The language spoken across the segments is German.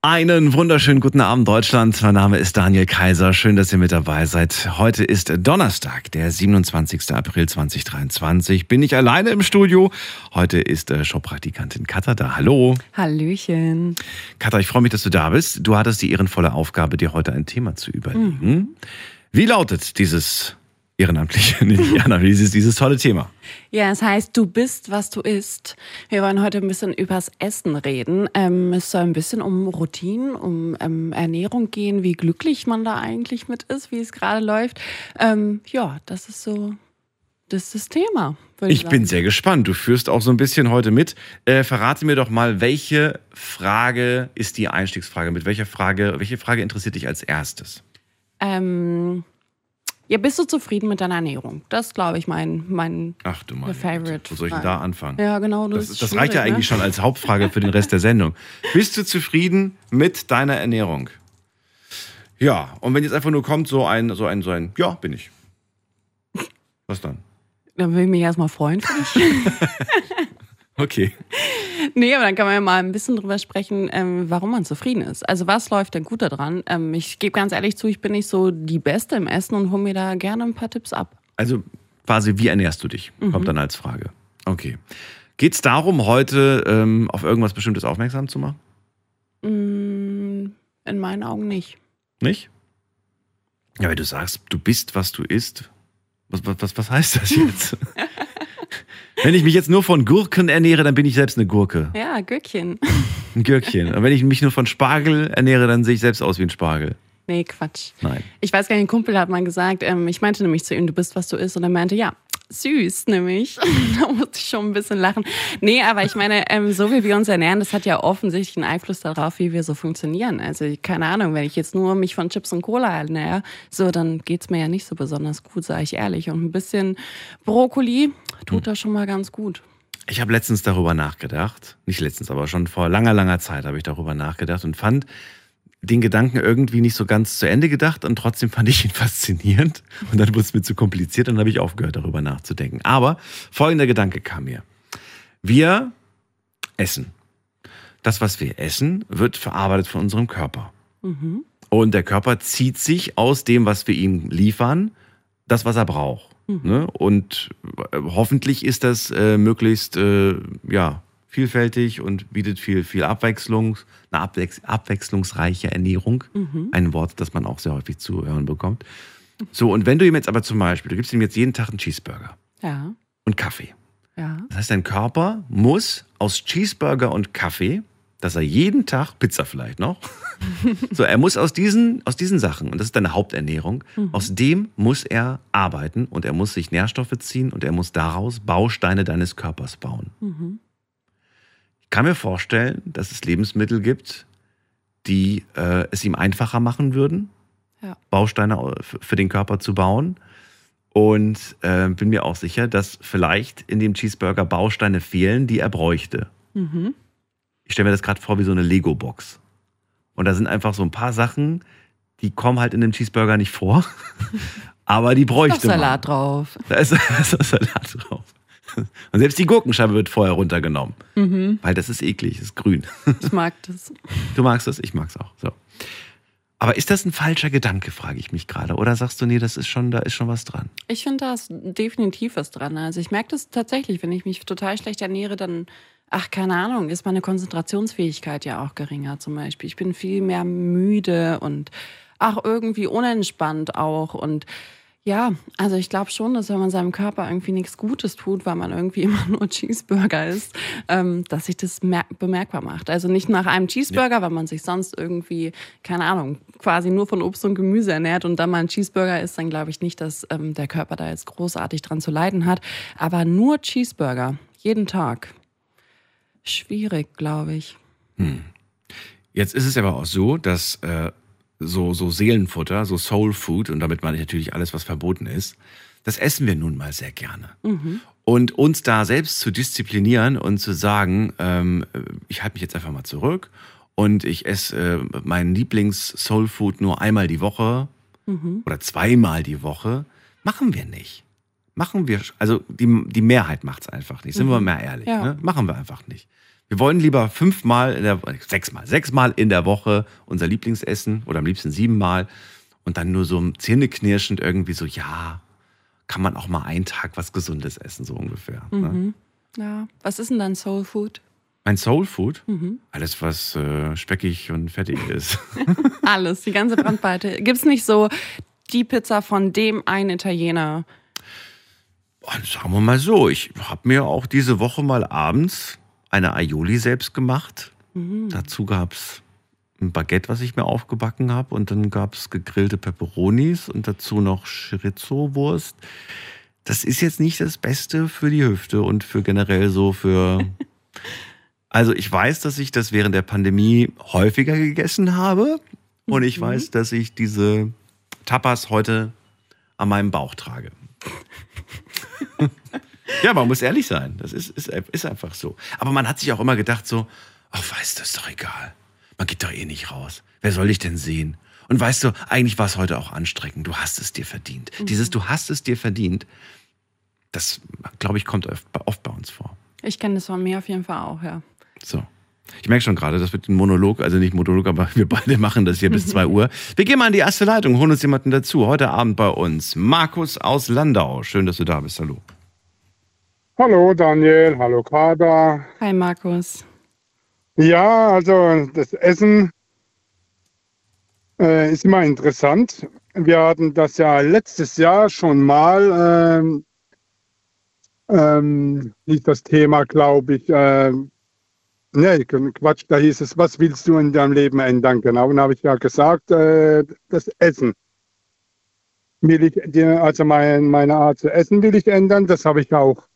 Einen wunderschönen guten Abend, Deutschland. Mein Name ist Daniel Kaiser. Schön, dass ihr mit dabei seid. Heute ist Donnerstag, der 27. April 2023. Bin ich alleine im Studio. Heute ist äh, Showpraktikantin Katha da. Hallo. Hallöchen. Katha, ich freue mich, dass du da bist. Du hattest die ehrenvolle Aufgabe, dir heute ein Thema zu überlegen. Mhm. Wie lautet dieses ehrenamtliche, nicht ehrenamtliche, dieses, dieses tolle Thema? Ja, es heißt, du bist, was du isst. Wir wollen heute ein bisschen übers Essen reden. Ähm, es soll ein bisschen um Routinen, um ähm, Ernährung gehen, wie glücklich man da eigentlich mit ist, wie es gerade läuft. Ähm, ja, das ist so, das ist das Thema. würde Ich bin sehr gespannt. Du führst auch so ein bisschen heute mit. Äh, verrate mir doch mal, welche Frage ist die Einstiegsfrage? Mit welcher Frage, welche Frage interessiert dich als erstes? Ähm, ja, bist du zufrieden mit deiner Ernährung? Das ist, glaube ich, mein, mein Ach du meine Favorite. Wo soll ich denn da anfangen? ja, genau. Das, ist das reicht ja schwierig, eigentlich ne? schon als Hauptfrage für den Rest der Sendung. Bist du zufrieden mit deiner Ernährung? Ja, und wenn jetzt einfach nur kommt, so ein, so ein, so ein, ja, bin ich. Was dann? Dann will ich mich erstmal freuen für dich. Okay. Nee, aber dann kann man ja mal ein bisschen drüber sprechen, ähm, warum man zufrieden ist. Also was läuft denn gut daran? Ähm, ich gebe ganz ehrlich zu, ich bin nicht so die Beste im Essen und hole mir da gerne ein paar Tipps ab. Also quasi, wie ernährst du dich? Mhm. Kommt dann als Frage. Okay. Geht es darum, heute ähm, auf irgendwas Bestimmtes aufmerksam zu machen? Mm, in meinen Augen nicht. Nicht? Ja, weil du sagst, du bist, was du isst. Was, was, was, was heißt das jetzt? wenn ich mich jetzt nur von Gurken ernähre, dann bin ich selbst eine Gurke. Ja, Gürkchen. Ein Gürkchen. Und wenn ich mich nur von Spargel ernähre, dann sehe ich selbst aus wie ein Spargel. Nee, Quatsch. Nein. Ich weiß gar nicht, ein Kumpel hat mal gesagt, ähm, ich meinte nämlich zu ihm, du bist, was du isst. Und er meinte, ja, süß nämlich. da musste ich schon ein bisschen lachen. Nee, aber ich meine, ähm, so wie wir uns ernähren, das hat ja offensichtlich einen Einfluss darauf, wie wir so funktionieren. Also keine Ahnung, wenn ich jetzt nur mich von Chips und Cola ernähre, so, dann geht's mir ja nicht so besonders gut, sage ich ehrlich. Und ein bisschen Brokkoli tut da schon mal ganz gut. Ich habe letztens darüber nachgedacht. Nicht letztens, aber schon vor langer, langer Zeit habe ich darüber nachgedacht und fand den Gedanken irgendwie nicht so ganz zu Ende gedacht und trotzdem fand ich ihn faszinierend. Und dann wurde es mir zu kompliziert und dann habe ich aufgehört, darüber nachzudenken. Aber folgender Gedanke kam mir. Wir essen. Das, was wir essen, wird verarbeitet von unserem Körper. Und der Körper zieht sich aus dem, was wir ihm liefern, das, was er braucht. Ne? Und äh, hoffentlich ist das äh, möglichst äh, ja, vielfältig und bietet viel, viel Abwechslung, eine abwechs abwechslungsreiche Ernährung. Ein Wort, das man auch sehr häufig zu hören bekommt. So, und wenn du ihm jetzt aber zum Beispiel, du gibst ihm jetzt jeden Tag einen Cheeseburger Ja, und Kaffee. ja. Das heißt, dein Körper muss aus Cheeseburger und Kaffee, dass er jeden Tag, Pizza vielleicht noch, so, er muss aus diesen, aus diesen Sachen, und das ist deine Haupternährung, aus dem muss er arbeiten und er muss sich Nährstoffe ziehen und er muss daraus Bausteine deines Körpers bauen. Ich kann mir vorstellen, dass es Lebensmittel gibt, die äh, es ihm einfacher machen würden, Ja. Bausteine für den Körper zu bauen. Und äh, bin mir auch sicher, dass vielleicht in dem Cheeseburger Bausteine fehlen, die er bräuchte. Ich stelle mir das gerade vor wie so eine Lego-Box. Und da sind einfach so ein paar Sachen, die kommen halt in dem Cheeseburger nicht vor. Aber die bräuchte man. Salat drauf. Da ist, da ist Salat drauf. Und selbst die Gurkenscheibe wird vorher runtergenommen. Weil das ist eklig, das ist grün. Ich mag das. Du magst es, ich mag's auch. So. Aber ist das ein falscher Gedanke, frage ich mich gerade. Oder sagst du, nee, das ist schon, da ist schon was dran? Ich finde, da ist definitiv was dran. Also ich merke das tatsächlich, wenn ich mich total schlecht ernähre, dann, ach, keine Ahnung, ist meine Konzentrationsfähigkeit ja auch geringer zum Beispiel. Ich bin viel mehr müde und ach, irgendwie unentspannt auch. Und ja, also ich glaube schon, dass wenn man seinem Körper irgendwie nichts Gutes tut, weil man irgendwie immer nur Cheeseburger isst, ähm, dass sich das mer- bemerkbar macht. Also nicht nach einem Cheeseburger, weil man sich sonst irgendwie, keine Ahnung, quasi nur von Obst und Gemüse ernährt und dann mal ein Cheeseburger isst, dann glaube ich nicht, dass ähm, der Körper da jetzt großartig dran zu leiden hat. Aber nur Cheeseburger, jeden Tag. Schwierig, glaube ich. Jetzt ist es aber auch so, dass äh, so, so Seelenfutter, so Soul Food, und damit meine ich natürlich alles, was verboten ist, das essen wir nun mal sehr gerne. Und uns da selbst zu disziplinieren und zu sagen, ähm, ich halte mich jetzt einfach mal zurück und ich esse äh, meinen Lieblings-Soul-Food nur einmal die Woche oder zweimal die Woche, machen wir nicht. Machen wir, also die, die Mehrheit macht es einfach nicht. Sind wir mal ehrlich. Ja. Ne? Machen wir einfach nicht. Wir wollen lieber fünfmal in der, sechsmal, sechsmal in der Woche unser Lieblingsessen oder am liebsten siebenmal und dann nur so zähneknirschend irgendwie so, ja, kann man auch mal einen Tag was Gesundes essen, so ungefähr. Ne? Ja. Was ist denn dann Soul Food? Mein Soul Food, alles was äh, speckig und fettig ist. Alles, die ganze Brandweite. Gibt's nicht so die Pizza von dem einen Italiener? Und sagen wir mal so, ich habe mir auch diese Woche mal abends eine Aioli selbst gemacht. Dazu gab's ein Baguette, was ich mir aufgebacken habe. Und dann gab's gegrillte Peperonis und dazu noch Chorizo-Wurst. Das ist jetzt nicht das Beste für die Hüfte und für generell so für. Also ich weiß, dass ich das während der Pandemie häufiger gegessen habe. Und ich weiß, dass ich diese Tapas heute an meinem Bauch trage. Ja, man muss ehrlich sein. Das ist, ist, ist einfach so. Aber man hat sich auch immer gedacht so, ach, weißt du, ist doch egal. Man geht doch eh nicht raus. Wer soll dich denn sehen? Und weißt du, eigentlich war es heute auch anstrengend. Du hast es dir verdient. Dieses Du hast es dir verdient, das, glaube ich, kommt oft, oft bei uns vor. Ich kenne das von mir auf jeden Fall auch, ja. So. Ich merke schon gerade, das wird ein Monolog, also nicht Monolog, aber wir beide machen das hier bis 2 Uhr. Wir gehen mal an die erste Leitung, holen uns jemanden dazu. Heute Abend bei uns Markus aus Landau. Schön, dass du da bist. Hallo. Hallo Daniel, hallo Kader. Hi Markus. Ja, also das Essen äh, ist immer interessant. Wir hatten das ja letztes Jahr schon mal, ähm, ähm, hieß das Thema, glaube ich, ähm, ne, Quatsch, da hieß es, was willst du in deinem Leben ändern? Genau, und habe ich ja gesagt, äh, das Essen. Will ich, die- also mein, meine Art zu essen will ich ändern, das habe ich auch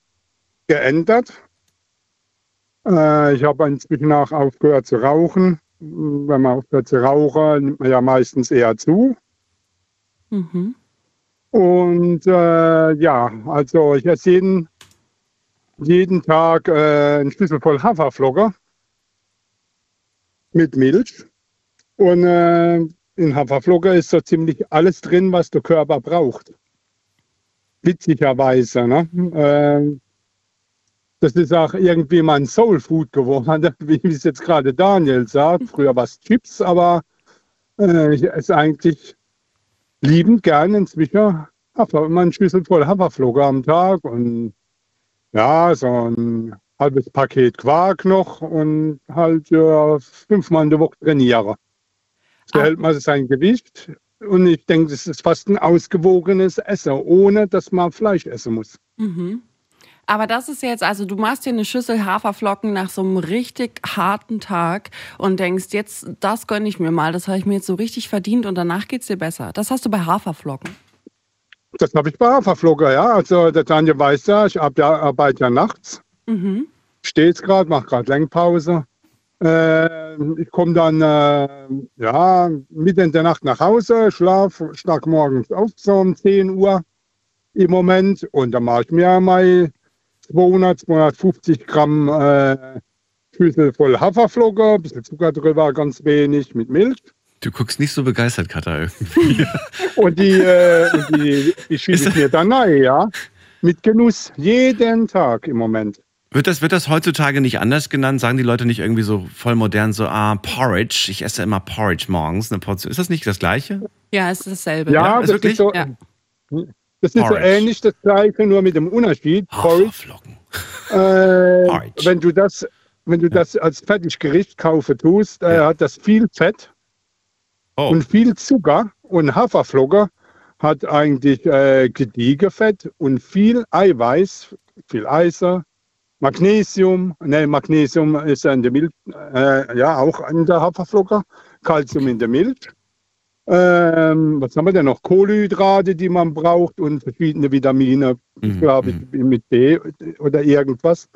geändert. Äh, ich habe inzwischen auch aufgehört zu rauchen. Wenn man aufhört zu rauchen, nimmt man ja meistens eher zu. Mhm. Und äh, ja, also ich esse jeden, jeden Tag äh, einen Schlüssel voll Haferflocken mit Milch. Und äh, in Haferflocken ist so ziemlich alles drin, was der Körper braucht. Witzigerweise. Ne? Äh, das ist auch irgendwie mein Soul Food geworden, wie es jetzt gerade Daniel sagt. Früher war es Chips, aber äh, ich esse eigentlich liebend gern inzwischen Hafer, immer einen Schlüssel voll Haferflocken am Tag und ja, so ein halbes Paket Quark noch und halt ja, fünfmal in der Woche trainiere. So Ah. hält man sein Gewicht und ich denke, das ist fast ein ausgewogenes Essen, ohne dass man Fleisch essen muss. Mhm. Aber das ist jetzt, also du machst dir eine Schüssel Haferflocken nach so einem richtig harten Tag und denkst, jetzt, das gönne ich mir mal, das habe ich mir jetzt so richtig verdient und danach geht's dir besser. Das hast du bei Haferflocken. Das habe ich bei Haferflocken, ja. Also der Tanja weiß ja, ich arbeite ja nachts. Mhm. Stehe jetzt gerade, mache gerade Lenkpause. Äh, ich komme dann äh, ja, mitten in der Nacht nach Hause, schlaf, schlag morgens auf, so um 10 Uhr im Moment. Und dann mache ich mir mal 200, 250 Gramm äh, Schüssel voll Haferflocken, ein bisschen Zucker drüber, ganz wenig mit Milch. Du guckst nicht so begeistert, Katha, irgendwie. Und die, äh, und die, die schütte ich mir dann rein, ja. Mit Genuss, jeden Tag im Moment. Wird das, wird das heutzutage nicht anders genannt? Sagen die Leute nicht irgendwie so voll modern so, ah, Porridge. Ich esse immer Porridge morgens, eine Portion. Ist das nicht das Gleiche? Ja, es ist dasselbe. Ja, ist das wirklich? ist so, Ja. das ist so ähnlich das gleiche, nur mit dem Unterschied. Porridge, Haferflocken. äh, Porridge. wenn du das, wenn du das als Fertiggericht kaufen tust, äh, Ja. hat das viel Fett Oh, und viel Zucker. Und Haferflocken hat eigentlich äh, Gediegefett und viel Eiweiß, viel Eisen, Magnesium. Ne, Magnesium ist ja in der Milch, äh, ja auch in der Haferflocke. Calcium in der Milch. Ähm, was haben wir denn noch? Kohlenhydrate, die man braucht und verschiedene Vitamine, Mhm, glaube ich, mit B oder irgendwas.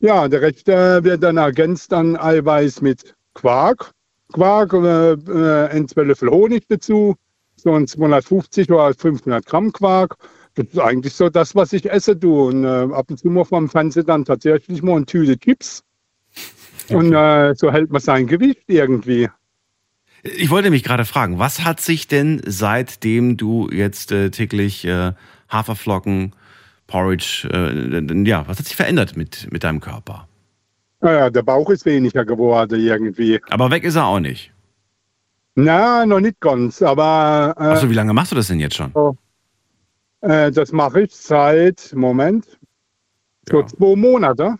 Ja, der Rest äh, wird dann ergänzt dann Eiweiß mit Quark. Quark, äh, äh, ein Zwölfel Honig dazu, so ein 250 oder 500 Gramm Quark. Das ist eigentlich so das, was ich esse, du. Und äh, ab und zu mal vom Fernsehen dann tatsächlich mal eine Tüte Chips. Und äh, so hält man sein Gewicht irgendwie. Ich wollte mich gerade fragen, was hat sich denn seitdem du jetzt äh, täglich äh, Haferflocken, Porridge, äh, ja, was hat sich verändert mit, mit deinem Körper? Naja, der Bauch ist weniger geworden irgendwie. Aber weg ist er auch nicht. Na, noch nicht ganz, aber äh, Achso, wie lange machst du das denn jetzt schon? Äh, das mache ich seit, Moment, so Ja. zwei Monate.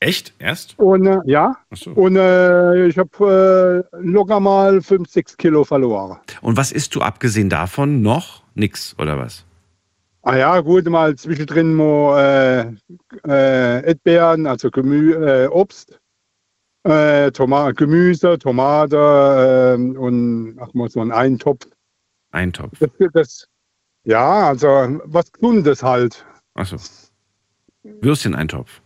Echt? Erst? Und äh, ja, Achso. und äh, ich habe äh, locker mal 5, 6 Kilo verloren. Und was isst du abgesehen davon noch? Nix, oder was? Ah ja, gut, mal zwischendrin mal äh, äh, Erdbeeren, also Gemü Obst, Toma Gemüse, Tomate äh, und ach mal so ein Eintopf. Eintopf. Das, das, ja, also was Gesundes halt. Achso. Würstchen-Eintopf.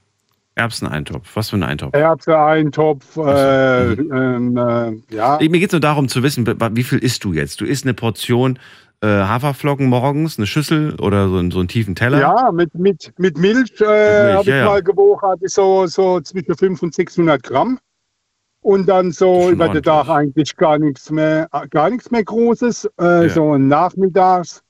Erbsen-Eintopf. Was für ein Eintopf? Erbse-Eintopf, äh, ähm, äh, ja. Mir geht es nur darum zu wissen, wie viel isst du jetzt? Du isst eine Portion äh, Haferflocken morgens, eine Schüssel oder so, einen- so einen tiefen Teller? Ja, mit, mit, mit Milch, äh, habe ich ja, ja. mal gewogen, hatte ich so, so zwischen 500 und 600 Gramm. Und dann so über den. Tag eigentlich gar nichts mehr, gar nichts mehr Großes. Äh, Ja. So nachmittags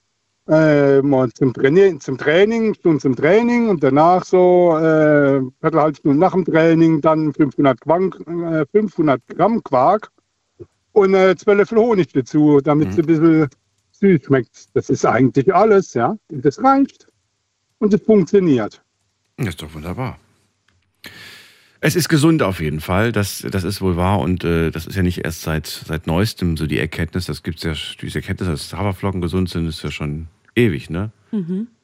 äh, mal zum Training, zum Training, Stunde zum Training und danach so äh, viertelhalb Stunde nach dem Training dann 500 Gramm, äh, 500 Gramm Quark und äh, 12 Honig dazu, damit es Mhm. ein bisschen süß schmeckt. Das ist eigentlich alles, ja. Und das reicht. Und es funktioniert. Das ist doch wunderbar. Es ist gesund auf jeden Fall, das, das ist wohl wahr und äh, das ist ja nicht erst seit, seit neuestem so die Erkenntnis, das gibt's ja, diese Erkenntnis, dass Haferflocken gesund sind, ist ja schon ewig, ne?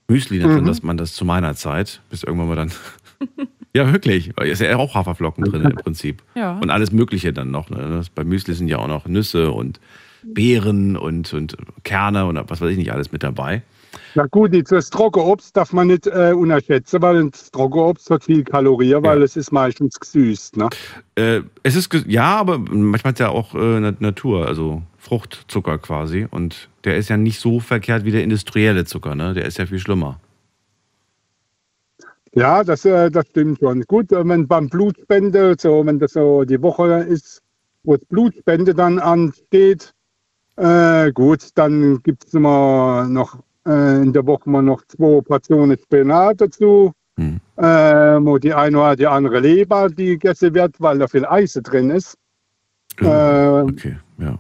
Müsli nennt man das, man das zu meiner Zeit, bis irgendwann mal dann. ja, wirklich. Weil Ist ja auch Haferflocken drin im Prinzip. Ja. Und alles Mögliche dann noch. Ne? Das, bei Müsli sind ja auch noch Nüsse und Beeren und, und Kerne und was weiß ich nicht alles mit dabei. Na gut, das Trockenobst darf man nicht äh, unterschätzen, weil das Trockenobst hat viel Kalorien, weil Ja. es ist meistens gesüßt. Ne? Äh, es ist, ja, aber manchmal ist ja auch äh, Na- Natur, also Fruchtzucker quasi. Und der ist ja nicht so verkehrt wie der industrielle Zucker, ne? Der ist ja viel schlimmer. Ja, das, äh, das stimmt schon. Gut, äh, wenn beim Blutspende, so wenn das so die Woche ist, wo das Blutspende dann ansteht, äh, gut, dann gibt es immer noch äh, in der Woche mal noch zwei Portionen Spinat dazu. Hm. Äh, wo die eine oder die andere Leber, die gegessen wird, weil da viel Eisen drin ist. Äh, Okay, ja.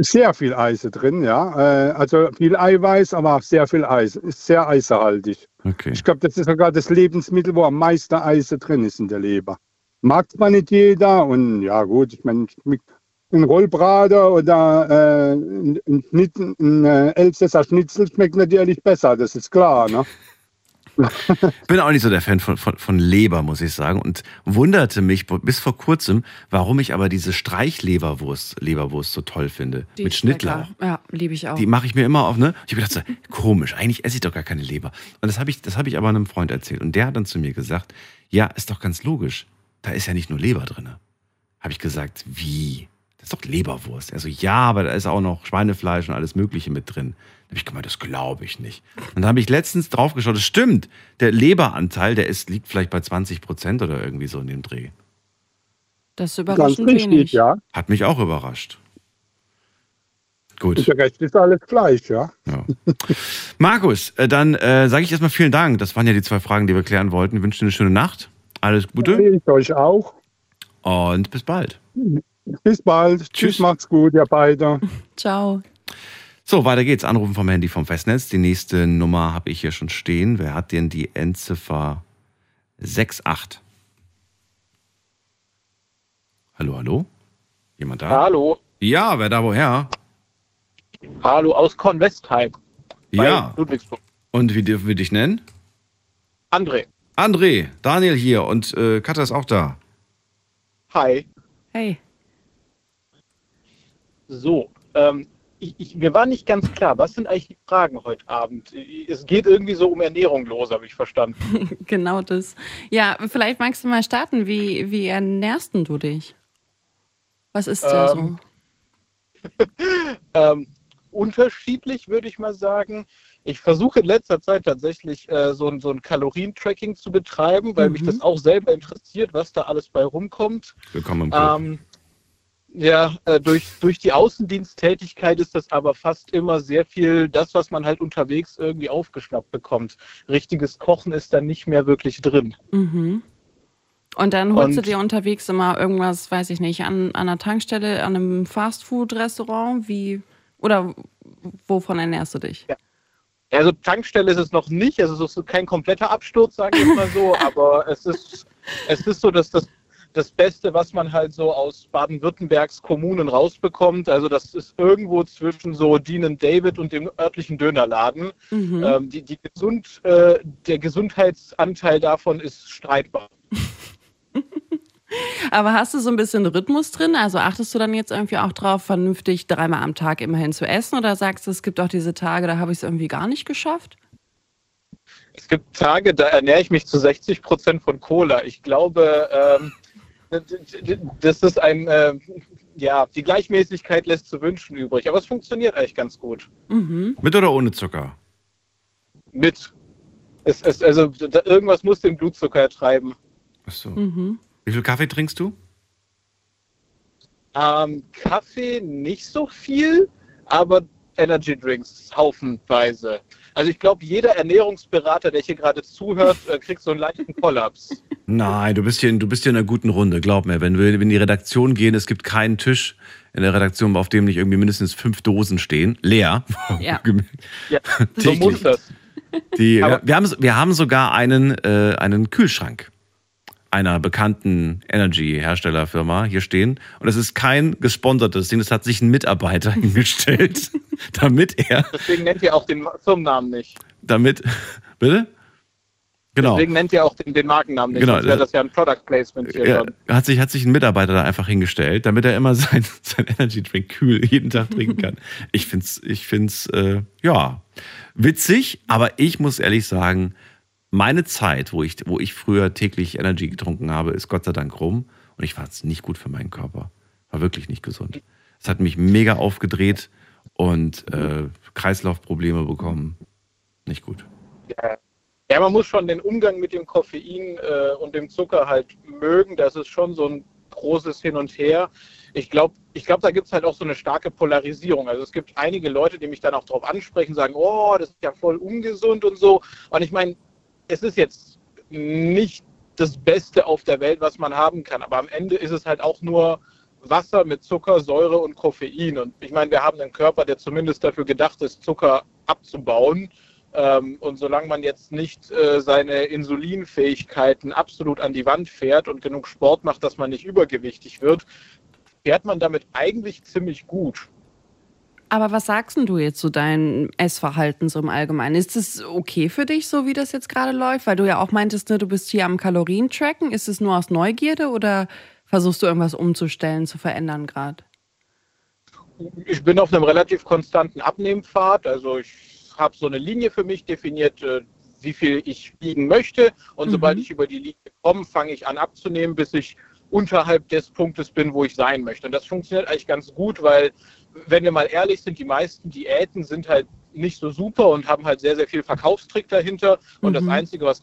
Sehr viel Eisen drin, ja. Äh, also viel Eiweiß, aber auch sehr viel Eisen. Ist sehr eisenhaltig. Okay. Ich glaube, das ist sogar das Lebensmittel, wo am meisten Eisen drin ist in der Leber. Mag zwar nicht jeder und ja gut, ich meine, mit ein Rollbrater oder äh, ein, ein, Schnitzel, ein äh, Elsässer Schnitzel schmeckt natürlich besser, das ist klar. Ne? Ich bin auch nicht so der Fan von, von, von Leber, muss ich sagen. Und wunderte mich bis vor kurzem, warum ich aber diese Streichleberwurst Leberwurst so toll finde. Die mit Schnittlauch. Ja, liebe ich auch. Die mache ich mir immer auf, ne? Ich habe gedacht, so, komisch, eigentlich esse ich doch gar keine Leber. Und das habe ich, das habe ich aber einem Freund erzählt. Und der hat dann zu mir gesagt, ja, ist doch ganz logisch. Da ist ja nicht nur Leber drin. Habe ich gesagt, wie? Das ist doch Leberwurst. Er so, ja, aber da ist auch noch Schweinefleisch und alles Mögliche mit drin. Da habe ich gemeint, das glaube ich nicht. Und dann habe ich letztens drauf geschaut, das stimmt. Der Leberanteil, der ist, liegt vielleicht bei 20 Prozent oder irgendwie so in dem Dreh. das ist Ganz überraschend richtig, wenig. ja. Hat mich auch überrascht. Und Gut. der Rest ist alles Fleisch, ja. Ja. Markus, äh, dann äh, sage ich erstmal vielen Dank. Das waren ja die zwei Fragen, die wir klären wollten. Ich wünsche dir eine schöne Nacht. Alles Gute Ich euch auch. und bis bald. Bis bald. Tschüss. Tschüss, macht's gut, ihr beide. Ciao. So, weiter geht's. Anrufen vom Handy vom Festnetz. Die nächste Nummer habe ich hier schon stehen. Wer hat denn die Endziffer 68? Hallo, hallo? Jemand da? Hallo, Ja, wer da woher? hallo aus Kornwestheim Ja. Ludwigsburg. Und wie dürfen wir dich nennen? André, André, Daniel hier und äh, Katja ist auch da. hi. Hey. So, ähm, ich, ich, mir war nicht ganz klar, was sind eigentlich die Fragen heute Abend? Es geht irgendwie so um Ernährung los, habe ich verstanden. Genau das. Ja, vielleicht magst du mal starten. Wie, wie ernährst denn du dich? Was ist da so? Ähm, ähm, unterschiedlich würde ich mal sagen. ich versuche in letzter Zeit tatsächlich äh, so, ein, so ein Kalorientracking zu betreiben, weil mich Mhm. das auch selber interessiert, was da alles bei rumkommt. Willkommen im Club. Ähm, ja, äh, durch, durch die Außendiensttätigkeit ist das aber fast immer sehr viel das, was man halt unterwegs irgendwie aufgeschnappt bekommt. Richtiges Kochen ist dann nicht mehr wirklich drin. Mhm. Und dann holst du Und- dir unterwegs immer irgendwas, weiß ich nicht, an, an einer Tankstelle, an einem Fastfood-Restaurant, wie oder wovon ernährst du dich? Also Tankstelle ist es noch nicht, also es ist kein kompletter Absturz, sage ich mal so, aber es ist, es ist so, dass das das Beste, was man halt so aus Baden-Württembergs Kommunen rausbekommt. Also das ist irgendwo zwischen so Dean David und dem örtlichen Dönerladen. Mhm. Ähm, die, die Gesund, äh, der Gesundheitsanteil davon ist streitbar. Aber hast du so ein bisschen Rhythmus drin? Also achtest du dann jetzt irgendwie auch drauf, vernünftig dreimal am Tag immerhin zu essen? Oder sagst du, es gibt auch diese Tage, da habe ich es irgendwie gar nicht geschafft? Es gibt Tage, da ernähre ich mich zu 60 Prozent von Cola. Ich glaube, ähm, das ist ein, äh, ja, die Gleichmäßigkeit lässt zu wünschen übrig. Aber es funktioniert eigentlich ganz gut. Mhm. Mit oder ohne Zucker? Mit. Es, es, also da, irgendwas muss den Blutzucker treiben. Achso. Mhm. Wie viel Kaffee trinkst du? Ähm, Kaffee nicht so viel, aber Energy Drinks haufenweise. Also ich glaube, jeder Ernährungsberater, der hier gerade zuhört, äh, kriegt so einen leichten Kollaps. Nein, du bist hier, in- du bist hier in einer guten Runde, glaub mir. Wenn wir in die Redaktion gehen, es gibt keinen Tisch in der Redaktion, auf dem nicht irgendwie mindestens fünf Dosen stehen. Leer. Ja. Ja, so Täglich. muss das. Die, wir, haben, wir haben sogar einen, äh, einen Kühlschrank einer bekannten Energy-Herstellerfirma hier stehen. Und es ist kein gesponsertes Ding. Das hat sich ein Mitarbeiter hingestellt, damit er, Deswegen nennt ihr auch den Firmennamen nicht. damit, bitte? Genau. Deswegen nennt ihr auch den, den Markennamen nicht. Genau. Sonst wäre das ja ein Product Placement hier Er schon. hat sich, hat sich ein Mitarbeiter da einfach hingestellt, damit er immer sein, sein Energy Drink kühl jeden Tag trinken kann. Ich find's, ich find's, äh, ja, witzig, aber ich muss ehrlich sagen, meine Zeit, wo ich, wo ich früher täglich Energy getrunken habe, ist Gott sei Dank rum und ich fand es nicht gut für meinen Körper. War wirklich nicht gesund. Es hat mich mega aufgedreht und äh, Kreislaufprobleme bekommen. Nicht gut. Ja. ja, man muss schon den Umgang mit dem Koffein äh, und dem Zucker halt mögen. Das ist schon so ein großes Hin und Her. Ich glaube, ich glaub, da gibt es halt auch so eine starke Polarisierung. Also es gibt einige Leute, die mich dann auch darauf ansprechen, sagen, oh, das ist ja voll ungesund und so. Und ich meine, es ist jetzt nicht das Beste auf der Welt, was man haben kann. Aber am Ende ist es halt auch nur Wasser mit Zucker, Säure und Koffein. Und ich meine, wir haben einen Körper, der zumindest dafür gedacht ist, Zucker abzubauen. Ähm, und solange man jetzt nicht äh, seine Insulinfähigkeiten absolut an die Wand fährt und genug Sport macht, dass man nicht übergewichtig wird, fährt man damit eigentlich ziemlich gut. Aber was sagst denn du jetzt zu deinem Essverhalten so im Allgemeinen? Ist es okay für dich, so wie das jetzt gerade läuft? Weil du ja auch meintest, ne, du bist hier am Kalorien-Tracken. Ist es nur aus Neugierde oder versuchst du irgendwas umzustellen, zu verändern gerade? Ich bin auf einem relativ konstanten Abnehmpfad. Also ich habe so eine Linie für mich definiert, äh, wie viel ich wiegen möchte. Und Mhm. sobald ich über die Linie komme, fange ich an abzunehmen, bis ich unterhalb des Punktes bin, wo ich sein möchte. Und das funktioniert eigentlich ganz gut, weil, wenn wir mal ehrlich sind, die meisten Diäten sind halt nicht so super und haben halt sehr, sehr viel Verkaufstrick dahinter. Und das Mhm. Einzige, was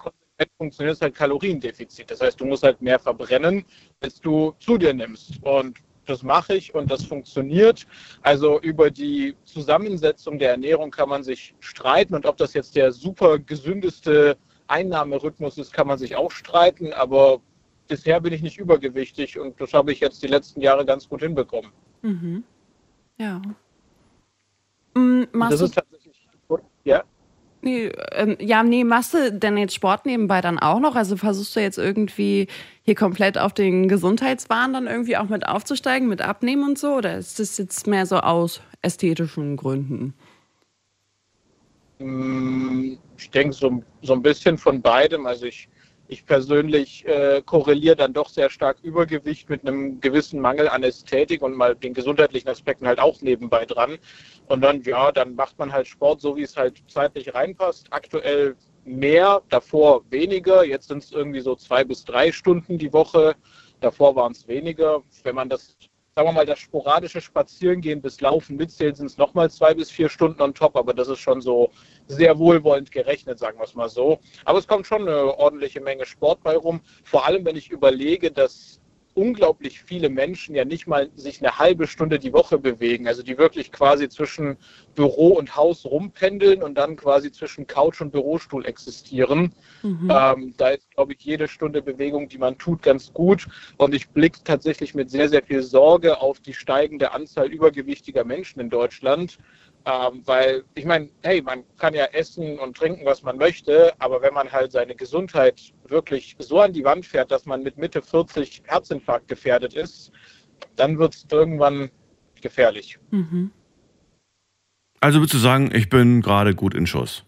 funktioniert, ist halt Kaloriendefizit. Das heißt, du musst halt mehr verbrennen, als du zu dir nimmst. Und das mache ich und das funktioniert. Also über die Zusammensetzung der Ernährung kann man sich streiten und ob das jetzt der super gesündeste Einnahmerhythmus ist, kann man sich auch streiten. Aber bisher bin ich nicht übergewichtig und das habe ich jetzt die letzten Jahre ganz gut hinbekommen. Mhm. Ja. Machst Das du, ist tatsächlich, ja. nee, ähm, ja, nee, machst du denn jetzt Sport nebenbei dann auch noch? Also versuchst du jetzt irgendwie hier komplett auf den Gesundheitswahn dann irgendwie auch mit aufzusteigen, mit Abnehmen und so? Oder ist das jetzt mehr so aus ästhetischen Gründen? Mm, Ich denke so, so ein bisschen von beidem. Also ich, ich persönlich äh, korreliere dann doch sehr stark Übergewicht mit einem gewissen Mangel an Ästhetik und mal den gesundheitlichen Aspekten halt auch nebenbei dran. Und dann, ja, dann macht man halt Sport so, wie es halt zeitlich reinpasst. Aktuell mehr, davor weniger. Jetzt sind es irgendwie so zwei bis drei Stunden die Woche. Davor waren es weniger. Wenn man das sagen wir mal, das sporadische Spazierengehen bis Laufen mitzählt, sind es nochmal zwei bis vier Stunden on top, aber das ist schon so sehr wohlwollend gerechnet, sagen wir es mal so. Aber es kommt schon eine ordentliche Menge Sport bei rum, vor allem wenn ich überlege, dass unglaublich viele Menschen ja nicht mal sich eine halbe Stunde die Woche bewegen, also die wirklich quasi zwischen Büro und Haus rumpendeln und dann quasi zwischen Couch und Bürostuhl existieren. Mhm. Ähm, da ist, glaube ich, jede Stunde Bewegung, die man tut, ganz gut. Und ich blicke tatsächlich mit sehr, sehr viel Sorge auf die steigende Anzahl übergewichtiger Menschen in Deutschland. Ähm, weil, ich meine, hey, man kann ja essen und trinken, was man möchte, aber wenn man halt seine Gesundheit wirklich so an die Wand fährt, dass man mit Mitte 40 Herzinfarkt gefährdet ist, dann wird es irgendwann gefährlich. Mhm. Also würdest du sagen, ich bin gerade gut in Schuss?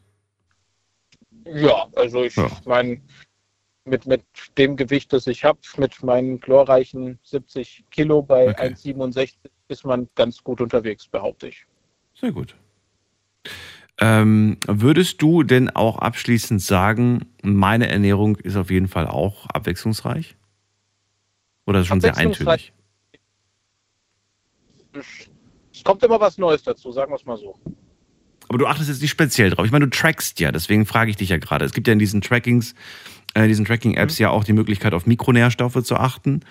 Ja, also ich Ja. meine, mit, mit dem Gewicht, das ich habe, mit meinen glorreichen 70 Kilo bei Okay. 1,67 ist man ganz gut unterwegs, behaupte ich. Sehr gut. Ähm, würdest du denn auch abschließend sagen, meine Ernährung ist auf jeden Fall auch abwechslungsreich? Oder schon sehr eintönig? Es kommt immer was Neues dazu, sagen wir es mal so. Aber du achtest jetzt nicht speziell drauf. Ich meine, du trackst ja, deswegen frage ich dich ja gerade. Es gibt ja in diesen Trackings, äh, diesen Tracking-Apps ja auch die Möglichkeit, auf Mikronährstoffe zu achten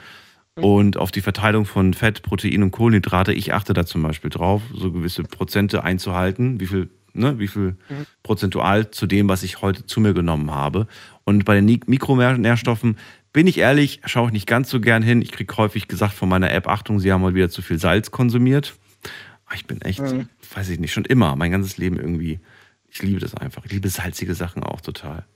und auf die Verteilung von Fett, Protein und Kohlenhydrate. Ich achte da zum Beispiel drauf, so gewisse Prozente einzuhalten, wie viel, ne, wie viel prozentual zu dem, was ich heute zu mir genommen habe. Und bei den Mikronährstoffen bin ich ehrlich, schaue ich nicht ganz so gern hin. Ich kriege häufig gesagt von meiner App, Achtung, Sie haben mal wieder zu viel Salz konsumiert. Ah, Ich bin echt, Mhm. weiß ich nicht, schon immer, mein ganzes Leben irgendwie. Ich liebe das einfach. Ich liebe salzige Sachen auch total.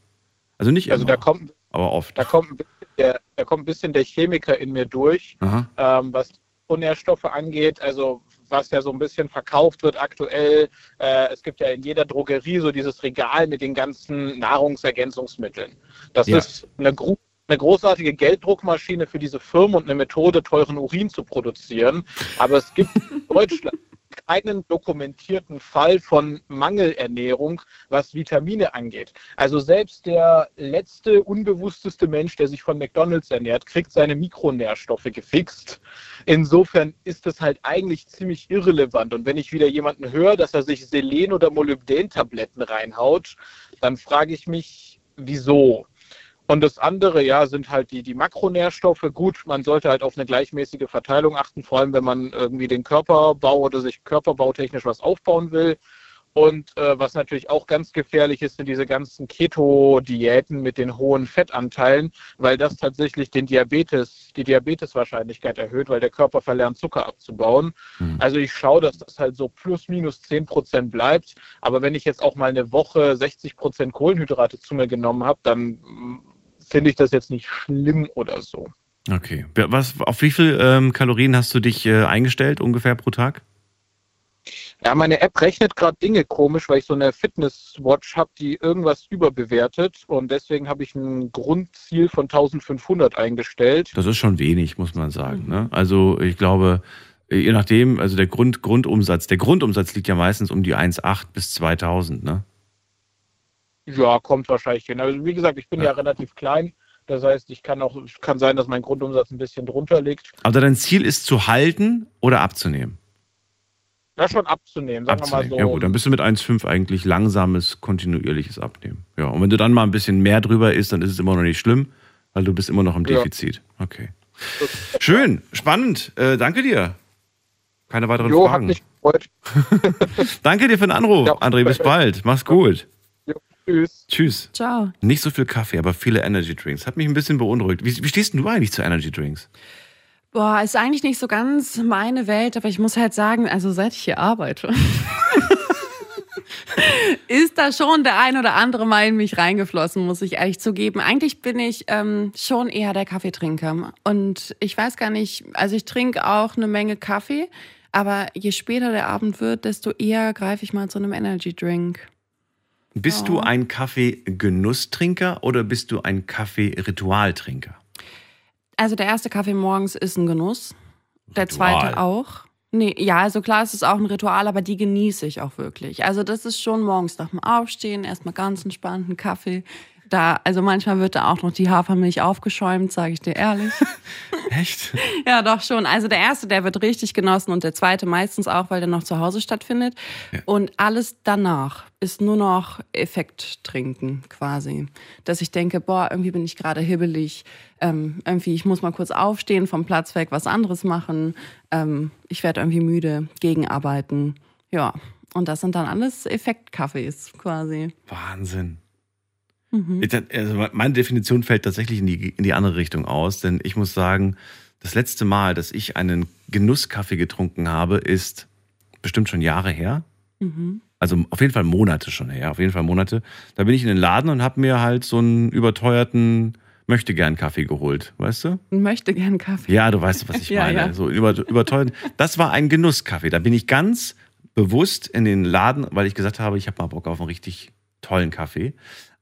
Also nicht Also immer, da kommt, aber oft. da kommt, ein bisschen der, da kommt ein bisschen der Chemiker in mir durch, ähm, was Nährstoffe angeht. Also was ja so ein bisschen verkauft wird aktuell. Äh, es gibt ja in jeder Drogerie so dieses Regal mit den ganzen Nahrungsergänzungsmitteln. Das Ja. ist eine, gro eine großartige Gelddruckmaschine für diese Firmen und eine Methode, teuren Urin zu produzieren. Aber es gibt in Deutschland keinen dokumentierten Fall von Mangelernährung, was Vitamine angeht. Also selbst der letzte unbewussteste Mensch, der sich von McDonald's ernährt, kriegt seine Mikronährstoffe gefixt. Insofern ist es halt eigentlich ziemlich irrelevant. Und wenn ich wieder jemanden höre, dass er sich Selen- oder Molybdän-Tabletten reinhaut, dann frage ich mich, wieso? Und das andere, ja, sind halt die, die Makronährstoffe. Gut, man sollte halt auf eine gleichmäßige Verteilung achten, vor allem wenn man irgendwie den Körperbau oder sich körperbautechnisch was aufbauen will. Und äh, was natürlich auch ganz gefährlich ist, sind diese ganzen Keto-Diäten mit den hohen Fettanteilen, weil das tatsächlich den Diabetes, die Diabeteswahrscheinlichkeit erhöht, weil der Körper verlernt, Zucker abzubauen. Hm. Also ich schaue, dass das halt so plus minus 10 Prozent bleibt. Aber wenn ich jetzt auch mal eine Woche 60 Prozent Kohlenhydrate zu mir genommen habe, dann finde ich das jetzt nicht schlimm oder so. Okay. Was, auf wie viel ähm, Kalorien hast du dich äh, eingestellt ungefähr pro Tag? Ja, meine App rechnet gerade Dinge komisch, weil ich so eine Fitness-Watch habe, die irgendwas überbewertet. Und deswegen habe ich ein Grundziel von 1500 eingestellt. Das ist schon wenig, muss man sagen. Ne? Also ich glaube, je nachdem, also der Grund, Grundumsatz, der Grundumsatz liegt ja meistens um die 1,8 bis 2000, ne? Ja, kommt wahrscheinlich hin. Also wie gesagt, ich bin ja, Ja. relativ klein. Das heißt, ich kann auch, kann sein, dass mein Grundumsatz ein bisschen drunter liegt. Also dein Ziel ist zu halten oder abzunehmen? Das schon abzunehmen, sagen wir mal abzunehmen. so. Ja gut, dann bist du mit 1,5 eigentlich langsames, kontinuierliches Abnehmen. Ja, und wenn du dann mal ein bisschen mehr drüber isst, dann ist es immer noch nicht schlimm, weil du bist immer noch im Ja. Defizit. Okay. Schön, spannend. Äh, danke dir. Keine weiteren jo, hat Fragen. mich gefreut. Danke dir für den Anruf, Ja. André. Bis bald. Mach's gut. Tschüss. Tschüss. Ciao. Nicht so viel Kaffee, aber viele Energy Drinks. Hat mich ein bisschen beunruhigt. Wie, wie stehst denn du eigentlich zu Energy Drinks? Boah, ist eigentlich nicht so ganz meine Welt, aber ich muss halt sagen, also seit ich hier arbeite, ist da schon der ein oder andere Mal in mich reingeflossen, muss ich ehrlich zugeben. Eigentlich bin ich ähm, schon eher der Kaffeetrinker. Und ich weiß gar nicht, also ich trinke auch eine Menge Kaffee, aber je später der Abend wird, desto eher greife ich mal zu einem Energy Drink. Bist du ein Kaffee-Genusstrinker oder bist du ein Kaffee-Ritualtrinker? Also der erste Kaffee morgens ist ein Genuss. Der Ritual. zweite auch. Nee, ja, also klar, es ist auch ein Ritual, aber die genieße ich auch wirklich. Also das ist schon morgens nach dem Aufstehen, erstmal ganz entspannt einen Kaffee. Da, also manchmal wird da auch noch die Hafermilch aufgeschäumt, sage ich dir ehrlich. Echt? Ja, doch schon. Also der erste, der wird richtig genossen und der zweite meistens auch, weil der noch zu Hause stattfindet. Und alles danach ist nur noch Effekt trinken quasi. Dass ich denke, boah, irgendwie bin ich gerade hibbelig. Ähm, irgendwie, ich muss mal kurz aufstehen, vom Platz weg, was anderes machen. Ähm, ich werde irgendwie müde, gegenarbeiten. Ja, und das sind dann alles Effektkaffees quasi. Wahnsinn. Ich, also meine Definition fällt tatsächlich in die, in die andere Richtung aus, denn ich muss sagen, das letzte Mal, dass ich einen Genusskaffee getrunken habe, ist bestimmt schon Jahre her. Also auf jeden Fall Monate schon her, auf jeden Fall Monate. Da bin ich in den Laden und habe mir halt so einen überteuerten Möchtegern-Kaffee geholt, weißt du? Möchte gern Kaffee. Ja, du weißt, was ich Ja, meine. ja. So über, überteuert. Das war ein Genusskaffee. Da bin ich ganz bewusst in den Laden, weil ich gesagt habe, ich habe mal Bock auf einen richtig tollen Kaffee.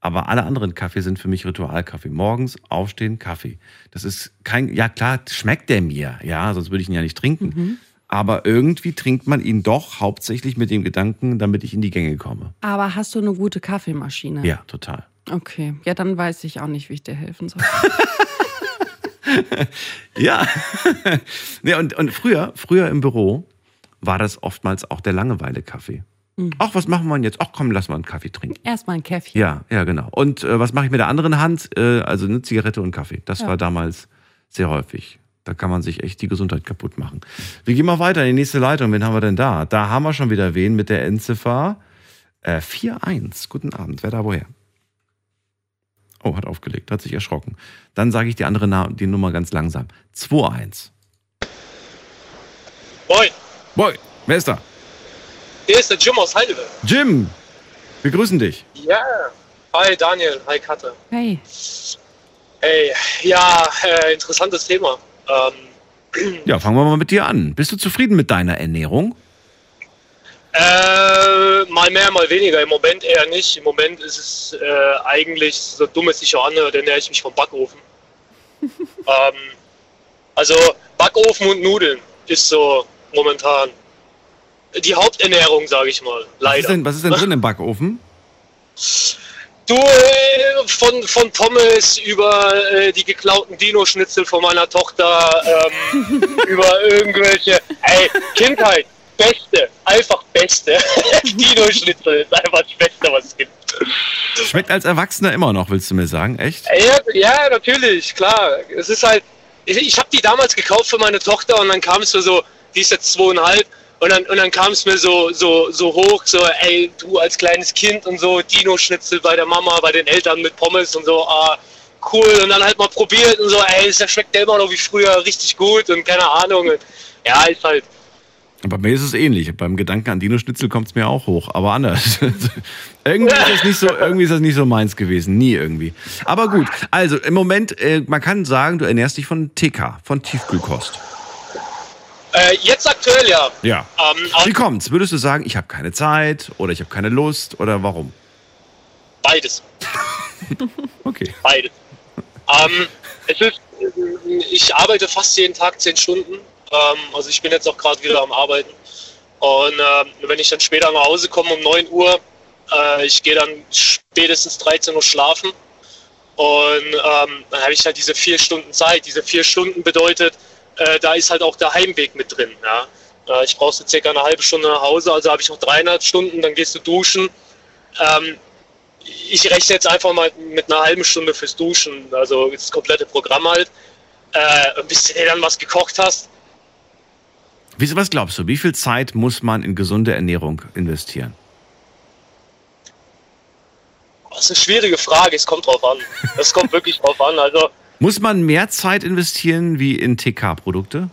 Aber alle anderen Kaffee sind für mich Ritualkaffee. Morgens aufstehen, Kaffee. Das ist kein, ja klar, schmeckt der mir, ja, sonst würde ich ihn ja nicht trinken. Aber irgendwie trinkt man ihn doch hauptsächlich mit dem Gedanken, damit ich in die Gänge komme. Aber hast du eine gute Kaffeemaschine? Ja, total. Okay, ja, dann weiß ich auch nicht, wie ich dir helfen soll. Ja. nee, und, und früher, früher im Büro war das oftmals auch der Langeweile-Kaffee. Ach, was machen wir denn jetzt? Ach komm, lass mal einen Kaffee trinken. Erstmal ein Käffchen. Ja, ja, genau. Und äh, was mache ich mit der anderen Hand? Äh, also eine Zigarette und Kaffee. Das war damals sehr häufig. Da kann man sich echt die Gesundheit kaputt machen. Wir gehen mal weiter in die nächste Leitung. Wen haben wir denn da? Da haben wir schon wieder wen mit der Endziffer äh, 4-1. Guten Abend. Wer da woher? Oh, hat aufgelegt, hat sich erschrocken. Dann sage ich die andere Na die Nummer ganz langsam. 2-1. Moin, Boy, wer ist da? Hier ist der Jim aus Heidelberg. Jim, wir grüßen dich. Ja. Hi Daniel, hi Katze. Hey, Hey, ja, äh, interessantes Thema. Ähm, Ja, fangen wir mal mit dir an. Bist du zufrieden mit deiner Ernährung? äh, mal mehr, mal weniger. Im Moment eher nicht. Im Moment ist es äh, eigentlich, so dumm es sich auch anhört, ernähre ich mich vom Backofen. ähm, also Backofen und Nudeln ist so momentan die Haupternährung, sage ich mal. Was ist Leider. denn, was ist denn drin im Backofen? Du, äh, von, von Pommes über äh, die geklauten Dino-Schnitzel von meiner Tochter, ähm, über irgendwelche, ey, Kindheit, Beste, einfach Beste. Dino-Schnitzel ist einfach das Beste, was es gibt. Schmeckt als Erwachsener immer noch, willst du mir sagen? Echt? Ja, ja natürlich, klar. Es ist halt, ich, ich habe die damals gekauft für meine Tochter und dann kam es so, die ist jetzt zweieinhalb und dann, und dann kam es mir so, so, so hoch, so, ey, du als kleines Kind und so, Dino-Schnitzel bei der Mama, bei den Eltern mit Pommes und so, ah, cool. Und dann halt mal probiert und so, ey, das schmeckt ja immer noch wie früher richtig gut und keine Ahnung. Und, ja, ist halt, Bei mir ist es ähnlich. Beim Gedanken an Dino-Schnitzel kommt es mir auch hoch, aber anders. irgendwie, ist das nicht so, irgendwie ist das nicht so meins gewesen. Nie irgendwie. Aber gut, also im Moment, äh, man kann sagen, du ernährst dich von TK, von Tiefkühlkost. Äh, jetzt aktuell ja. Ja. Ähm, Wie kommt's? Würdest du sagen, ich habe keine Zeit oder ich habe keine Lust oder warum? beides. Okay. Beides. Ähm, es ist, ich arbeite fast jeden Tag zehn Stunden. Ähm, also ich bin jetzt auch gerade wieder am Arbeiten. Und ähm, wenn ich dann später nach Hause komme um 9 Uhr, äh, ich gehe dann spätestens 13 Uhr schlafen. Und ähm, dann habe ich halt diese vier Stunden Zeit. Diese vier Stunden bedeutet, äh, da ist halt auch der Heimweg mit drin. Ja? Äh, ich brauche so circa eine halbe Stunde nach Hause, also habe ich noch dreieinhalb Stunden, dann gehst du duschen. Ähm, ich rechne jetzt einfach mal mit einer halben Stunde fürs Duschen, also das komplette Programm halt. Äh, bis du dir dann was gekocht hast. Wie, was glaubst du, wie viel Zeit muss man in gesunde Ernährung investieren? Das ist eine schwierige Frage, es kommt drauf an. Es kommt wirklich drauf an. Also, Muss man mehr Zeit investieren wie in TK-Produkte?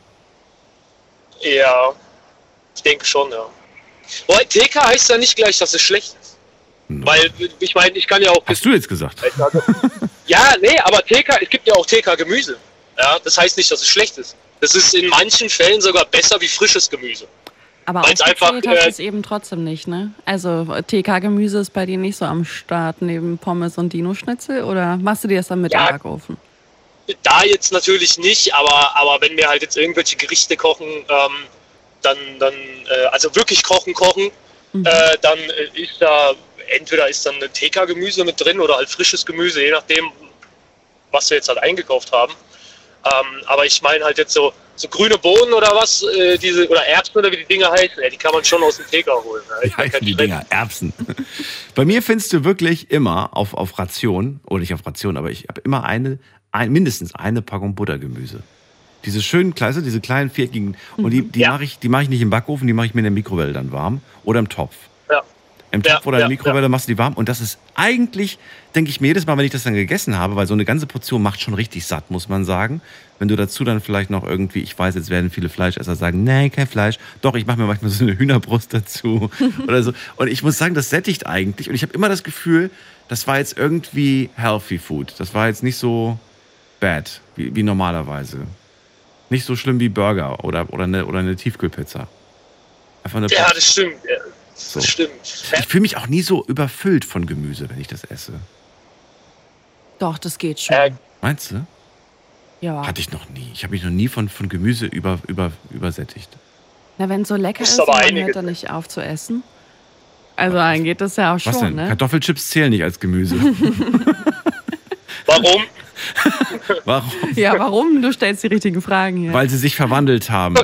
ja, ich denke schon, ja. Wobei TK heißt ja nicht gleich, dass es schlecht ist. Weil, ich meine, ich kann ja auch. Hast du jetzt gesagt? Ja, nee, aber TK, es gibt ja auch TK-Gemüse. Ja, das heißt nicht, dass es schlecht ist. Das ist in manchen Fällen sogar besser wie frisches Gemüse. aber Weil's einfach, hast äh, es eben trotzdem nicht, ne? Also TK-Gemüse ist bei dir nicht so am Start neben Pommes und Dino-Schnitzel oder machst du dir das dann mit Ja. im Backofen? Da jetzt natürlich nicht, aber, aber wenn wir halt jetzt irgendwelche Gerichte kochen, ähm, dann, dann äh, also wirklich kochen, kochen, äh, dann äh, ist da entweder ist dann eine TK-Gemüse mit drin oder halt frisches Gemüse, je nachdem, was wir jetzt halt eingekauft haben. Ähm, aber ich meine halt jetzt so, so grüne Bohnen oder was, äh, diese, oder Erbsen oder wie die Dinger heißen, ja, die kann man schon aus dem TK holen. Ne? Wie Ich heißen die. Dinger? Erbsen. Bei mir findest du wirklich immer auf, auf Ration, oder nicht auf Ration, aber ich habe immer eine, ein, mindestens eine Packung Buttergemüse. Diese schönen Kleine, diese kleinen viereckigen. Und die, die Ja. mache ich, die mache ich nicht im Backofen, die mache ich mir in der Mikrowelle dann warm. Oder im Topf. Ja. Im Ja, Topf oder in der ja, Mikrowelle machst du die warm. Und das ist eigentlich, denke ich mir jedes Mal, wenn ich das dann gegessen habe, weil so eine ganze Portion macht schon richtig satt, muss man sagen. Wenn du dazu dann vielleicht noch irgendwie, ich weiß, jetzt werden viele Fleischesser sagen, nein, kein Fleisch. Doch, ich mache mir manchmal so eine Hühnerbrust dazu oder so. Und ich muss sagen, das sättigt eigentlich. Und ich habe immer das Gefühl, das war jetzt irgendwie healthy food. Das war jetzt nicht so bad wie, wie normalerweise. Nicht so schlimm wie Burger oder, oder, eine, oder eine Tiefkühlpizza. Einfach eine Ja, das stimmt. Ja, So. das stimmt. ich fühle mich auch nie so überfüllt von Gemüse, wenn ich das esse. Doch, das geht schon. Äh, Meinst du? ja. Hatte ich noch nie. Ich habe mich noch nie von, von Gemüse über, über, übersättigt. Na, wenn es so lecker Ist ist, aber dann hört er nicht auf zu essen. Also dann geht das ja auch Was schon, denn? ne? Kartoffelchips zählen nicht als Gemüse. Warum? Warum? Ja, warum? Du stellst die richtigen Fragen hier. Weil sie sich verwandelt haben.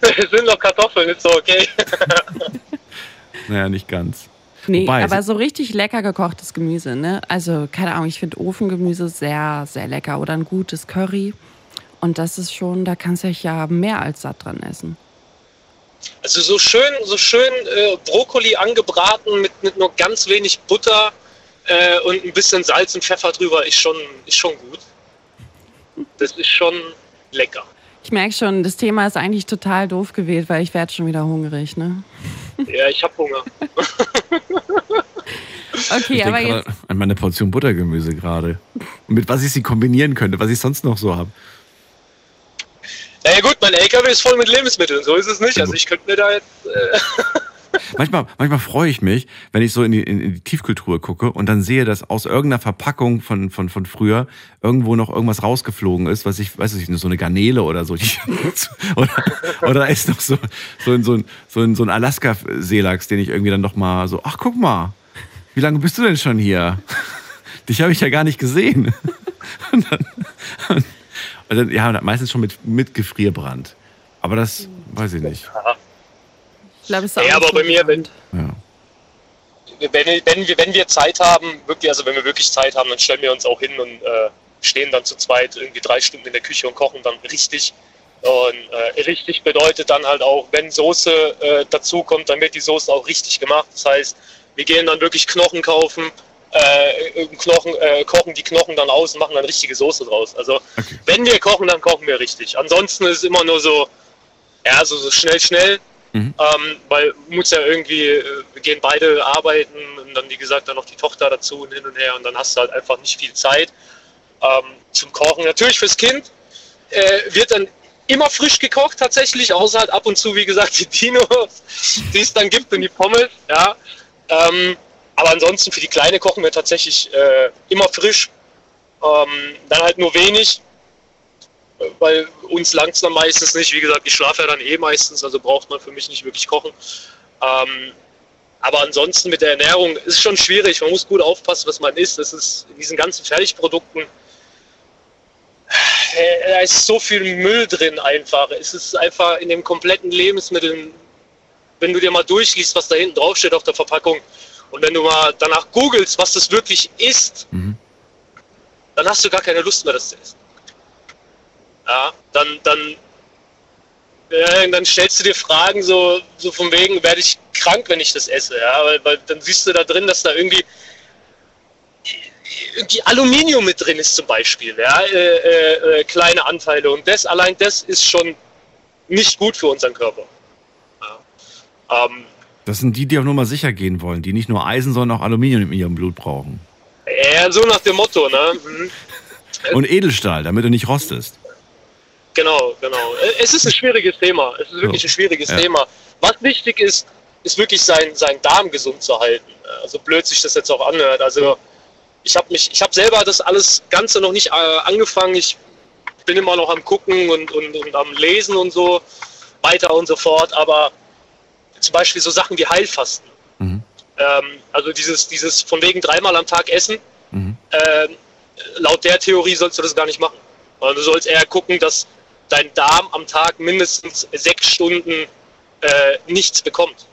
Es sind doch Kartoffeln, ist so okay. Naja, nicht ganz. nee, Wobei, aber so- so richtig lecker gekochtes Gemüse, ne? Also, keine Ahnung, ich finde Ofengemüse sehr, sehr lecker. Oder ein gutes Curry. Und das ist schon, da kannst du ja mehr als satt dran essen. Also so schön, so schön äh, Brokkoli angebraten mit, mit nur ganz wenig Butter äh, und ein bisschen Salz und Pfeffer drüber ist schon, ist schon gut. Das ist schon lecker. Ich merke schon, das Thema ist eigentlich total doof gewählt, weil ich werde schon wieder hungrig, ne? Ja, ich habe Hunger. Okay, Ich aber denke jetzt, an meine Portion Buttergemüse gerade. Und mit was ich sie kombinieren könnte, was ich sonst noch so habe. Naja gut, mein LKW ist voll mit Lebensmitteln, so ist es nicht. Also ich könnte mir da jetzt... Äh, Manchmal, manchmal freue ich mich, wenn ich so in die, in, in die Tiefkühltruhe gucke und dann sehe, dass aus irgendeiner Verpackung von, von, von früher irgendwo noch irgendwas rausgeflogen ist, was ich, weiß ich nicht, so eine Garnele oder so. Die, oder, oder da ist noch so, so, ein- so ein, so ein, so ein Alaska-Seelachs, den ich irgendwie dann doch mal so, ach guck mal, wie lange bist du denn schon hier? Dich habe ich ja gar nicht gesehen. Und dann, und, und dann ja, meistens schon mit, mit Gefrierbrand. Aber das weiß ich nicht. Ich glaube, es ist auch Ja, aber bei mir, wenn-. Ja. wenn, wenn, wir, wenn wir Zeit haben, wirklich, also wenn wir wirklich Zeit haben, dann stellen wir uns auch hin und äh, stehen dann zu zweit irgendwie drei Stunden in der Küche und kochen dann richtig. Und äh, richtig bedeutet dann halt auch, wenn Soße äh, dazu kommt, dann wird die Soße auch richtig gemacht. Das heißt, wir gehen dann wirklich Knochen kaufen, äh, Knochen, äh, kochen die Knochen dann aus und machen dann richtige Soße draus. Also Okay. wenn wir kochen, dann kochen wir richtig. Ansonsten ist es immer nur so, ja, so, so schnell, schnell. Mhm. Ähm, weil muss ja irgendwie, äh, gehen beide arbeiten und dann, wie gesagt, dann noch die Tochter dazu und hin und her und dann hast du halt einfach nicht viel Zeit ähm, zum Kochen. Natürlich fürs Kind äh, wird dann immer frisch gekocht tatsächlich, außer halt ab und zu, wie gesagt, die Dinos, die es dann gibt und die Pommes, ja. Ähm, aber ansonsten für die Kleine kochen wir tatsächlich äh, immer frisch, ähm, dann halt nur wenig, weil uns dann meistens nicht. Wie gesagt, ich schlafe ja dann eh meistens, also braucht man für mich nicht wirklich kochen. Ähm, aber ansonsten mit der Ernährung ist schon schwierig. Man muss gut aufpassen, was man isst. Das ist in diesen ganzen Fertigprodukten. äh, Da ist so viel Müll drin einfach. Es ist einfach in den kompletten Lebensmitteln, wenn du dir mal durchliest, was da hinten draufsteht auf der Verpackung und wenn du mal danach googelst, was das wirklich ist, Mhm. dann hast du gar keine Lust mehr, das zu essen. Ja, dann, dann, ja, dann stellst du dir Fragen so, so von wegen, werde ich krank, wenn ich das esse? Ja, weil, weil dann siehst du da drin, dass da irgendwie, irgendwie Aluminium mit drin ist zum Beispiel, ja, äh, äh, äh, kleine Anteile. Und das, allein das ist schon nicht gut für unseren Körper. Ja. Ähm, Das sind die, die auf Nummer sicher gehen wollen, die nicht nur Eisen, sondern auch Aluminium in ihrem Blut brauchen. ja, so nach dem Motto, ne? Mhm. Und Edelstahl, damit du nicht rostest. Genau, genau. Äh, Es ist ein schwieriges Thema. Es ist wirklich ein schwieriges Ja. Thema. Was wichtig ist, ist wirklich sein, seinen Darm gesund zu halten. Also blöd sich das jetzt auch anhört. Also ich habe mich, ich habe selber das alles Ganze noch nicht äh, angefangen. Ich bin immer noch am gucken und, und, und am Lesen und so weiter und so fort. Aber zum Beispiel so Sachen wie Heilfasten. Mhm. ähm, also dieses, dieses von wegen dreimal am Tag essen, Mhm. ähm, laut der Theorie sollst du das gar nicht machen. Also du sollst eher gucken, dass dein Darm am Tag mindestens sechs Stunden äh, nichts bekommt.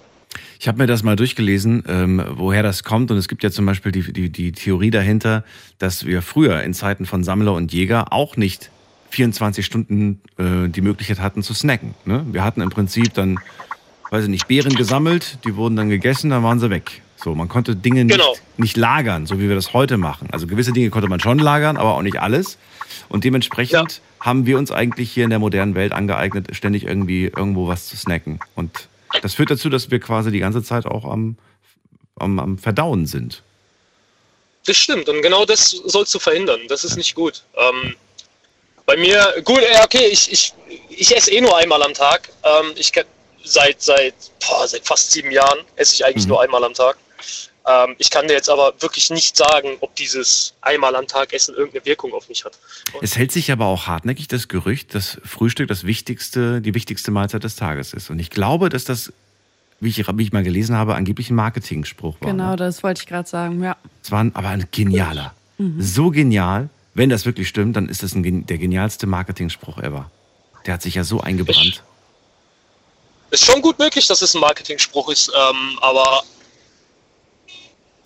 Ich habe mir das mal durchgelesen, ähm, woher das kommt. Und es gibt ja zum Beispiel die, die, die Theorie dahinter, dass wir früher in Zeiten von Sammler und Jäger auch nicht 24 Stunden äh, die Möglichkeit hatten zu snacken. Ne? Wir hatten im Prinzip dann, weiß ich nicht, Beeren gesammelt, die wurden dann gegessen, dann waren sie weg. So, man konnte Dinge nicht, Genau. nicht lagern, so wie wir das heute machen. Also gewisse Dinge konnte man schon lagern, aber auch nicht alles. Und dementsprechend haben wir uns eigentlich hier in der modernen Welt angeeignet, ständig irgendwie irgendwo was zu snacken. Und das führt dazu, dass wir quasi die ganze Zeit auch am, am, am Verdauen sind. Das stimmt und genau das sollst du verhindern. Das ist nicht gut. Ähm, bei mir, gut, ja, okay, ich, ich, ich esse eh nur einmal am Tag. Ähm, ich seit, seit, boah, seit fast sieben Jahren esse ich eigentlich Mhm. nur einmal am Tag. Ähm, ich kann dir jetzt aber wirklich nicht sagen, ob dieses einmal am Tag Essen irgendeine Wirkung auf mich hat. Es hält sich aber auch hartnäckig das Gerücht, dass Frühstück das wichtigste, die wichtigste Mahlzeit des Tages ist. Und ich glaube, dass das, wie ich, wie ich mal gelesen habe, angeblich ein Marketingspruch war. Genau, ne? das wollte ich gerade sagen, ja. Es war ein, aber ein genialer. So genial. Wenn das wirklich stimmt, dann ist das ein, der genialste Marketingspruch ever. Der hat sich ja so eingebrannt. Ist schon gut möglich, dass es ein Marketing-Spruch ist, ähm, aber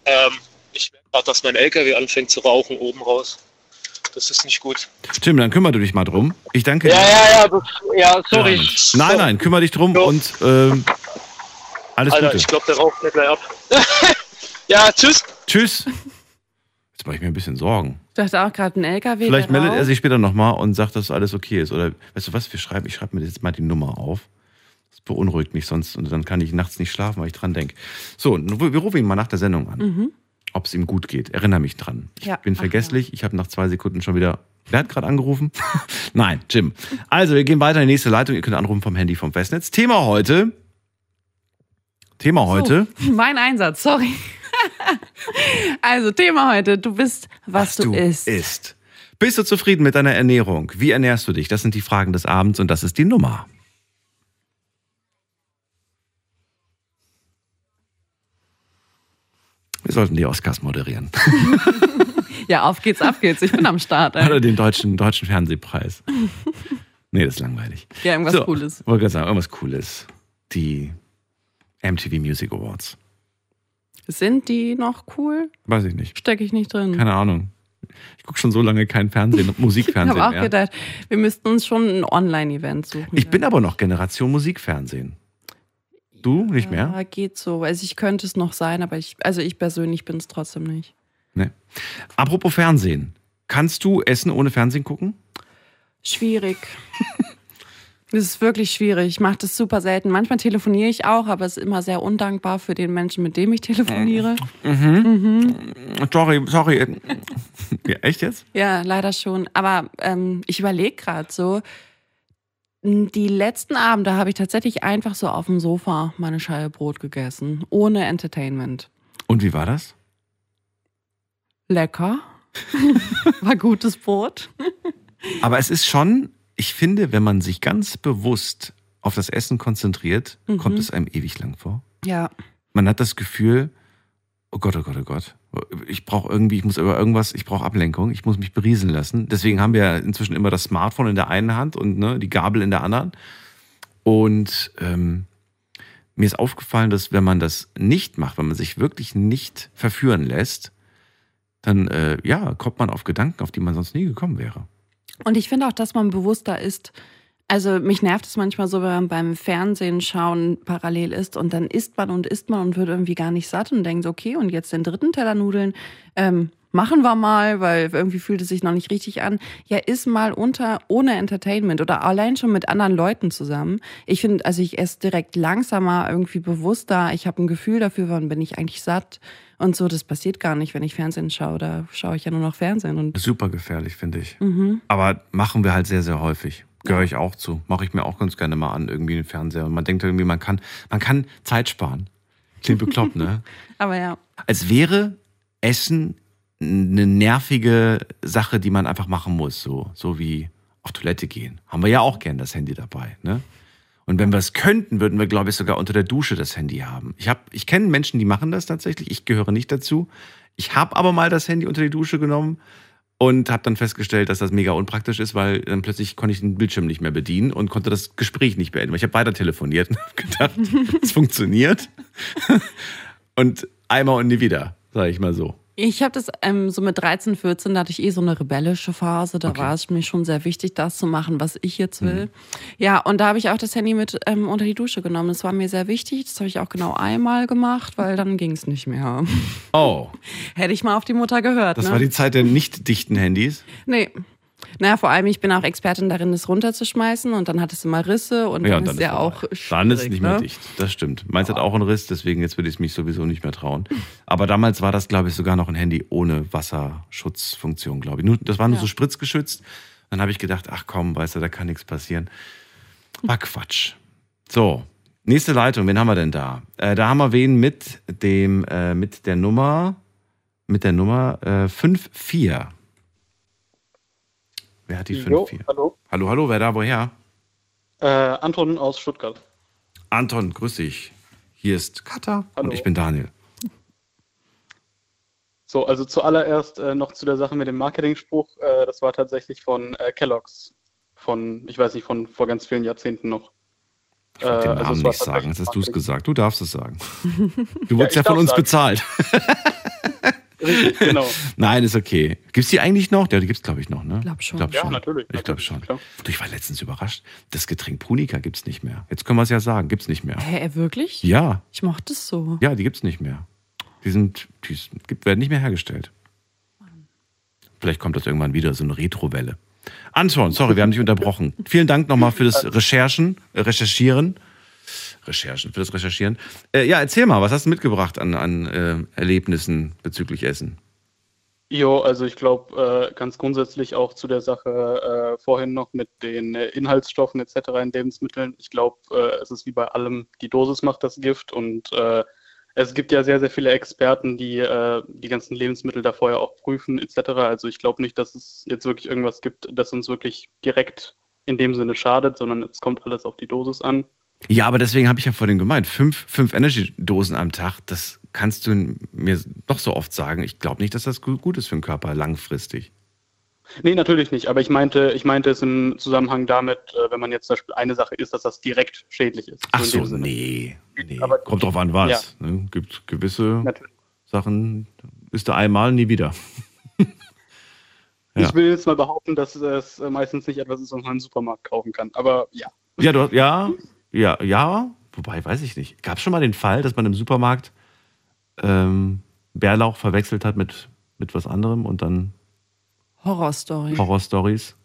ähm, ich merke gerade, dass mein LKW anfängt zu rauchen oben raus. Das ist nicht gut. Stimmt, dann kümmere du dich mal drum. Ich danke Ja, dir. ja, ja, das, ja, sorry. Nein, nein, kümmere dich drum Jo. und ähm, alles Alter, Gute. ich glaube, der raucht mir gleich ab. ja, tschüss. Tschüss. Jetzt mache ich mir ein bisschen Sorgen. Ich dachte auch gerade ein LKW. Vielleicht meldet er raucht. sich später nochmal und sagt, dass alles okay ist. Oder weißt du was, wir schreiben, ich schreibe mir jetzt mal die Nummer auf. Das beunruhigt mich sonst und dann kann ich nachts nicht schlafen, weil ich dran denke. So, wir rufen ihn mal nach der Sendung an, ob es ihm gut geht. Erinnere mich dran. Ich Ja. bin Ach, vergesslich, ich habe nach zwei Sekunden schon wieder. Wer hat gerade angerufen? Nein, Jim. Also, wir gehen weiter in die nächste Leitung. Ihr könnt anrufen vom Handy vom Festnetz. Thema heute. Thema heute. So, mein Einsatz, sorry. also, Thema heute, du bist, was, du, isst. isst. Bist du zufrieden mit deiner Ernährung? Wie ernährst du dich? Das sind die Fragen des Abends und das ist die Nummer. Wir sollten die Oscars moderieren. Ja, auf geht's, ab geht's. Ich bin am Start. Oder Ey. den deutschen, deutschen Fernsehpreis. Nee, das ist langweilig. Ja, irgendwas So, Cooles. Wollte gerade sagen, irgendwas Cooles. Die MTV Music Awards. Sind die noch cool? Weiß ich nicht. Stecke ich nicht drin. Keine Ahnung. Ich gucke schon so lange kein Fernsehen, ich Musikfernsehen habe auch mehr. gedacht, wir müssten uns schon ein Online-Event suchen. Ich bin aber noch Generation Musikfernsehen. Du nicht mehr? Ja, geht so. Also ich könnte es noch sein, aber ich, also ich persönlich bin es trotzdem nicht. Nee. Apropos Fernsehen. Kannst du Essen ohne Fernsehen gucken? Schwierig. Das ist wirklich schwierig. Ich mache das super selten. Manchmal telefoniere ich auch, aber es ist immer sehr undankbar für den Menschen, mit dem ich telefoniere. Sorry, sorry. Ja, echt jetzt? Ja, leider schon. Aber ähm, ich überlege gerade so, die letzten Abende habe ich tatsächlich einfach so auf dem Sofa meine Scheibe Brot gegessen, ohne Entertainment. Und wie war das? Lecker. War gutes Brot. Aber es ist schon, ich finde, wenn man sich ganz bewusst auf das Essen konzentriert, Mhm. kommt es einem ewig lang vor. Ja. Man hat das Gefühl, oh Gott, oh Gott, oh Gott. Ich brauche irgendwie, ich muss über irgendwas, ich brauche Ablenkung, ich muss mich berieseln lassen. Deswegen haben wir inzwischen immer das Smartphone in der einen Hand und ne, die Gabel in der anderen. Und ähm, mir ist aufgefallen, dass wenn man das nicht macht, wenn man sich wirklich nicht verführen lässt, dann äh, ja, kommt man auf Gedanken, auf die man sonst nie gekommen wäre. Und ich finde auch, dass man bewusster ist. Also mich nervt es manchmal so, wenn man beim Fernsehen schauen parallel ist und dann isst man und isst man und wird irgendwie gar nicht satt und denkt, okay, und jetzt den dritten Teller Nudeln ähm, machen wir mal, weil irgendwie fühlt es sich noch nicht richtig an. Ja, iss mal unter ohne Entertainment oder allein schon mit anderen Leuten zusammen. Ich finde, also ich esse direkt langsamer, irgendwie bewusster. Ich habe ein Gefühl dafür, wann bin ich eigentlich satt und so. Das passiert gar nicht, wenn ich Fernsehen schaue. Da schaue ich ja nur noch Fernsehen und Super gefährlich, finde ich. mhm. Aber machen wir halt sehr, sehr häufig. Gehöre ich auch zu. Mache ich mir auch ganz gerne mal an, irgendwie den Fernseher. Und man denkt irgendwie, man kann, man kann Zeit sparen. Klingt bekloppt, ne? aber ja. Als wäre Essen eine nervige Sache, die man einfach machen muss. So, so wie auf Toilette gehen. Haben wir ja auch gern das Handy dabei, ne? Und wenn wir es könnten, würden wir, glaube ich, sogar unter der Dusche das Handy haben. Ich, hab, ich kenne Menschen, die machen das tatsächlich. Ich gehöre nicht dazu. Ich habe aber mal das Handy unter die Dusche genommen und habe dann festgestellt, dass das mega unpraktisch ist, weil dann plötzlich konnte ich den Bildschirm nicht mehr bedienen und konnte das Gespräch nicht beenden. Ich habe weiter telefoniert und habe gedacht, es funktioniert. Und einmal und nie wieder, sage ich mal so. Ich habe das ähm, so mit 13, 14, da hatte ich eh so eine rebellische Phase. Da Okay. war es mir schon sehr wichtig, das zu machen, was ich jetzt will. Mhm. Ja, und da habe ich auch das Handy mit ähm, unter die Dusche genommen. Das war mir sehr wichtig. Das habe ich auch genau einmal gemacht, weil dann ging es nicht mehr. Oh, Hätte ich mal auf die Mutter gehört. das ne? war die Zeit der nicht dichten Handys. Nee. Naja, vor allem, ich bin auch Expertin darin, es runterzuschmeißen und dann hat es immer Risse und Ja, dann, und ist ja auch Dann ist es nicht mehr ne? dicht. Das stimmt. Meins hat auch einen Riss, deswegen jetzt würde ich es mich sowieso nicht mehr trauen. Aber damals war das, glaube ich, sogar noch ein Handy ohne Wasserschutzfunktion, glaube ich. Nur, das war nur Ja. so spritzgeschützt. Dann habe ich gedacht, ach komm, weißt du, da kann nichts passieren. War Quatsch. So, nächste Leitung, wen haben wir denn da? Äh, da haben wir wen mit dem, äh, mit der Nummer, mit der Nummer äh, 54. Wer hat die Jo, 54? hallo. Hallo, hallo, wer da, woher? Äh, Anton aus Stuttgart. Anton, grüß dich. Hier ist Katha und Hallo. ich bin Daniel. So, also zuallererst äh, noch zu der Sache mit dem Marketingspruch. Äh, das war tatsächlich von äh, Kellogg's. Von, ich weiß nicht, von vor ganz vielen Jahrzehnten noch. Ich wollte den Äh, also Namen es war nicht sagen, jetzt hast du es gesagt. Du darfst es sagen. Du wurdest ich ja, von uns bezahlt. Richtig, genau. Nein, ist okay. Gibt's die eigentlich noch? Ja, die gibt's, glaube ich, noch, ne? Glaub schon. Glaub Ja, natürlich. Ich glaube schon. klar. Ich war letztens überrascht. Das Getränk Punika gibt's nicht mehr. Jetzt können wir es ja sagen, gibt's nicht mehr. Hä, wirklich? Ja, Ich mochte es so. ja, die gibt's nicht mehr. Die sind, die gibt- werden nicht mehr hergestellt. Vielleicht kommt das irgendwann wieder, so eine Retrowelle. Anton, sorry, wir haben dich unterbrochen. Vielen Dank nochmal für das Recherchen, äh, Recherchieren. Recherchen, für das Recherchieren. Äh, ja, erzähl mal, was hast du mitgebracht an, an äh, Erlebnissen bezüglich Essen? Jo, also ich glaube äh, ganz grundsätzlich auch zu der Sache äh, vorhin noch mit den äh, Inhaltsstoffen etc. in Lebensmitteln. Ich glaube, äh, es ist wie bei allem, die Dosis macht das Gift und äh, es gibt ja sehr, sehr viele Experten, die äh, die ganzen Lebensmittel da vorher auch prüfen etc. Also ich glaube nicht, dass es jetzt wirklich irgendwas gibt, das uns wirklich direkt in dem Sinne schadet, sondern es kommt alles auf die Dosis an. Ja, aber deswegen habe ich ja vorhin gemeint, fünf, fünf Energy-Dosen am Tag, das kannst du mir doch so oft sagen. Ich glaube nicht, dass das gu- gut ist für den Körper langfristig. Nee, natürlich nicht. Aber ich meinte, ich meinte es im Zusammenhang damit, äh, wenn man jetzt zum Beispiel eine Sache isst, dass das direkt schädlich ist. Ach so, nee. nee. Aber- Kommt drauf an, was. Ne? Gibt gewisse Natürlich. Sachen, isst du einmal, nie wieder. Ja. Ich will jetzt mal behaupten, dass es äh, meistens nicht etwas ist, was man im Supermarkt kaufen kann. Aber ja. Ja, du, ja, ja, ja. Wobei, weiß ich nicht. Gab es schon mal den Fall, dass man im Supermarkt ähm, Bärlauch verwechselt hat mit, mit was anderem und dann Horrorstory. Horrorstories?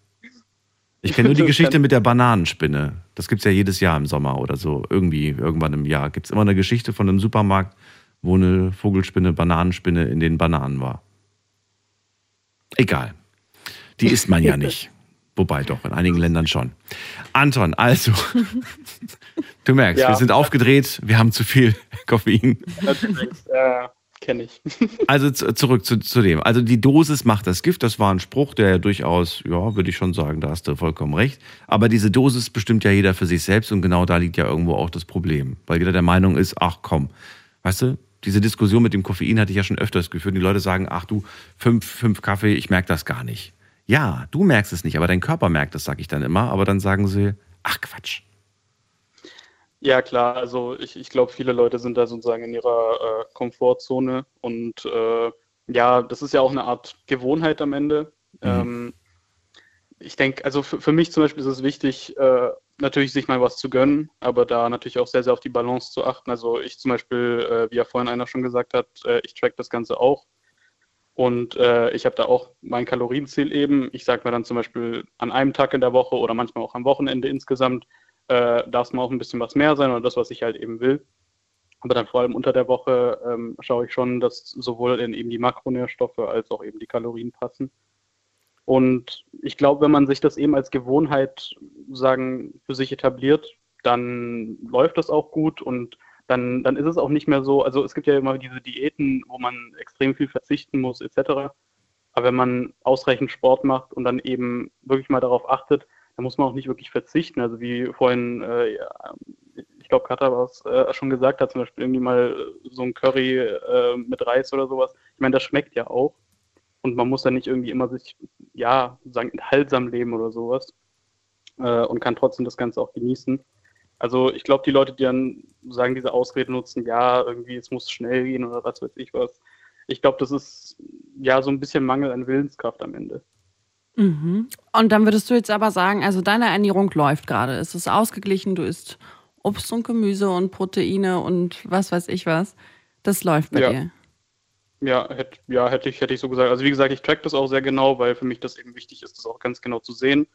Ich kenne nur die Geschichte mit der Bananenspinne. Das gibt's ja jedes Jahr im Sommer oder so. Irgendwie, irgendwann im Jahr gibt's immer eine Geschichte von einem Supermarkt, wo eine Vogelspinne, Bananenspinne in den Bananen war. Egal. Die isst man ja nicht. Wobei doch, in einigen Ländern schon. Anton, also, du merkst, Ja. wir sind aufgedreht, wir haben zu viel Koffein. Natürlich, äh, kenne ich. Also zu- zurück zu, zu dem. Also die Dosis macht das Gift. Das war ein Spruch, der ja durchaus, ja, würde ich schon sagen, da hast du vollkommen recht. Aber diese Dosis bestimmt ja jeder für sich selbst und genau da liegt ja irgendwo auch das Problem. Weil jeder der Meinung ist, ach komm, weißt du, diese Diskussion mit dem Koffein hatte ich ja schon öfters geführt. Die Leute sagen, ach du, fünf, fünf Kaffee, ich merke das gar nicht. Ja, du merkst es nicht, aber dein Körper merkt es, sag ich dann immer. Aber dann sagen sie, ach Quatsch. Ja, klar. Also ich, ich glaube, viele Leute sind da sozusagen in ihrer äh, Komfortzone. Und äh, ja, das ist ja auch eine Art Gewohnheit am Ende. Ähm, ich denke, also für, für mich zum Beispiel ist es wichtig, äh, natürlich sich mal was zu gönnen, aber da natürlich auch sehr, sehr auf die Balance zu achten. Also ich zum Beispiel, äh, wie ja vorhin einer schon gesagt hat, äh, ich track das Ganze auch. Und äh, ich habe da auch mein Kalorienziel eben. Ich sage mir dann zum Beispiel an einem Tag in der Woche oder manchmal auch am Wochenende insgesamt, äh, darf es mal auch ein bisschen was mehr sein oder das, was ich halt eben will. Aber dann vor allem unter der Woche ähm, schaue ich schon, dass sowohl in eben die Makronährstoffe als auch eben die Kalorien passen. Und ich glaube, wenn man sich das eben als Gewohnheit sagen für sich etabliert, dann läuft das auch gut und dann, dann ist es auch nicht mehr so, also es gibt ja immer diese Diäten, wo man extrem viel verzichten muss, etc. Aber wenn man ausreichend Sport macht und dann eben wirklich mal darauf achtet, da muss man auch nicht wirklich verzichten. Also wie vorhin, äh, ich glaube, Katha was äh, schon gesagt hat, zum Beispiel irgendwie mal so ein Curry äh, mit Reis oder sowas. Ich meine, das schmeckt ja auch. Und man muss dann nicht irgendwie immer sich, ja, sagen, enthaltsam leben oder sowas. Äh, und kann trotzdem das Ganze auch genießen. Also ich glaube, die Leute, die dann sagen, diese Ausrede nutzen, ja, irgendwie, es muss schnell gehen oder was weiß ich was. Ich glaube, das ist ja so ein bisschen Mangel an Willenskraft am Ende. Mhm. Und dann würdest du jetzt aber sagen, also deine Ernährung läuft gerade. Es ist ausgeglichen, du isst Obst und Gemüse und Proteine und was weiß ich was. Das läuft bei ja. dir. Ja, hätte, ja hätte, ich, hätte ich so gesagt. Also wie gesagt, ich track das auch sehr genau, weil für mich das eben wichtig ist, das auch ganz genau zu sehen.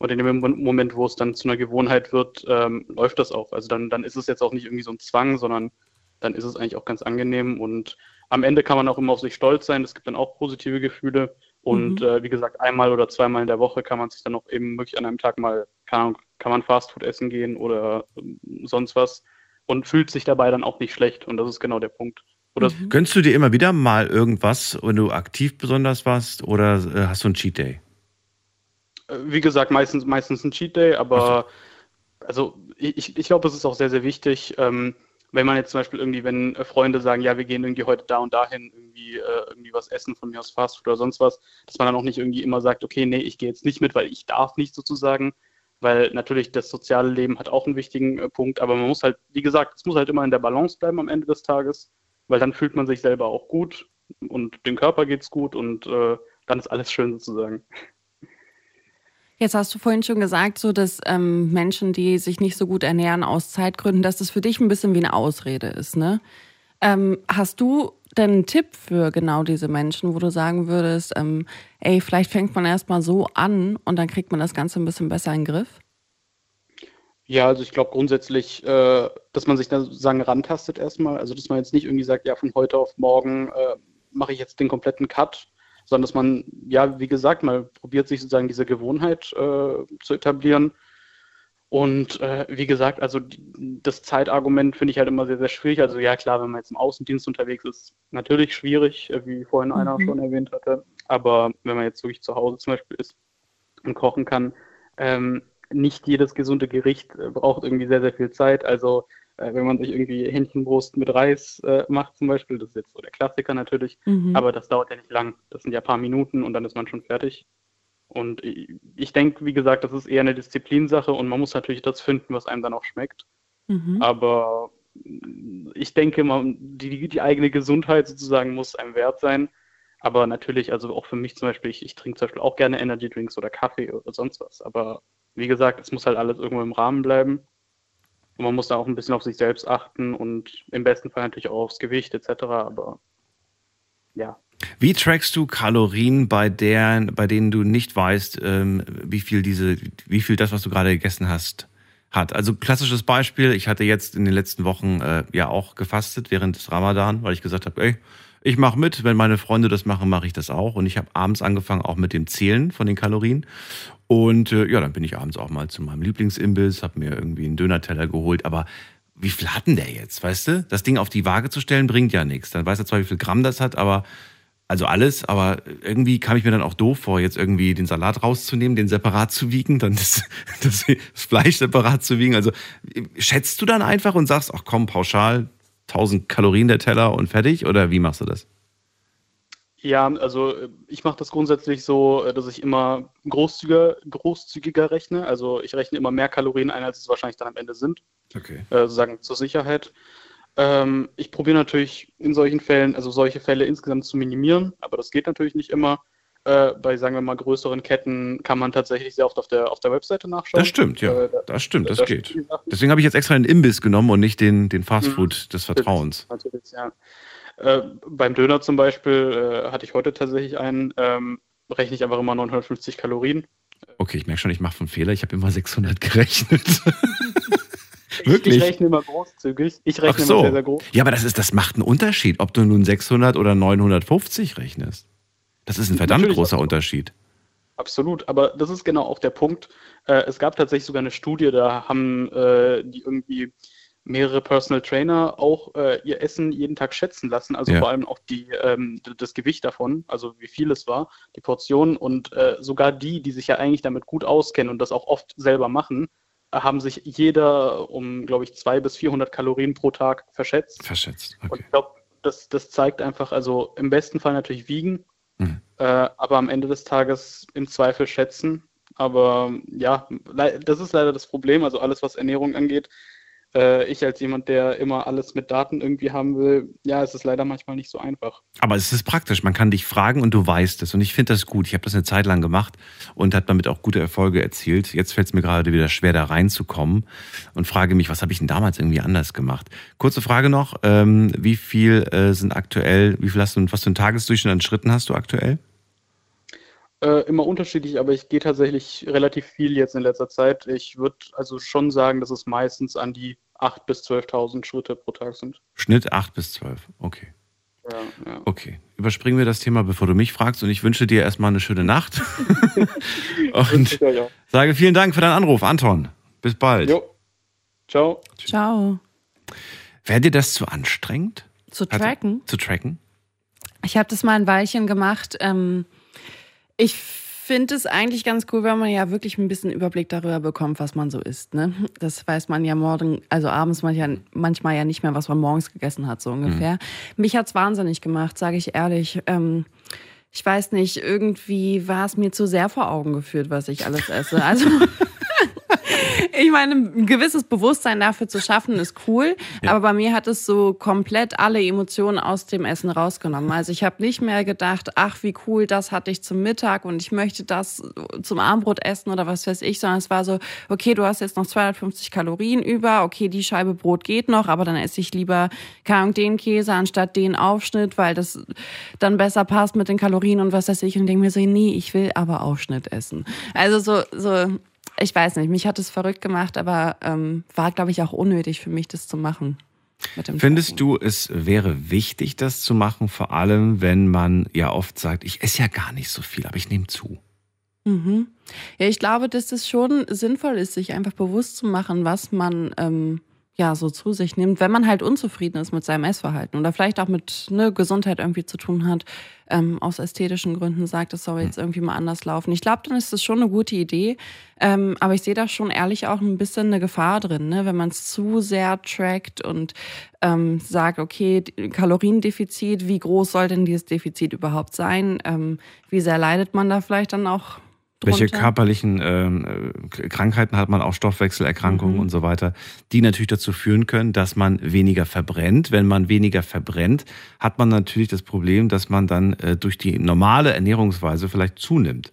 Und in dem Moment, wo es dann zu einer Gewohnheit wird, ähm, läuft das auch. Also dann, dann ist es jetzt auch nicht irgendwie so ein Zwang, sondern dann ist es eigentlich auch ganz angenehm. Und am Ende kann man auch immer auf sich stolz sein. Es gibt dann auch positive Gefühle. Und mhm. äh, wie gesagt, einmal oder zweimal in der Woche kann man sich dann auch eben wirklich an einem Tag mal, kann, kann man Fastfood essen gehen oder äh, sonst was und fühlt sich dabei dann auch nicht schlecht. Und das ist genau der Punkt. Oder mhm. Gönnst du dir immer wieder mal irgendwas, wenn du aktiv besonders warst, oder äh, hast du einen Cheat Day? Wie gesagt, meistens, meistens ein Cheat Day, aber so. also ich, ich glaube, es ist auch sehr, sehr wichtig, ähm, wenn man jetzt zum Beispiel irgendwie, wenn Freunde sagen, ja, wir gehen irgendwie heute da und dahin irgendwie, äh, irgendwie was essen, von mir aus Fastfood oder sonst was, dass man dann auch nicht irgendwie immer sagt, okay, nee, ich gehe jetzt nicht mit, weil ich darf nicht sozusagen, weil natürlich das soziale Leben hat auch einen wichtigen äh, Punkt, aber man muss halt, wie gesagt, es muss halt immer in der Balance bleiben am Ende des Tages, weil dann fühlt man sich selber auch gut und dem Körper geht's gut und äh, dann ist alles schön sozusagen. Jetzt hast du vorhin schon gesagt, so dass ähm, Menschen, die sich nicht so gut ernähren aus Zeitgründen, dass das für dich ein bisschen wie eine Ausrede ist. Ne? Ähm, hast du denn einen Tipp für genau diese Menschen, wo du sagen würdest, ähm, ey, vielleicht fängt man erstmal so an und dann kriegt man das Ganze ein bisschen besser in den Griff? Ja, also ich glaube grundsätzlich, äh, dass man sich da sozusagen rantastet erstmal. Also dass man jetzt nicht irgendwie sagt, ja, von heute auf morgen äh, mache ich jetzt den kompletten Cut, sondern dass man, ja, wie gesagt, mal probiert, sich sozusagen diese Gewohnheit äh, zu etablieren. Und äh, wie gesagt, also die, das Zeitargument finde ich halt immer sehr, sehr schwierig. Also ja, klar, wenn man jetzt im Außendienst unterwegs ist, natürlich schwierig, äh, wie vorhin einer mhm. schon erwähnt hatte. Aber wenn man jetzt wirklich zu Hause zum Beispiel ist und kochen kann, ähm, nicht jedes gesunde Gericht äh, braucht irgendwie sehr, sehr viel Zeit. Also äh, wenn man sich irgendwie Hähnchenbrust mit Reis äh, macht zum Beispiel, das ist jetzt so der Klassiker natürlich, mhm. aber das dauert ja nicht lang. Das sind ja ein paar Minuten und dann ist man schon fertig. Und ich, ich denke, wie gesagt, das ist eher eine Disziplinsache und man muss natürlich das finden, was einem dann auch schmeckt. Mhm. Aber ich denke, man, die, die eigene Gesundheit sozusagen muss einem wert sein. Aber natürlich, also auch für mich zum Beispiel, ich, ich trinke zum Beispiel auch gerne Energy Drinks oder Kaffee oder sonst was. Aber wie gesagt, es muss halt alles irgendwo im Rahmen bleiben. Und man muss da auch ein bisschen auf sich selbst achten und im besten Fall natürlich auch aufs Gewicht etc. Aber ja. Wie trackst du Kalorien, bei, der, bei denen du nicht weißt, ähm, wie viel diese, wie viel das, was du gerade gegessen hast, hat? Also klassisches Beispiel, ich hatte jetzt in den letzten Wochen äh, ja auch gefastet während des Ramadan, weil ich gesagt habe, ey, ich mache mit, wenn meine Freunde das machen, mache ich das auch. Und ich habe abends angefangen auch mit dem Zählen von den Kalorien. Und äh, ja, dann bin ich abends auch mal zu meinem Lieblingsimbiss, habe mir irgendwie einen Dönerteller geholt. Aber wie viel hat denn der jetzt, weißt du? Das Ding auf die Waage zu stellen, bringt ja nichts. Dann weiß er zwar, wie viel Gramm das hat, aber also alles, aber irgendwie kam ich mir dann auch doof vor, jetzt irgendwie den Salat rauszunehmen, den separat zu wiegen, dann das, das, Fleisch separat zu wiegen. Also schätzt du dann einfach und sagst, ach komm, pauschal 1000 Kalorien der Teller und fertig? Oder wie machst du das? Ja, also äh, ich mache das grundsätzlich so, äh, dass ich immer großzügiger, großzügiger rechne. Also ich rechne immer mehr Kalorien ein, als es wahrscheinlich dann am Ende sind. Okay. Äh, sozusagen zur Sicherheit. Ähm, ich probiere natürlich in solchen Fällen, also solche Fälle insgesamt zu minimieren, aber das geht natürlich nicht immer. Äh, bei, sagen wir mal, größeren Ketten kann man tatsächlich sehr oft auf der, auf der Webseite nachschauen. Das stimmt, ja. Äh, das stimmt, das, das geht. Deswegen habe ich jetzt extra einen Imbiss genommen und nicht den, den Fastfood mhm. des Vertrauens. Natürlich, ja. Äh, beim Döner zum Beispiel äh, hatte ich heute tatsächlich einen, ähm, rechne ich einfach immer 950 Kalorien. Okay, ich merke schon, ich mache einen Fehler. Ich habe immer 600 gerechnet. Wirklich? Ich, ich, rechne immer großzügig. Ich rechne so. immer sehr, sehr groß. Ja, aber das, ist, das macht einen Unterschied, ob du nun 600 oder 950 rechnest. Das ist ein verdammt Natürlich großer absolut. Unterschied. Absolut, aber das ist genau auch der Punkt. Äh, es gab tatsächlich sogar eine Studie, da haben äh, die irgendwie mehrere Personal Trainer auch äh, ihr Essen jeden Tag schätzen lassen, also Ja. vor allem auch die, ähm, das Gewicht davon, also wie viel es war, die Portionen und äh, sogar die, die sich ja eigentlich damit gut auskennen und das auch oft selber machen, haben sich jeder um, glaube ich, 200 bis 400 Kalorien pro Tag verschätzt. Verschätzt. Und Okay. ich glaube, das, das zeigt einfach, also im besten Fall natürlich wiegen, Äh, aber am Ende des Tages im Zweifel schätzen. Aber ja, das ist leider das Problem, also alles, was Ernährung angeht. Äh, ich als jemand, der immer alles mit Daten irgendwie haben will, ja, es ist leider manchmal nicht so einfach. Aber es ist praktisch. Man kann dich fragen und du weißt es. Und ich finde das gut. Ich habe das eine Zeit lang gemacht und habe damit auch gute Erfolge erzielt. Jetzt fällt es mir gerade wieder schwer, da reinzukommen und frage mich, was habe ich denn damals irgendwie anders gemacht? Kurze Frage noch. Ähm, wie viel äh, sind aktuell, wie viel hast du, was für einen Tagesdurchschnitt an Schritten hast du aktuell? Äh, immer unterschiedlich, aber ich gehe tatsächlich relativ viel jetzt in letzter Zeit. Ich würde also schon sagen, dass es meistens an die 8.000 bis 12.000 Schritte pro Tag sind. Schnitt 8 bis 12. Okay. Ja, ja. Okay. Überspringen wir das Thema, bevor du mich fragst. Und ich wünsche dir erstmal eine schöne Nacht. und sage vielen Dank für deinen Anruf, Anton. Bis bald. Jo. Ciao. Ciao. Wäre dir das zu anstrengend? Zu tracken? Zu tracken? Ich habe das mal ein Weilchen gemacht. Ähm, ich finde es eigentlich ganz cool, wenn man ja wirklich ein bisschen Überblick darüber bekommt, was man so isst. Ne? Das weiß man ja morgen, also abends manchmal, manchmal ja nicht mehr, was man morgens gegessen hat, so ungefähr. Mich hat's wahnsinnig gemacht, sage ich ehrlich. Ähm, ich weiß nicht, irgendwie war es mir zu sehr vor Augen geführt, was ich alles esse. Also ich meine, ein gewisses Bewusstsein dafür zu schaffen, ist cool. Aber bei mir hat es so komplett alle Emotionen aus dem Essen rausgenommen. Also ich habe nicht mehr gedacht, ach, wie cool, das hatte ich zum Mittag und ich möchte das zum Abendbrot essen oder was weiß ich, sondern es war so, okay, du hast jetzt noch 250 Kalorien über, okay, die Scheibe Brot geht noch, aber dann esse ich lieber Ahnung, den Käse anstatt den Aufschnitt, weil das dann besser passt mit den Kalorien und was weiß ich. Und denke mir so, nee, ich will aber Aufschnitt essen. Also so, so ich weiß nicht, mich hat es verrückt gemacht, aber ähm, war, glaube ich, auch unnötig für mich, das zu machen. Findest Tracken. du, es wäre wichtig, das zu machen, vor allem, wenn man ja oft sagt, ich esse ja gar nicht so viel, aber ich nehme zu. Mhm. Ja, ich glaube, dass es schon sinnvoll ist, sich einfach bewusst zu machen, was man ähm, ja so zu sich nimmt, wenn man halt unzufrieden ist mit seinem Essverhalten oder vielleicht auch mit ne, Gesundheit irgendwie zu tun hat, ähm, aus ästhetischen Gründen sagt, es soll jetzt irgendwie mal anders laufen. Ich glaube, dann ist das schon eine gute Idee, ähm, aber ich sehe da schon ehrlich auch ein bisschen eine Gefahr drin, ne? wenn man es zu sehr trackt und ähm, sagt, okay, Kaloriendefizit, wie groß soll denn dieses Defizit überhaupt sein? Ähm, wie sehr leidet man da vielleicht dann auch Welche drunter? körperlichen ähm, äh, Krankheiten hat man, auch Stoffwechselerkrankungen und so weiter, die natürlich dazu führen können, dass man weniger verbrennt. Wenn man weniger verbrennt, hat man natürlich das Problem, dass man dann äh, durch die normale Ernährungsweise vielleicht zunimmt,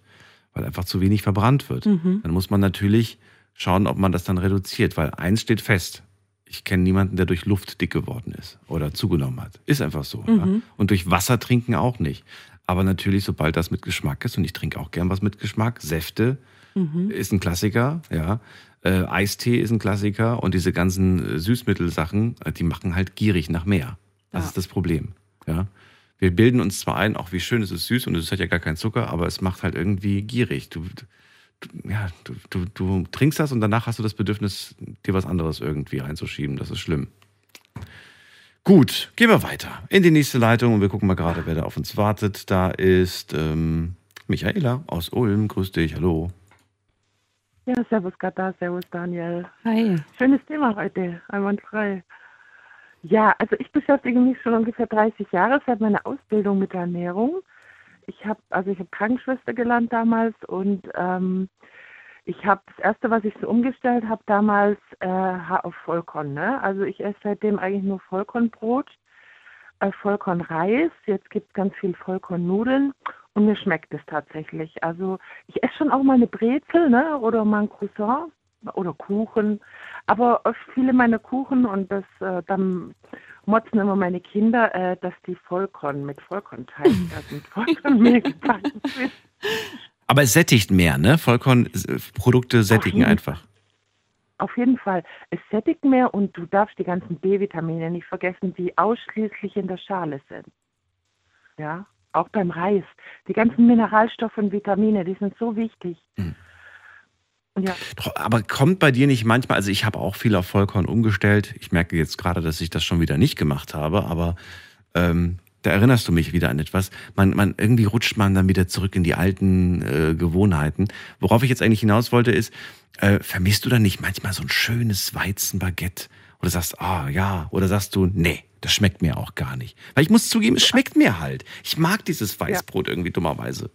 weil einfach zu wenig verbrannt wird. Mhm. Dann muss man natürlich schauen, ob man das dann reduziert, weil eins steht fest. Ich kenne niemanden, der durch Luft dick geworden ist oder zugenommen hat. Ist einfach so. Ja? Mhm. Und durch Wasser trinken auch nicht. Aber natürlich, sobald das mit Geschmack ist, und ich trinke auch gern was mit Geschmack, Säfte Mhm. ist ein Klassiker, ja. Äh, Eistee ist ein Klassiker und diese ganzen äh, Süßmittelsachen, äh, die machen halt gierig nach mehr. Das Ja. ist das Problem. Ja. Wir bilden uns zwar ein, auch wie schön es ist süß und es hat ja gar keinen Zucker, aber es macht halt irgendwie gierig. Du, du, ja, du, du, du trinkst das und danach hast du das Bedürfnis, dir was anderes irgendwie reinzuschieben. Das ist schlimm. Gut, gehen wir weiter in die nächste Leitung und wir gucken mal gerade, wer da auf uns wartet. Da ist ähm, Michaela aus Ulm. Grüß dich, hallo. Ja, servus Gata, servus Daniel. Hi. Schönes Thema heute, einwandfrei. Ja, also ich beschäftige mich schon ungefähr 30 Jahre seit meiner Ausbildung mit der Ernährung. Ich habe also ich habe Krankenschwester gelernt damals und ähm, ich habe das erste, was ich so umgestellt habe damals äh, auf Vollkorn. Ne? Also ich esse seitdem eigentlich nur Vollkornbrot, äh, Vollkornreis. Jetzt gibt es ganz viel Vollkornnudeln und mir schmeckt es tatsächlich. Also ich esse schon auch mal eine Brezel ne? oder mal ein Croissant oder Kuchen. Aber viele meiner Kuchen und das äh, dann motzen immer meine Kinder, äh, dass die Vollkorn mit Vollkornteig, also mit Vollkornmehl gebacken sind. Aber es sättigt mehr, ne? Vollkornprodukte sättigen jeden einfach. Auf jeden Fall. Es sättigt mehr und du darfst die ganzen B-Vitamine nicht vergessen, die ausschließlich in der Schale sind. Ja, auch beim Reis. Die ganzen Mineralstoffe und Vitamine, die sind so wichtig. Mhm. Ja. Aber kommt bei dir nicht manchmal, also ich habe auch viel auf Vollkorn umgestellt. Ich merke jetzt gerade, dass ich das schon wieder nicht gemacht habe, aber ähm, da erinnerst du mich wieder an etwas. Man, man irgendwie rutscht man dann wieder zurück in die alten äh, Gewohnheiten. Worauf ich jetzt eigentlich hinaus wollte, ist, äh, vermisst du dann nicht manchmal so ein schönes Weizenbaguette? Oder sagst, ah ja, oder sagst du, nee, das schmeckt mir auch gar nicht. Weil ich muss zugeben, es schmeckt mir halt. Ich mag dieses Weißbrot irgendwie dummerweise.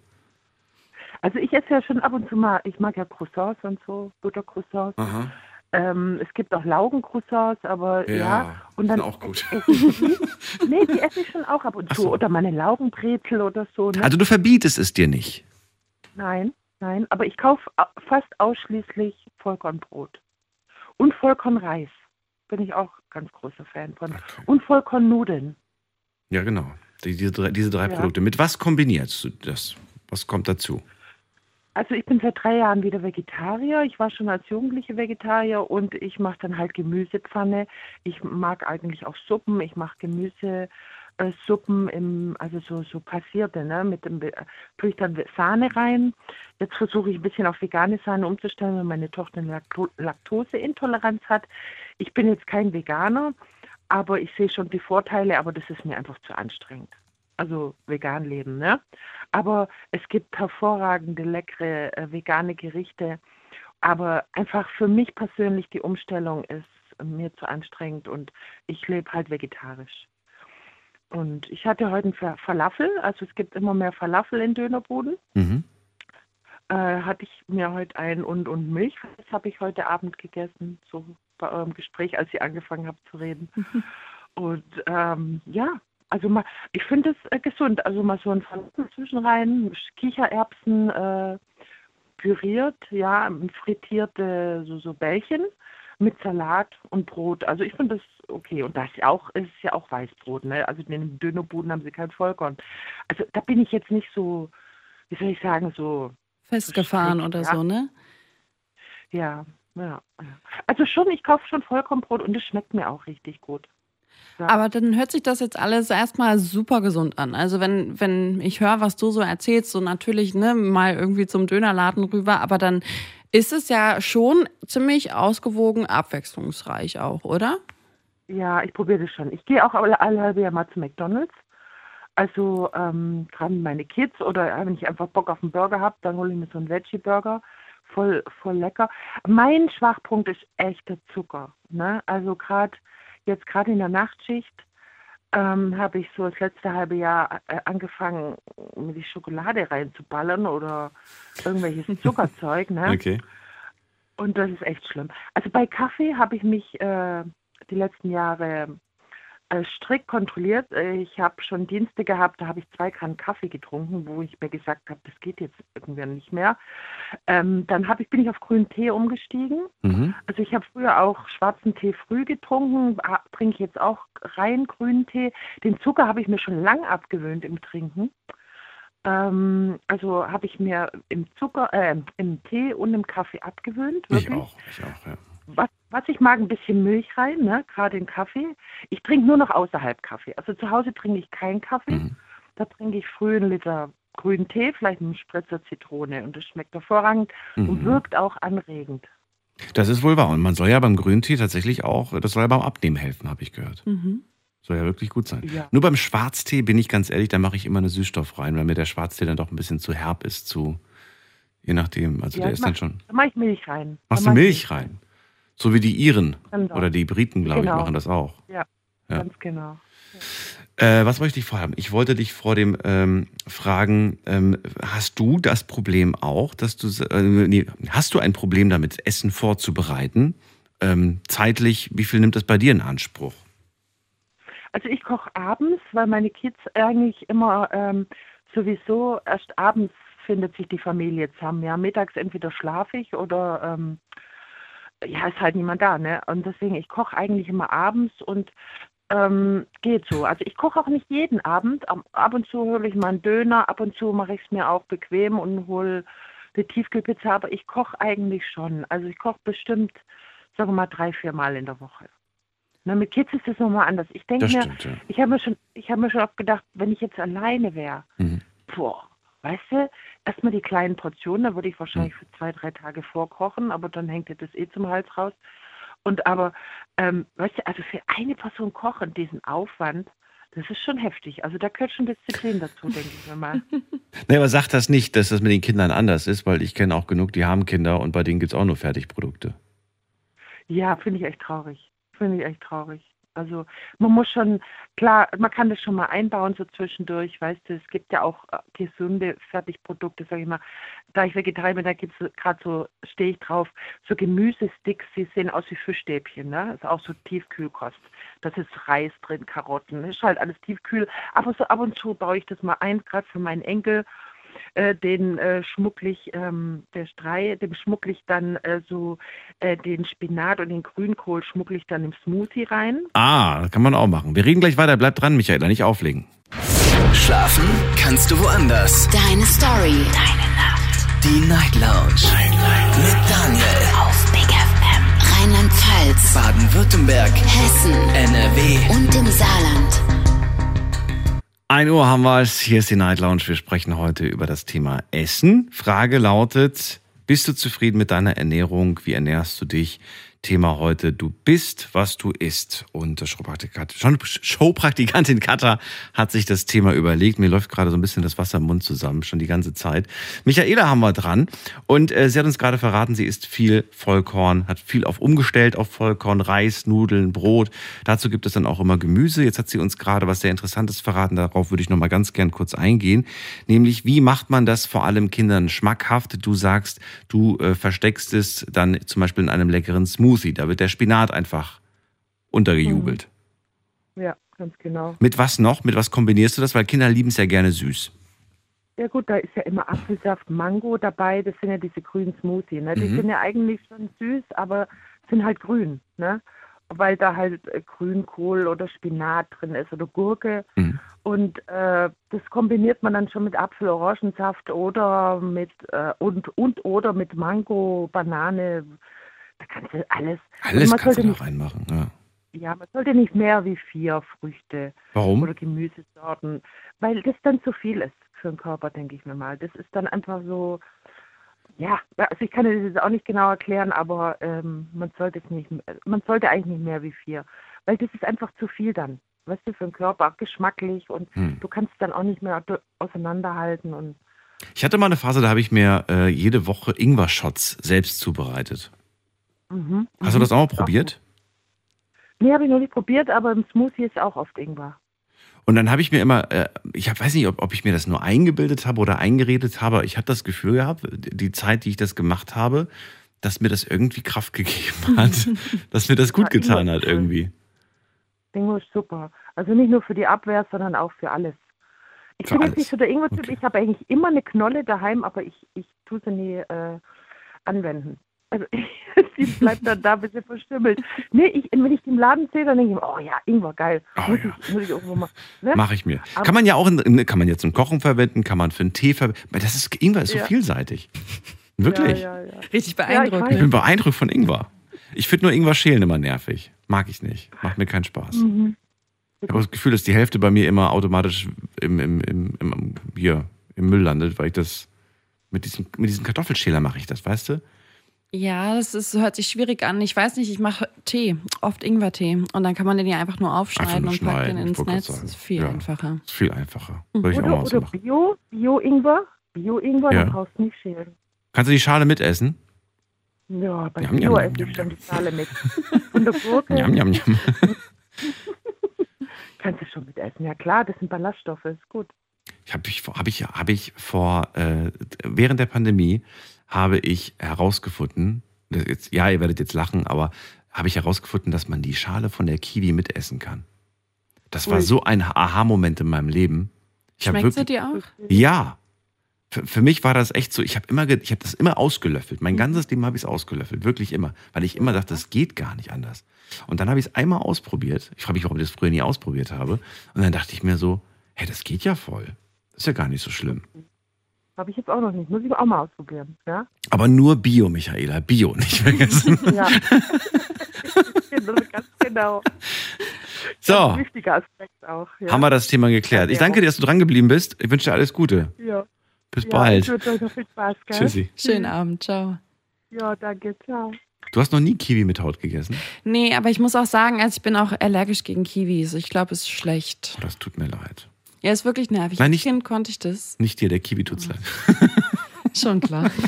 Also ich esse ja schon ab und zu mal, ich mag ja Croissants und so, Buttercroissants. Aha. Ähm, es gibt auch Laugencroissants, aber ja. Ja, und dann sind auch gut. Nee, die esse ich schon auch ab und zu. so. Oder meine Laugenbrezel oder so. Ne? Also du verbietest es dir nicht. Nein, nein. Aber ich kaufe au- fast ausschließlich Vollkornbrot. Und Vollkornreis. Bin ich auch ganz großer Fan von. Und Vollkornnudeln. Ja, genau. Die, diese drei, diese drei Ja. Produkte. Mit was kombinierst du das? Was kommt dazu? Also ich bin seit drei Jahren wieder Vegetarier. Ich war schon als Jugendliche Vegetarier und ich mache dann halt Gemüsepfanne. Ich mag eigentlich auch Suppen. Ich mache Gemüsesuppen äh, im, also so, so passierte, ne? Mit dem Be- tue ich dann Sahne rein. Jetzt versuche ich ein bisschen auf vegane Sahne umzustellen, weil meine Tochter eine Lakto Laktoseintoleranz hat. Ich bin jetzt kein Veganer, aber ich sehe schon die Vorteile, aber das ist mir einfach zu anstrengend. Also vegan leben, ne? Aber es gibt hervorragende, leckere äh, vegane Gerichte. Aber einfach für mich persönlich die Umstellung ist mir zu anstrengend und ich lebe halt vegetarisch. Und ich hatte heute einen Fa- Falafel, also es gibt immer mehr Falafel in Dönerbuden. Mhm. Äh, hatte ich mir heute ein und und Milch, das habe ich heute Abend gegessen, so bei eurem Gespräch, als ihr angefangen habt zu reden. Und ähm, ja, also mal, ich finde es äh, gesund. Also mal so ein Falafel zwischenrein, Kichererbsen äh, püriert, ja, frittierte so, so Bällchen mit Salat und Brot. Also ich finde das okay. Und das ist ja auch, ist ja auch Weißbrot, ne? Also in den Dönerbuden haben sie kein Vollkorn. Also da bin ich jetzt nicht so, wie soll ich sagen, so Festgefahren strikt, oder ja. so, ne? Ja, ja. ja. Also schon, ich kaufe schon Vollkornbrot und es schmeckt mir auch richtig gut. Ja. Aber dann hört sich das jetzt alles erstmal super gesund an. Also wenn, wenn ich höre, was du so erzählst, so natürlich ne, mal irgendwie zum Dönerladen rüber, aber dann ist es ja schon ziemlich ausgewogen, abwechslungsreich auch, oder? Ja, ich probiere das schon. Ich gehe auch alle, alle halbe Jahr mal zu McDonalds. Also ähm, gerade meine Kids oder wenn ich einfach Bock auf einen Burger habe, dann hole ich mir so einen Veggie-Burger. Voll, voll lecker. Mein Schwachpunkt ist echt der Zucker. Ne? Also gerade jetzt gerade in der Nachtschicht ähm, habe ich so das letzte halbe Jahr äh, angefangen, mir die Schokolade reinzuballern oder irgendwelches Zuckerzeug. Ne? Okay. Und das ist echt schlimm. Also bei Kaffee habe ich mich äh, die letzten Jahre strikt kontrolliert. Äh, Ich habe schon Dienste gehabt, da habe ich zwei Gramm Kaffee getrunken, wo ich mir gesagt habe, das geht jetzt irgendwie nicht mehr. Ähm, dann ich, bin ich auf grünen Tee umgestiegen. Mhm. Also ich habe früher auch schwarzen Tee früh getrunken, trinke jetzt auch rein grünen Tee. Den Zucker habe ich mir schon lang abgewöhnt im Trinken. Ähm, also habe ich mir im Zucker, äh, im Tee und im Kaffee abgewöhnt. Ich Wirklich. auch, ich auch, ja. Was, was ich mag, ein bisschen Milch rein, ne? gerade in Kaffee. Ich trinke nur noch außerhalb Kaffee. Also zu Hause trinke ich keinen Kaffee. Mhm. Da trinke ich früh einen Liter grünen Tee, vielleicht einen Spritzer Zitrone. Und das schmeckt hervorragend und Mhm. wirkt auch anregend. Das ist wohl wahr. Und man soll ja beim Grüntee tatsächlich auch, das soll ja beim Abnehmen helfen, habe ich gehört. Mhm. Soll ja wirklich gut sein. Ja. Nur beim Schwarztee bin ich ganz ehrlich, da mache ich immer eine Süßstoff rein, weil mir der Schwarztee dann doch ein bisschen zu herb ist, zu, je nachdem. Also Ja, der ist dann mach- schon. Da mache ich Milch rein. Machst du Milch rein? So wie die Iren Genau. oder die Briten, glaube Genau. ich, machen das auch. Ja, Ja. ganz genau. Äh, was wollte ich vorher haben? Ich wollte dich vor dem ähm, fragen, ähm, hast du das Problem auch, dass du, äh, nee, hast du ein Problem damit, Essen vorzubereiten? Ähm, zeitlich, wie viel nimmt das bei dir in Anspruch? Also ich koche abends, weil meine Kids eigentlich immer ähm, sowieso erst abends findet sich die Familie zusammen. Ja, mittags entweder schlafe ich oder ähm, ja, ist halt niemand da, ne? Und deswegen, ich koche eigentlich immer abends und ähm, geht so. Also ich koche auch nicht jeden Abend. Ab, und zu hole ich mal einen Döner, ab und zu mache ich es mir auch bequem und hole eine Tiefkühlpizza, aber ich koche eigentlich schon. Also ich koche bestimmt, sagen wir mal, drei, vier Mal in der Woche. Na, mit Kids ist das nochmal anders. Ich denke mir, stimmt, ja. ich habe mir schon, ich habe mir schon oft gedacht, wenn ich jetzt alleine wäre, Mhm. boah, weißt du, erstmal die kleinen Portionen, da würde ich wahrscheinlich für zwei, drei Tage vorkochen, aber dann hängt dir das eh zum Hals raus. Und aber, ähm, weißt du, also für eine Person kochen, diesen Aufwand, das ist schon heftig. Also da gehört schon Disziplin dazu, denke ich mir mal. Nee, aber sag das nicht, dass das mit den Kindern anders ist, weil ich kenne auch genug, die haben Kinder und bei denen gibt es auch nur Fertigprodukte. Ja, finde ich echt traurig. Finde ich echt traurig. Also man muss schon, klar, man kann das schon mal einbauen so zwischendurch, weißt du, es gibt ja auch äh, gesunde Fertigprodukte, sage ich mal. Da ich Vegetarier bin, da gibt es gerade so, stehe ich drauf, so Gemüsesticks, die sehen aus wie Fischstäbchen, ne? Das ist auch so Tiefkühlkost. Das ist Reis drin, Karotten, ist halt alles tiefkühl. Aber so ab und zu baue ich das mal ein, gerade für meinen Enkel äh, den äh, schmucklig, ähm, der Strei, dem schmucklig dann äh, so äh, den Spinat und den Grünkohl schmucklig dann im Smoothie rein. Ah, kann man auch machen. Wir reden gleich weiter. Bleib dran, Michaela, nicht auflegen. Schlafen kannst du woanders. Deine Story. Deine Nacht. Die Night Lounge. Mit Daniel. Auf Big FM. Rheinland-Pfalz. Baden-Württemberg. Hessen. NRW. Und im Saarland. 1 Uhr haben wir es. Hier ist die Night Lounge. Wir sprechen heute über das Thema Essen. Frage lautet, bist du zufrieden mit deiner Ernährung? Wie ernährst du dich? Thema heute, du bist, was du isst. Und Showpraktikantin Katha hat sich das Thema überlegt. Mir läuft gerade so ein bisschen das Wasser im Mund zusammen, schon die ganze Zeit. Michaela haben wir dran. Und äh, sie hat uns gerade verraten, sie isst viel Vollkorn, hat viel auf umgestellt auf Vollkorn, Reis, Nudeln, Brot. Dazu gibt es dann auch immer Gemüse. Jetzt hat sie uns gerade was sehr Interessantes verraten. Darauf würde ich noch mal ganz gern kurz eingehen. Nämlich, wie macht man das vor allem Kindern schmackhaft? Du sagst, du äh, versteckst es dann zum Beispiel in einem leckeren Smoothie. Da wird der Spinat einfach untergejubelt. Ja, ganz genau. Mit was noch? Mit was kombinierst du das? Weil Kinder lieben es ja gerne süß. Ja gut, da ist ja immer Apfelsaft, Mango dabei, das sind ja diese grünen Smoothie. Ne? Die Mhm. sind ja eigentlich schon süß, aber sind halt grün, ne? Weil da halt äh, Grünkohl oder Spinat drin ist oder Gurke. Mhm. Und äh, das kombiniert man dann schon mit Apfel-Orangensaft oder mit äh, und und oder mit Mango, Banane. Da kannst du alles. Alles man kannst du da nicht, reinmachen. Ja. ja, man sollte nicht mehr wie vier Früchte Warum? oder Gemüsesorten, weil das dann zu viel ist für den Körper, denke ich mir mal. Das ist dann einfach so, ja, also ich kann das jetzt auch nicht genau erklären, aber ähm, man sollte es nicht, man sollte eigentlich nicht mehr wie vier, weil das ist einfach zu viel dann, weißt du, für den Körper, auch geschmacklich und Hm. du kannst es dann auch nicht mehr auseinanderhalten und Ich hatte mal eine Phase, da habe ich mir äh, jede Woche Ingwer-Shots selbst zubereitet. Mhm, Hast du das auch mal probiert? Nee, habe ich noch nicht probiert, aber im Smoothie ist auch oft Ingwer. Und dann habe ich mir immer, äh, ich hab, weiß nicht, ob, ob ich mir das nur eingebildet habe oder eingeredet habe. Ich hatte das Gefühl gehabt, die Zeit, die ich das gemacht habe, dass mir das irgendwie Kraft gegeben hat, dass mir das gut Ja, getan hat irgendwie. Ingwer ist super. Also nicht nur für die Abwehr, sondern auch für alles. Ich Für bin alles. jetzt nicht so der Ingwer-Typ. Okay. Ich habe eigentlich immer eine Knolle daheim, aber ich, ich tue sie nie äh, anwenden. Also sie bleibt dann da, bis sie verstümmelt. Nee, ich, wenn ich die im Laden sehe, dann denke ich mir, oh ja, Ingwer, geil. Oh muss, ja. ich, muss ich irgendwo mal. Ne? Mache ich mir. Aber- Kann man ja auch, in, in, kann man jetzt zum Kochen verwenden, kann man für einen Tee verwenden. Weil Das ist, Ingwer ist so Ja. vielseitig. Wirklich. Ja, ja, ja. Richtig Ja, ich beeindruckend. Ich bin beeindruckt von Ingwer. Ich finde nur Ingwer schälen immer nervig. Mag ich nicht. Macht mir keinen Spaß. Mhm. Ich habe das Gefühl, dass die Hälfte bei mir immer automatisch im, im, im, im, hier im Müll landet, weil ich das mit diesem, mit diesem Kartoffelschäler mache ich das, weißt du? Ja, das ist, hört sich schwierig an. Ich weiß nicht, ich mache Tee, oft Ingwertee. Und dann kann man den ja einfach nur aufschneiden nur und packt den ich ins Netz. Das ist viel Ja. einfacher. Ist viel einfacher. Würde ich auch Oder, mal so oder. Bio, Bio-Ingwer. Bio-Ingwer, Ja. dann brauchst du nicht schälen. Kannst du die Schale mitessen? Ja, bei Jam, Bio jam, esse jam, ich schon die Schale mit. Und der Gurke Jam, jam, jam. kannst du schon mit essen. Ja klar, das sind Ballaststoffe, ist gut. Ich habe ich, vor- hab ich, hab ich vor, äh, während der Pandemie habe ich herausgefunden, jetzt, ja, ihr werdet jetzt lachen, aber habe ich herausgefunden, dass man die Schale von der Kiwi mitessen kann. Das war Ui. so ein Aha-Moment in meinem Leben. Ich Schmeckt sie dir auch? Ja. Für, für mich war das echt so, ich habe immer, ge- ich habe das immer ausgelöffelt. Mein ganzes Leben habe ich es ausgelöffelt, wirklich immer, weil ich immer dachte, das geht gar nicht anders. Und dann habe ich es einmal ausprobiert. Ich frage mich, warum ich das früher nie ausprobiert habe. Und dann dachte ich mir so, hey, das geht ja voll. Das ist ja gar nicht so schlimm. Habe ich jetzt auch noch nicht. Muss ich auch mal ausprobieren. Ja? Aber nur Bio, Michaela, Bio, nicht vergessen. Ja. Ganz genau. So, Ganz wichtiger Aspekt auch. Ja. haben wir das Thema geklärt. Ich danke dir, dass du dran geblieben bist. Ich wünsche dir alles Gute. Ja. Bis Ja, bald. Ich wünsche euch noch viel Spaß, gell? Tschüssi. Schönen Abend, ciao. Ja, danke, ciao. Du hast noch nie Kiwi mit Haut gegessen? Nee, aber ich muss auch sagen, also ich bin auch allergisch gegen Kiwis. Ich glaube, es ist schlecht. Oh, das tut mir leid. Ja, ist wirklich nervig. Nein, nicht- Kind konnte ich das. Nicht dir, der Kiwi tut's leid. Schon klar.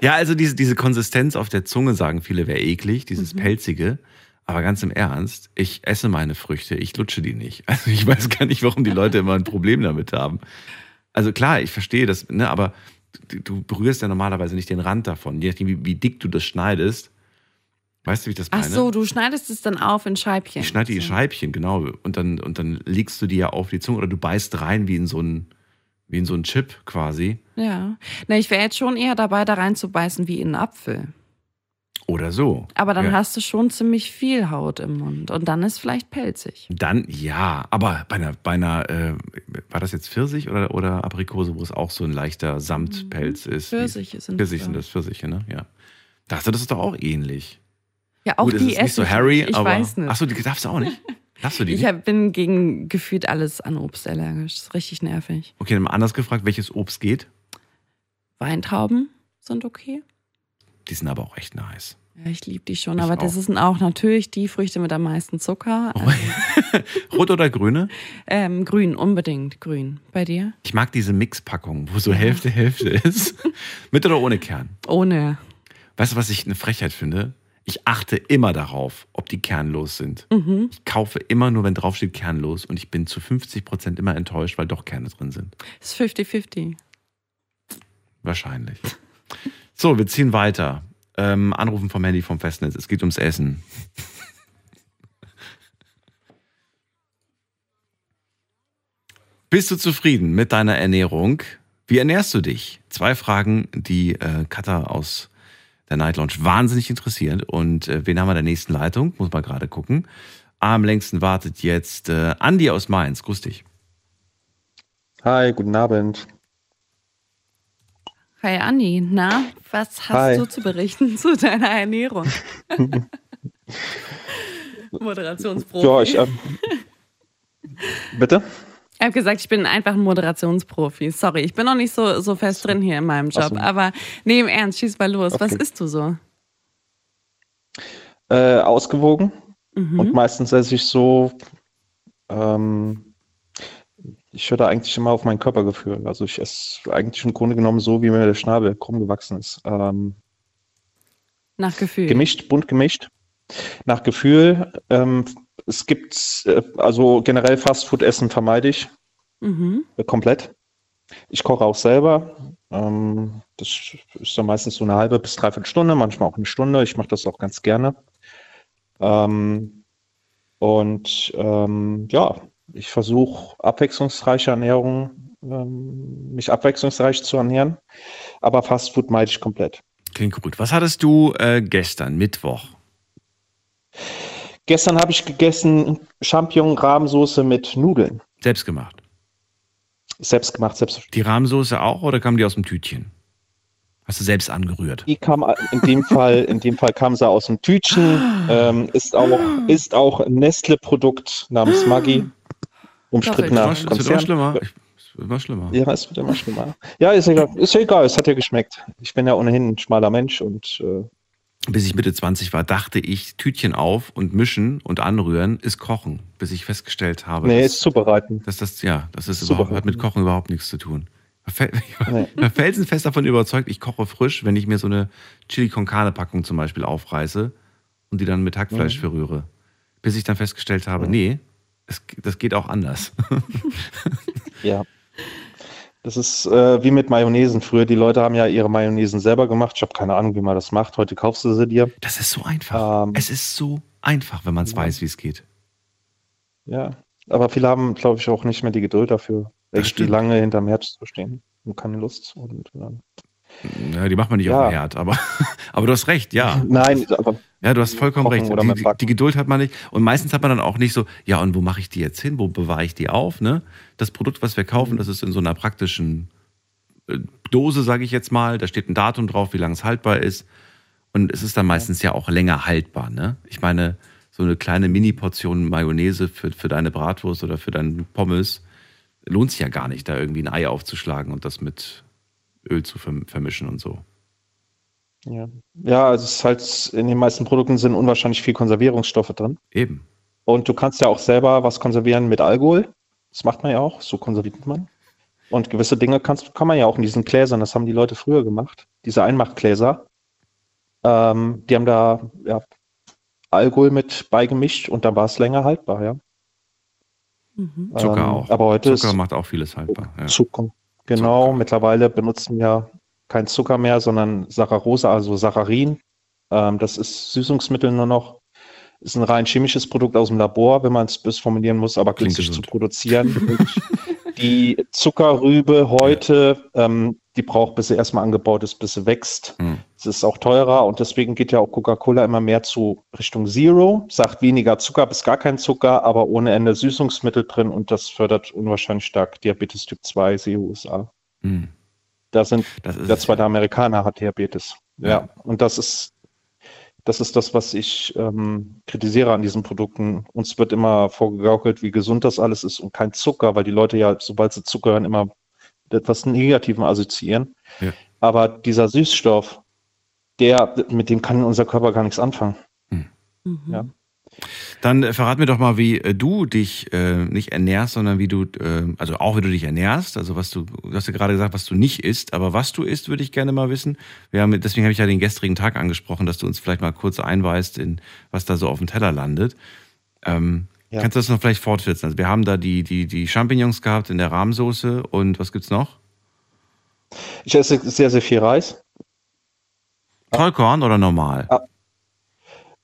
Ja, also diese, diese Konsistenz auf der Zunge, sagen viele, wäre eklig, dieses Mhm. pelzige. Aber ganz im Ernst, ich esse meine Früchte, ich lutsche die nicht. Also ich weiß gar nicht, warum die Leute immer ein Problem damit haben. Also klar, ich verstehe das, ne, aber du, du berührst ja normalerweise nicht den Rand davon, je nachdem, wie, wie dick du das schneidest. Weißt du, wie ich das meine? Ach so, du schneidest es dann auf in Scheibchen. Ich schneide die So. Scheibchen, genau. Und dann, und dann legst du die ja auf die Zunge oder du beißt rein wie in so ein, wie in so ein Chip quasi. Ja. Na, ich wäre jetzt schon eher dabei, da reinzubeißen wie in einen Apfel. Oder so. Aber dann ja. hast du schon ziemlich viel Haut im Mund. Und dann ist vielleicht pelzig. Dann ja, aber bei einer, bei einer äh, war das jetzt Pfirsich oder, oder Aprikose, wo es auch so ein leichter Samtpelz ist? Pfirsiche sind Pfirsich das, sind ja. das Pfirsiche, ne? Ja. Dachte, das ist doch auch ähnlich. Ja, auch Gut, die ist nicht so Harry. Ich aber. weiß nicht. Achso, die darfst du auch nicht. Darfst du die ich hab, bin gegen gefühlt alles an Obst allergisch. Das ist richtig nervig. Okay, dann mal anders gefragt, welches Obst geht? Weintrauben sind okay. Die sind aber auch echt nice. Ja, ich liebe die schon. Ich aber das auch. sind auch natürlich die Früchte mit am meisten Zucker. Also, Rot oder grüne? ähm, grün, unbedingt grün. Bei dir? Ich mag diese Mixpackung, wo so Hälfte, Hälfte ist. Mit oder ohne Kern? Ohne. Weißt du, was ich eine Frechheit finde? Ich achte immer darauf, ob die kernlos sind. Mhm. Ich kaufe immer nur, wenn draufsteht kernlos und ich bin zu 50 Prozent immer enttäuscht, weil doch Kerne drin sind. Ist 50-50. Wahrscheinlich. So, wir ziehen weiter. Ähm, Anrufen vom Handy vom Festnetz. Es geht ums Essen. Bist du zufrieden mit deiner Ernährung? Wie ernährst du dich? Zwei Fragen, die äh, Katha aus der Night Lounge wahnsinnig interessieren. Und äh, wen haben wir in der nächsten Leitung? Muss mal gerade gucken. Am längsten wartet jetzt äh, Andi aus Mainz. Grüß dich. Hi, guten Abend. Hi Andi, na, was hast Hi. du zu berichten zu deiner Ernährung? Moderationsprofi. Ja, ich. Ähm, bitte? Ich habe gesagt, ich bin einfach ein Moderationsprofi. Sorry, ich bin noch nicht so, so fest drin hier in meinem Job. So. Aber nee, im Ernst, schieß mal los. Was Okay. isst du so? Äh, ausgewogen Mhm. und meistens esse ich so. Ähm, ich höre da eigentlich immer auf mein Körpergefühl. Also ich esse eigentlich im Grunde genommen so, wie mir der Schnabel krumm gewachsen ist. Ähm, Nach Gefühl. gemischt, bunt gemischt. Nach Gefühl. Ähm, es gibt, äh, also generell Fastfood-Essen vermeide ich. Mhm. Äh, komplett. Ich koche auch selber. Ähm, das ist dann meistens so eine halbe bis dreiviertel Stunde, manchmal auch eine Stunde. Ich mache das auch ganz gerne. Ähm, und ähm, ja, ich versuche abwechslungsreiche Ernährung, mich abwechslungsreich zu ernähren, aber Fastfood meide ich komplett. Klingt gut. Was hattest du äh, gestern, Mittwoch? Gestern habe ich gegessen Champignon-Rahmsoße mit Nudeln. Selbst gemacht. Selbst gemacht, selbst. Die Rahmsoße auch oder kam die aus dem Tütchen? Hast du selbst angerührt? Die kam in dem Fall, in dem Fall kam sie aus dem Tütchen, ähm, ist auch, ist auch ein Nestle-Produkt namens Maggi. Umstrittener Es wird immer Konzern. schlimmer. Ich- Es wird immer schlimmer. Ja, es wird immer schlimmer. Ja, ist egal. Ist ja egal, es hat ja geschmeckt. Ich bin ja ohnehin ein schmaler Mensch und äh, Bis ich Mitte 20 war, dachte ich, Tütchen auf und mischen und anrühren ist Kochen. Bis ich festgestellt habe, nee, dass, ist zubereiten. dass das, ja, das ist überhaupt, hat mit Kochen überhaupt nichts zu tun. Ich war Nee. Felsenfest davon überzeugt, ich koche frisch, wenn ich mir so eine Chili con Carne Packung zum Beispiel aufreiße und die dann mit Hackfleisch Mhm. verrühre. Bis ich dann festgestellt habe, nee, es, das geht auch anders. Ja. Das ist äh, wie mit Mayonnaisen früher. Die Leute haben ja ihre Mayonnaisen selber gemacht. Ich habe keine Ahnung, wie man das macht. Heute kaufst du sie dir. Das ist so einfach. Ähm, Es ist so einfach, wenn man es weiß, wie es geht. ja. Aber viele haben, glaube ich, auch nicht mehr die Geduld dafür, irgendwie lange hinterm Herd zu stehen und keine Lust. Und dann Ja, die macht man nicht Ja. auf dem Herd, aber, aber du hast recht, ja. Nein, aber Ja, du hast vollkommen recht. Die, die, Geduld hat man nicht. Und meistens hat man dann auch nicht so, ja, und wo mache ich die jetzt hin? Wo bewahre ich die auf? Ne? Das Produkt, was wir kaufen, Mhm. das ist in so einer praktischen äh, Dose, sage ich jetzt mal. Da steht ein Datum drauf, wie lange es haltbar ist. Und es ist dann meistens ja auch länger haltbar. Ne? Ich meine, so eine kleine Mini-Portion Mayonnaise für, für deine Bratwurst oder für deinen Pommes lohnt sich ja gar nicht, da irgendwie ein Ei aufzuschlagen und das mit Öl zu verm- vermischen und so. Ja. ja, also es ist halt, in den meisten Produkten sind unwahrscheinlich viel Konservierungsstoffe drin. Eben. Und du kannst ja auch selber was konservieren mit Alkohol. Das macht man ja auch, so konserviert man. Und gewisse Dinge kannst, kann man ja auch in diesen Gläsern, das haben die Leute früher gemacht, diese Einmachgläser. Ähm, die haben da ja, Alkohol mit beigemischt und dann war es länger haltbar, ja. Zucker Ähm, auch. Aber heute Zucker ist macht auch vieles haltbar. Ja. Zucker. Genau, mittlerweile benutzen wir kein Zucker mehr, sondern Saccharose, also Saccharin. Ähm, das ist Süßungsmittel nur noch. Ist ein rein chemisches Produkt aus dem Labor, wenn man es bis formulieren muss, aber günstig zu produzieren. die Zuckerrübe heute, ähm, die braucht, bis sie erstmal angebaut ist, bis sie wächst. Hm. Es ist auch teurer und deswegen geht ja auch Coca-Cola immer mehr zu Richtung Zero, sagt weniger Zucker bis gar kein Zucker, aber ohne Ende Süßungsmittel drin und das fördert unwahrscheinlich stark Diabetes Typ 2, siehe USA. Hm. Da sind Das ist der zweite Amerikaner hat Diabetes. Ja, Ja. und das ist das ist das, was ich ähm, kritisiere an diesen Produkten. Uns wird immer vorgegaukelt, wie gesund das alles ist und kein Zucker, weil die Leute ja, sobald sie Zucker hören, immer mit etwas Negativem assoziieren. Ja. Aber dieser Süßstoff, der, mit dem kann unser Körper gar nichts anfangen. Ja. Dann äh, verrat mir doch mal, wie äh, du dich äh, nicht ernährst, sondern wie du, äh, also auch wie du dich ernährst. Also was du, du hast ja gerade gesagt, was du nicht isst, aber was du isst, würde ich gerne mal wissen. Wir haben, deswegen habe ich ja den gestrigen Tag angesprochen, dass du uns vielleicht mal kurz einweist in was da so auf dem Teller landet. Ähm, Ja. Kannst du das noch vielleicht fortsetzen? Also wir haben da die, die, die Champignons gehabt in der Rahmsoße und was gibt's noch? Ich esse sehr, sehr viel Reis. Vollkorn oder normal? Ah,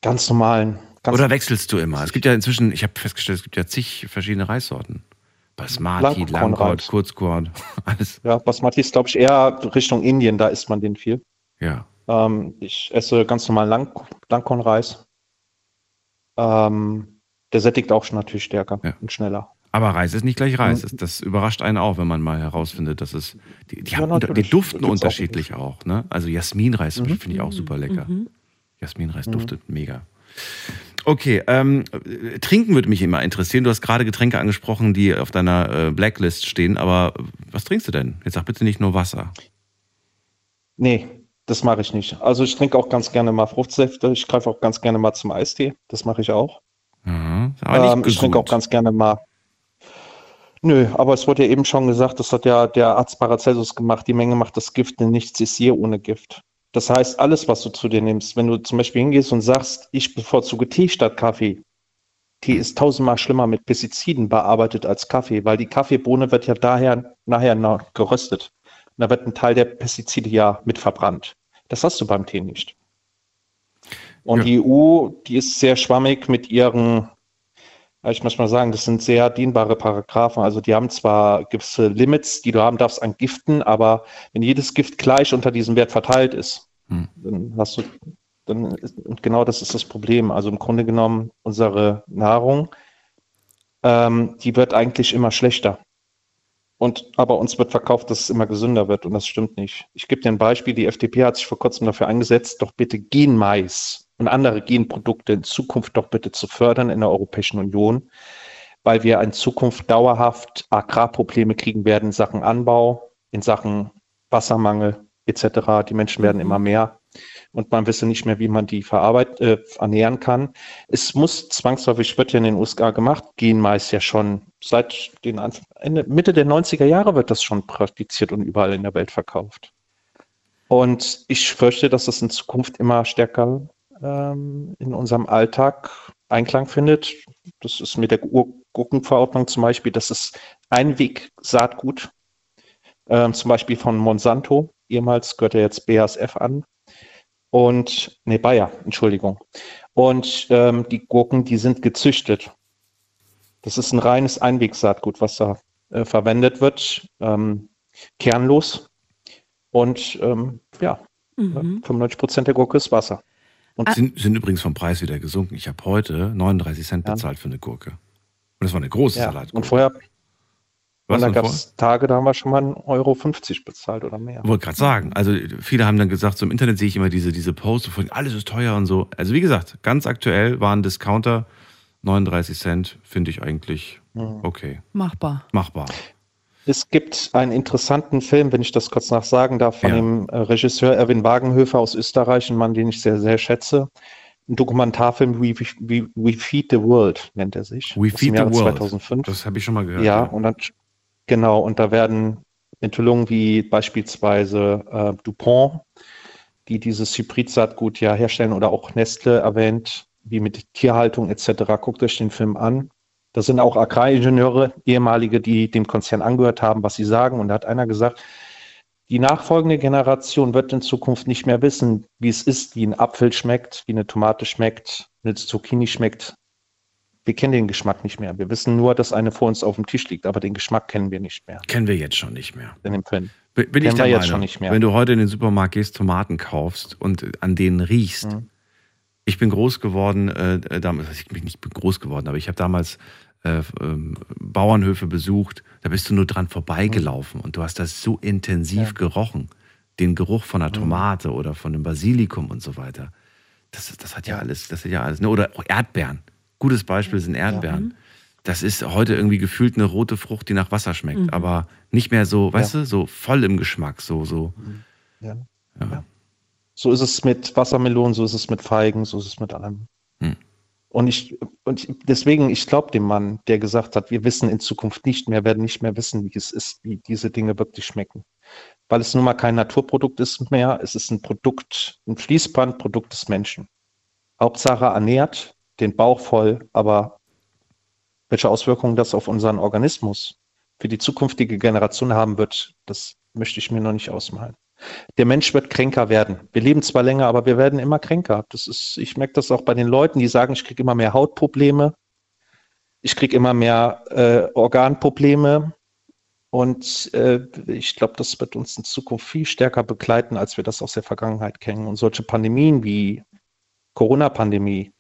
Ganz normalen. Ganz Oder wechselst du immer? Es gibt ja inzwischen, ich habe festgestellt, es gibt ja zig verschiedene Reissorten. Basmati. Langkorn, Kurzkorn, alles. Ja, Basmati ist, glaube ich, eher Richtung Indien, da isst man den viel. Ja. Ähm, ich esse ganz normal Lang Langkornreis. Ähm, der sättigt auch schon natürlich stärker Ja. und schneller. Aber Reis ist nicht gleich Reis. Mhm. Das, das überrascht einen auch, wenn man mal herausfindet, dass es. Die, die, Ja, haben die duften Gibt's auch unterschiedlich auch, ne? Also Jasminreis Mhm. finde ich auch super lecker. Jasminreis Mhm. duftet mega. Okay, ähm, äh, Trinken würde mich immer interessieren. Du hast gerade Getränke angesprochen, die auf deiner äh, Blacklist stehen, aber was trinkst du denn? Jetzt sag bitte nicht nur Wasser. Nee, das mache ich nicht. Also ich trinke auch ganz gerne mal Fruchtsäfte. Ich greife auch ganz gerne mal zum Eistee. Das mache ich auch. Mhm. Ähm, ich trinke auch ganz gerne mal. Nö, aber es wurde ja eben schon gesagt, das hat ja der Arzt Paracelsus gemacht, die Menge macht das Gift, denn nichts ist hier ohne Gift. Das heißt, alles, was du zu dir nimmst, wenn du zum Beispiel hingehst und sagst, ich bevorzuge Tee statt Kaffee, Tee ist tausendmal schlimmer mit Pestiziden bearbeitet als Kaffee, weil die Kaffeebohne wird ja daher nachher geröstet. Und da wird ein Teil der Pestizide ja mit verbrannt. Das hast du beim Tee nicht. Und Ja. die EU, die ist sehr schwammig mit ihren, ich muss mal sagen, das sind sehr dienbare Paragraphen. Also die haben zwar gewisse Limits, die du haben darfst an Giften, aber wenn jedes Gift gleich unter diesem Wert verteilt ist, Hm. dann hast du, dann ist, und genau das ist das Problem. Also im Grunde genommen unsere Nahrung, ähm, die wird eigentlich immer schlechter. Und aber uns wird verkauft, dass es immer gesünder wird und das stimmt nicht. Ich gebe dir ein Beispiel. Die FDP hat sich vor kurzem dafür eingesetzt, doch bitte Genmais und andere Genprodukte in Zukunft doch bitte zu fördern in der Europäischen Union, weil wir in Zukunft dauerhaft Agrarprobleme kriegen werden in Sachen Anbau, in Sachen Wassermangel etc. Die Menschen werden immer mehr und man wisse nicht mehr, wie man die verarbeit, äh, ernähren kann. Es muss zwangsläufig, wird ja in den USA gemacht, Genmais ja schon seit den Anf Ende, Mitte der 90er Jahre wird das schon praktiziert und überall in der Welt verkauft. Und ich fürchte, dass das in Zukunft immer stärker ähm, in unserem Alltag Einklang findet. Das ist mit der Gurkenverordnung zum Beispiel, das ist Einweg-Saatgut, ähm, zum Beispiel von Monsanto. Ehemals gehört er jetzt BASF an. Und, nee, Bayer, Entschuldigung. Und ähm, die Gurken, die sind gezüchtet. Das ist ein reines Einwegsaatgut, was da äh, verwendet wird, ähm, kernlos. Und ähm, ja, Mhm. 95 Prozent der Gurke ist Wasser. Und Sind, sind übrigens vom Preis wieder gesunken. Ich habe heute 39 Cent Ja. bezahlt für eine Gurke. Und das war eine große ja, Salatgurke. und vorher, Was und da gab es Tage, da haben wir schon mal 1,50 Euro bezahlt oder mehr. Ich wollte gerade sagen, also viele haben dann gesagt, so im Internet sehe ich immer diese, diese Posts von alles ist teuer und so. Also wie gesagt, ganz aktuell waren Discounter 39 Cent, finde ich eigentlich Mhm. okay, Machbar. machbar. Es gibt einen interessanten Film, wenn ich das kurz nachsagen darf, von Ja. dem äh, Regisseur Erwin Wagenhöfer aus Österreich, ein Mann, den ich sehr, sehr schätze. Ein Dokumentarfilm We, We, We Feed the World nennt er sich. We Feed the Jahre World. 2005. Das habe ich schon mal gehört. Ja, und dann, genau, und da werden Enthüllungen wie beispielsweise äh, DuPont, die dieses Hybrid-Saatgut ja herstellen, oder auch Nestle erwähnt, wie mit Tierhaltung etc. Guckt euch den Film an. Da sind auch Agraringenieure, ehemalige, die dem Konzern angehört haben, was sie sagen. Und da hat einer gesagt, die nachfolgende Generation wird in Zukunft nicht mehr wissen, wie es ist, wie ein Apfel schmeckt, wie eine Tomate schmeckt, eine Zucchini schmeckt. Wir kennen den Geschmack nicht mehr. Wir wissen nur, dass eine vor uns auf dem Tisch liegt, aber den Geschmack kennen wir nicht mehr. Kennen wir jetzt schon nicht mehr. In dem Film. Bin bin ich der wir jetzt schon nicht mehr. wenn du heute in den Supermarkt gehst, Tomaten kaufst und an denen riechst. Mhm. Ich bin groß geworden, äh, damals, ich bin nicht groß geworden, aber ich habe damals äh, ähm, Bauernhöfe besucht. Da bist du nur dran vorbeigelaufen und du hast das so intensiv gerochen. Den Geruch von einer Mhm. Tomate oder von einem Basilikum und so weiter. Das, das hat ja alles, das hat ja alles. Ne? Oder auch Erdbeeren. Gutes Beispiel sind Erdbeeren. Das ist heute irgendwie gefühlt eine rote Frucht, die nach Wasser schmeckt, Mhm. aber nicht mehr so, weißt du, so voll im Geschmack, so, so. Ja. Ja. So ist es mit Wassermelonen, so ist es mit Feigen, so ist es mit allem. Hm. Und ich, und deswegen, ich glaube dem Mann, der gesagt hat, wir wissen in Zukunft nicht mehr, werden nicht mehr wissen, wie es ist, wie diese Dinge wirklich schmecken. Weil es nun mal kein Naturprodukt ist mehr, es ist ein Produkt, ein Fließbandprodukt des Menschen. Hauptsache ernährt, den Bauch voll, aber welche Auswirkungen das auf unseren Organismus für die zukünftige Generation haben wird, das möchte ich mir noch nicht ausmalen. Der Mensch wird kränker werden. Wir leben zwar länger, aber wir werden immer kränker. Das ist, ich merke das auch bei den Leuten, die sagen, ich kriege immer mehr Hautprobleme, ich kriege immer mehr äh, Organprobleme. Und äh, ich glaube, das wird uns in Zukunft viel stärker begleiten, als wir das aus der Vergangenheit kennen. Und solche Pandemien wie Corona-Pandemie,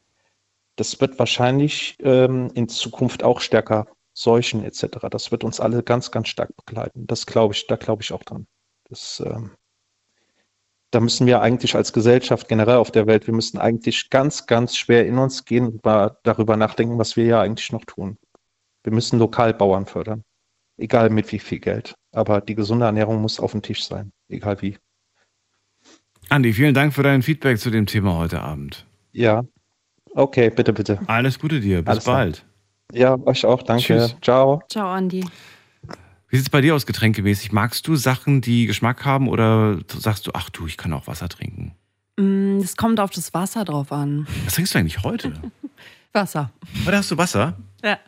das wird wahrscheinlich ähm, in Zukunft auch stärker Seuchen etc. Das wird uns alle ganz, ganz stark begleiten. Das glaube ich, da glaube ich auch dran. Das, ähm, da müssen wir eigentlich als Gesellschaft generell auf der Welt, wir müssen eigentlich ganz, ganz schwer in uns gehen und mal darüber nachdenken, was wir ja eigentlich noch tun. Wir müssen Lokalbauern fördern, egal mit wie viel Geld. Aber die gesunde Ernährung muss auf dem Tisch sein, egal wie. Andi, vielen Dank für dein Feedback zu dem Thema heute Abend. Ja, okay, bitte, bitte. Alles Gute dir, bis Alles bald. Ja, euch auch, danke. Tschüss. Ciao. Ciao, Andi. Wie sieht es bei dir aus, getränkemäßig? Magst du Sachen, die Geschmack haben oder sagst du, ach du, ich kann auch Wasser trinken? Mm, Es kommt auf das Wasser drauf an. Was trinkst du eigentlich heute? Wasser. Oder hast du Wasser? Ja.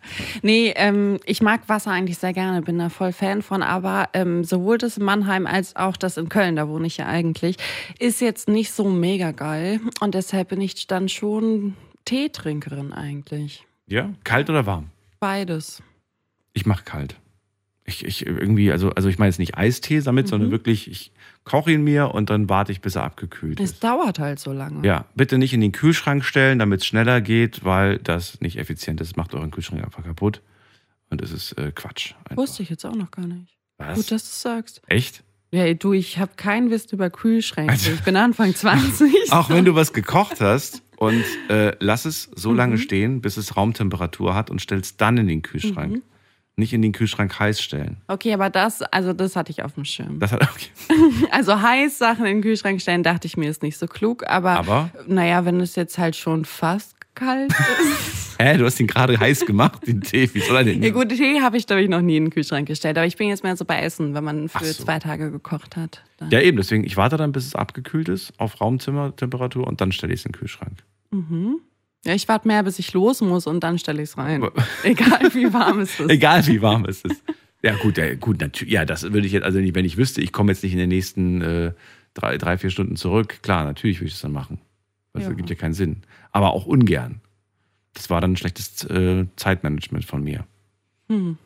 Nee, ähm, ich mag Wasser eigentlich sehr gerne, bin da voll Fan von, aber ähm, sowohl das in Mannheim als auch das in Köln, da wohne ich ja eigentlich, ist jetzt nicht so mega geil. Und deshalb bin ich dann schon Teetrinkerin eigentlich. Ja? Kalt oder warm? Beides. Ich mache kalt. Ich, ich irgendwie, also, also ich meine jetzt nicht Eistee damit, sondern wirklich, ich koche ihn mir und dann warte ich, bis er abgekühlt Es ist. dauert halt so lange. Ja, bitte nicht in den Kühlschrank stellen, damit es schneller geht, weil das nicht effizient ist. Macht euren Kühlschrank einfach kaputt. Und es ist äh, Quatsch. Einfach. Wusste ich jetzt auch noch gar nicht. Was? Gut, dass du sagst. Echt? Ja, du, ich habe kein Wissen über Kühlschränke. Also- ich bin Anfang 20. Auch wenn du was gekocht hast und äh, lass es so Mhm. lange stehen, bis es Raumtemperatur hat und stellst dann in den Kühlschrank. Mhm. Nicht in den Kühlschrank heiß stellen. Okay, aber das, also das hatte ich auf dem Schirm. Das hat, okay. Also heiß Sachen in den Kühlschrank stellen, dachte ich mir, ist nicht so klug. Aber, Aber? naja, wenn es jetzt halt schon fast kalt ist. Hä, du hast ihn gerade heiß gemacht, den Tee. Wie soll er denn? ja gut, Tee habe ich, glaube ich, noch nie in den Kühlschrank gestellt. Aber ich bin jetzt mehr so bei Essen, wenn man für so. zwei Tage gekocht hat. Dann. Ja, eben, deswegen, ich warte dann, bis es abgekühlt ist auf Raumzimmertemperatur und dann stelle ich es in den Kühlschrank. Mhm. Ja, ich warte mehr, bis ich los muss und dann stelle ich es rein. Egal wie warm es ist. Egal wie warm es ist. Ja, gut, ja, gut, natürlich. Ja, das würde ich jetzt, also wenn ich wüsste, ich komme jetzt nicht in den nächsten äh, drei, drei, vier Stunden zurück, klar, natürlich würde ich das dann machen. Das Ja. ergibt ja keinen Sinn. Aber auch ungern. Das war dann ein schlechtes äh, Zeitmanagement von mir. Hm.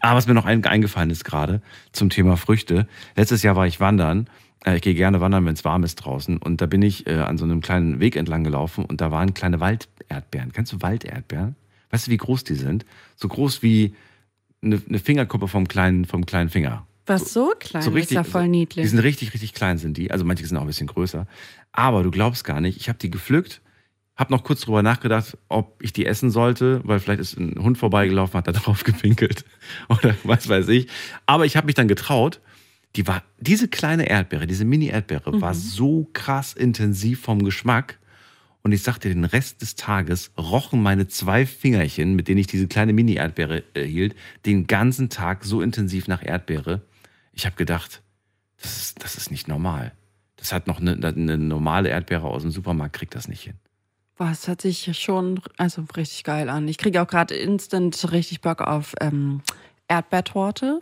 Aber was mir noch ein, eingefallen ist gerade zum Thema Früchte. Letztes Jahr war ich wandern. Ich gehe gerne wandern, wenn es warm ist draußen. Und da bin ich äh, an so einem kleinen Weg entlang gelaufen und da waren kleine Walderdbeeren. Kennst du Walderdbeeren? Weißt du, wie groß die sind? So groß wie eine, eine Fingerkuppe vom kleinen, vom kleinen Finger. Was so klein So richtig, ist ja voll Die niedlich. sind richtig, richtig klein, sind die. Also manche sind auch ein bisschen größer. Aber du glaubst gar nicht, ich habe die gepflückt. Hab noch kurz drüber nachgedacht, ob ich die essen sollte, weil vielleicht ist ein Hund vorbeigelaufen, hat da drauf gepinkelt oder was weiß ich. Aber ich habe mich dann getraut. Die war, diese kleine Erdbeere, diese Mini-Erdbeere war so krass intensiv vom Geschmack. Und ich sagte, den Rest des Tages rochen meine zwei Fingerchen, mit denen ich diese kleine Mini-Erdbeere äh, hielt, den ganzen Tag so intensiv nach Erdbeere. Ich habe gedacht, das ist, das ist nicht normal. Das hat noch eine, eine normale Erdbeere aus dem Supermarkt, kriegt das nicht hin. Boah, es hört sich schon also richtig geil an. Ich kriege auch gerade instant richtig Bock auf ähm, Erdbeertorte.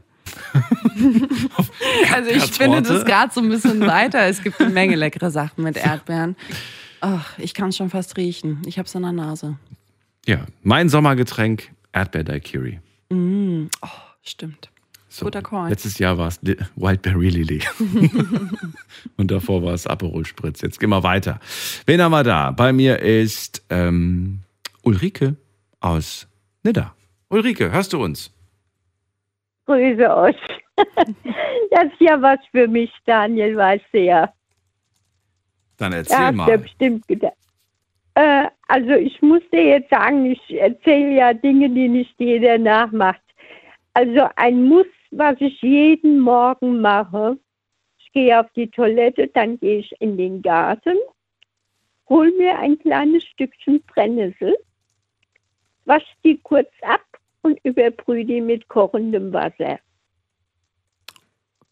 also ich finde das gerade so ein bisschen weiter. Es gibt eine Menge leckere Sachen mit Erdbeeren. Ach, ich kann es schon fast riechen. Ich habe es in der Nase. Ja, mein Sommergetränk, Erdbeer-Daiquiri. Mm, oh, stimmt. So, Guter Call. Letztes Jahr war es Wildberry Lily. Und davor war es Aperol Spritz. Jetzt gehen wir weiter. Wen haben wir da? Bei mir ist ähm, Ulrike aus Nidda. Ulrike, hörst du uns? Grüße euch. Das ist ja was für mich, Daniel, weißt du ja. Dann Da erzähl du mal. bestimmt gedacht. Äh, also ich muss dir jetzt sagen, ich erzähle ja Dinge, die nicht jeder nachmacht. Also ein Muss, was ich jeden Morgen mache. Ich gehe auf die Toilette, dann gehe ich in den Garten, hol mir ein kleines Stückchen Brennnessel, wasch die kurz ab und überbrühe die mit kochendem Wasser.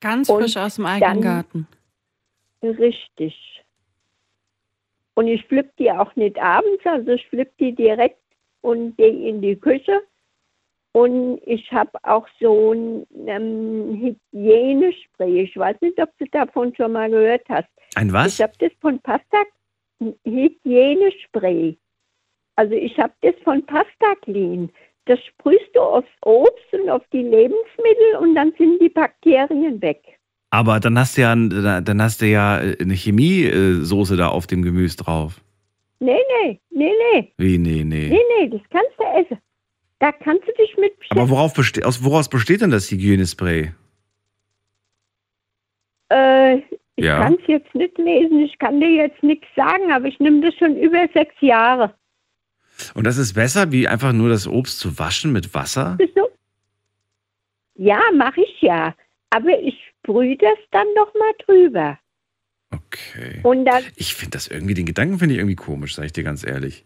Ganz Und frisch aus dem eigenen Garten. Richtig. Und ich pflück die auch nicht abends, also ich pflück die direkt und gehe in die Küche. Und ich habe auch so ein ähm, Hygienespray. Ich weiß nicht, ob du davon schon mal gehört hast. Ein was? Ich habe das von Pasta ein Hygienespray. Also ich habe das von Pasta Clean. Das sprühst du aufs Obst und auf die Lebensmittel und dann sind die Bakterien weg. Aber dann hast du ja, dann hast du ja eine Chemiesoße da auf dem Gemüse drauf. Nee, nee, nee, nee. Wie, nee, nee. Nee, nee, das kannst du essen. Da kannst du dich mit Aber worauf beste aus, woraus besteht denn das Hygienespray? Äh, ich Ja. kann es jetzt nicht lesen, ich kann dir jetzt nichts sagen, aber ich nehme das schon über sechs Jahre. Und das ist besser, wie einfach nur das Obst zu waschen mit Wasser? Ja, mache ich ja. Aber ich sprühe das dann noch mal drüber. Okay. Und dann, Ich finde das irgendwie, den Gedanken finde ich irgendwie komisch, sage ich dir ganz ehrlich.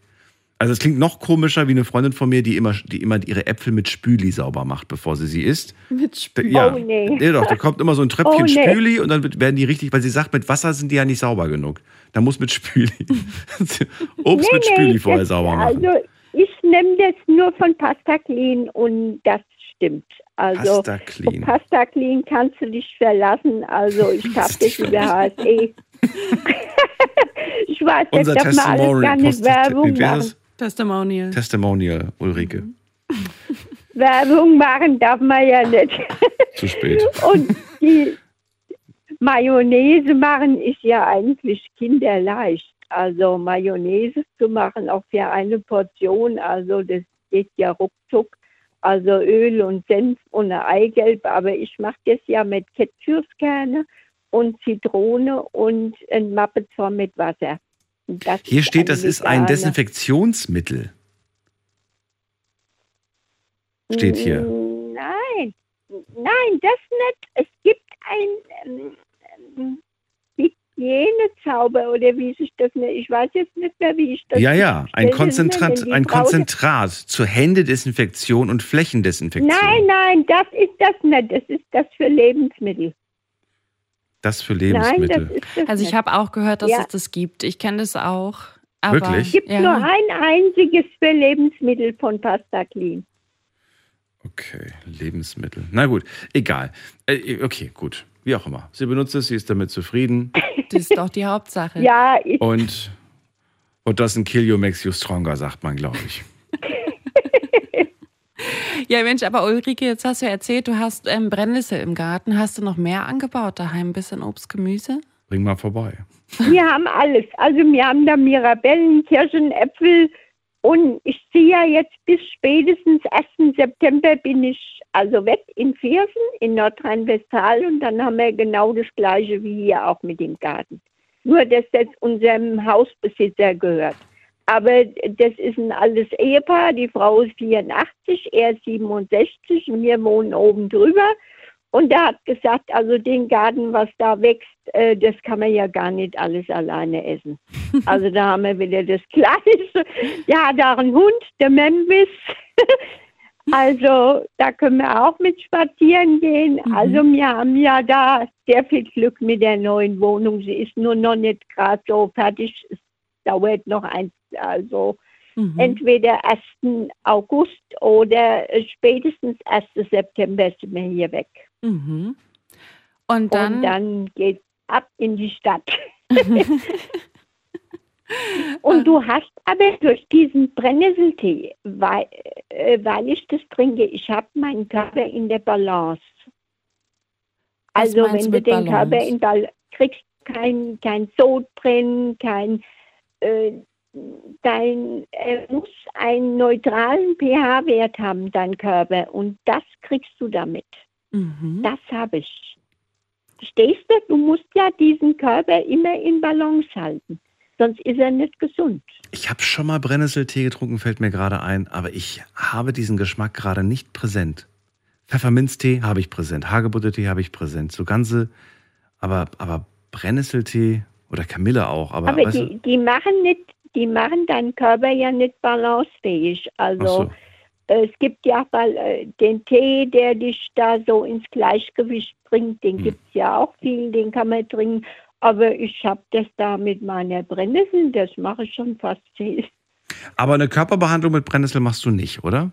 Also es klingt noch komischer wie eine Freundin von mir, die immer, die immer ihre Äpfel mit Spüli sauber macht, bevor sie sie isst. Mit Spüli? Ja, Oh, nee. doch, da kommt immer so ein Tröpfchen Oh, nee. Spüli und dann werden die richtig, weil sie sagt, mit Wasser sind die ja nicht sauber genug. Da muss mit Spüli. Obst Nee, mit nee, Spüli vorher das- sauber machen. Also ich nehme das nur von Pasta Clean und das stimmt. Also Pasta Clean. Pasta Clean kannst du dich verlassen. Also ich habe das über HSE. ich weiß, jetzt Unser darf man alles gar nicht Werbung machen. Testimonial. Testimonial, Ulrike. Werbung machen darf man ja nicht. Zu spät. Und die Mayonnaise machen ist ja eigentlich kinderleicht. Also Mayonnaise zu machen, auch für eine Portion, also das geht ja ruckzuck. Also Öl und Senf und Eigelb, aber ich mache das ja mit Ketchup-Kerne und Zitrone und ein Mappezor mit Wasser. Das Hier steht, das ist ein Desinfektionsmittel. Steht hier. Nein, nein, das nicht. Es gibt ein ähm, ähm, Hygienezauber oder wie sich das nennt. Ich weiß jetzt nicht mehr, wie ich das Ja, ja, ein Konzentrat, ein Konzentrat zur Händedesinfektion und Flächendesinfektion. Nein, nein, das ist das nicht. Das ist das für Lebensmittel. Das für Nein, Lebensmittel. das ist das Also ich habe auch gehört, dass Ja. es das gibt. Ich kenne das auch. Aber, Wirklich? Es gibt Ja. nur ein einziges für Lebensmittel von Pasta Clean. Okay, Lebensmittel. Na gut, egal. Äh, okay, gut. Wie auch immer. Sie benutzt es, sie ist damit zufrieden. Das ist doch die Hauptsache. Ja, ich, Und what doesn't kill you makes you stronger, sagt man, glaube ich. Ja, Mensch, aber Ulrike, jetzt hast du erzählt, du hast ähm, Brennnessel im Garten. Hast du noch mehr angebaut daheim? Ein bisschen Obst, Gemüse? Bring mal vorbei. Wir haben alles. Also wir haben da Mirabellen, Kirschen, Äpfel und ich ziehe ja jetzt bis spätestens 1. September bin ich also weg in Viersen in Nordrhein-Westfalen und dann haben wir genau das gleiche wie hier auch mit dem Garten. Nur, dass das unserem Hausbesitzer gehört. Aber das ist ein altes Ehepaar. Die Frau ist 84, er ist 67 und wir wohnen oben drüber. Und er hat gesagt, also den Garten, was da wächst, äh, das kann man ja gar nicht alles alleine essen. Also da haben wir wieder das Gleiche. Ja, da ein Hund, der Memphis. Also da können wir auch mit spazieren gehen. Also wir haben ja da sehr viel Glück mit der neuen Wohnung. Sie ist nur noch nicht gerade so fertig. Es dauert noch ein, also Mhm. entweder 1. August oder spätestens 1. September sind wir hier weg. Mhm. Und dann, Und dann geht ab in die Stadt. Und du hast aber durch diesen Brennnesseltee, weil, äh, weil ich das trinke, ich habe meinen Körper in der Balance. Also wenn du den Körper Balance? in Balance kriegst, kein, kein Sodbrennen, kein, äh, dein, er muss einen neutralen pH-Wert haben, dein Körper. Und das kriegst du damit. Mhm. Das habe ich. Verstehst du? Du musst ja diesen Körper immer in Balance halten. Sonst ist er nicht gesund. Ich habe schon mal Brennnesseltee getrunken, fällt mir gerade ein, aber ich habe diesen Geschmack gerade nicht präsent. Pfefferminztee habe ich präsent, Hagebuttertee habe ich präsent, so ganze, aber, aber Brennnesseltee oder Kamille auch, aber, Aber weißt die, du, die machen nicht, die machen deinen Körper ja nicht balancefähig. Also so. es gibt ja mal äh, den Tee, der dich da so ins Gleichgewicht bringt, den Hm. gibt es ja auch viel, den kann man trinken. Aber ich habe das da mit meiner Brennnessel, das mache ich schon fast viel. Aber eine Körperbehandlung mit Brennnessel machst du nicht, oder?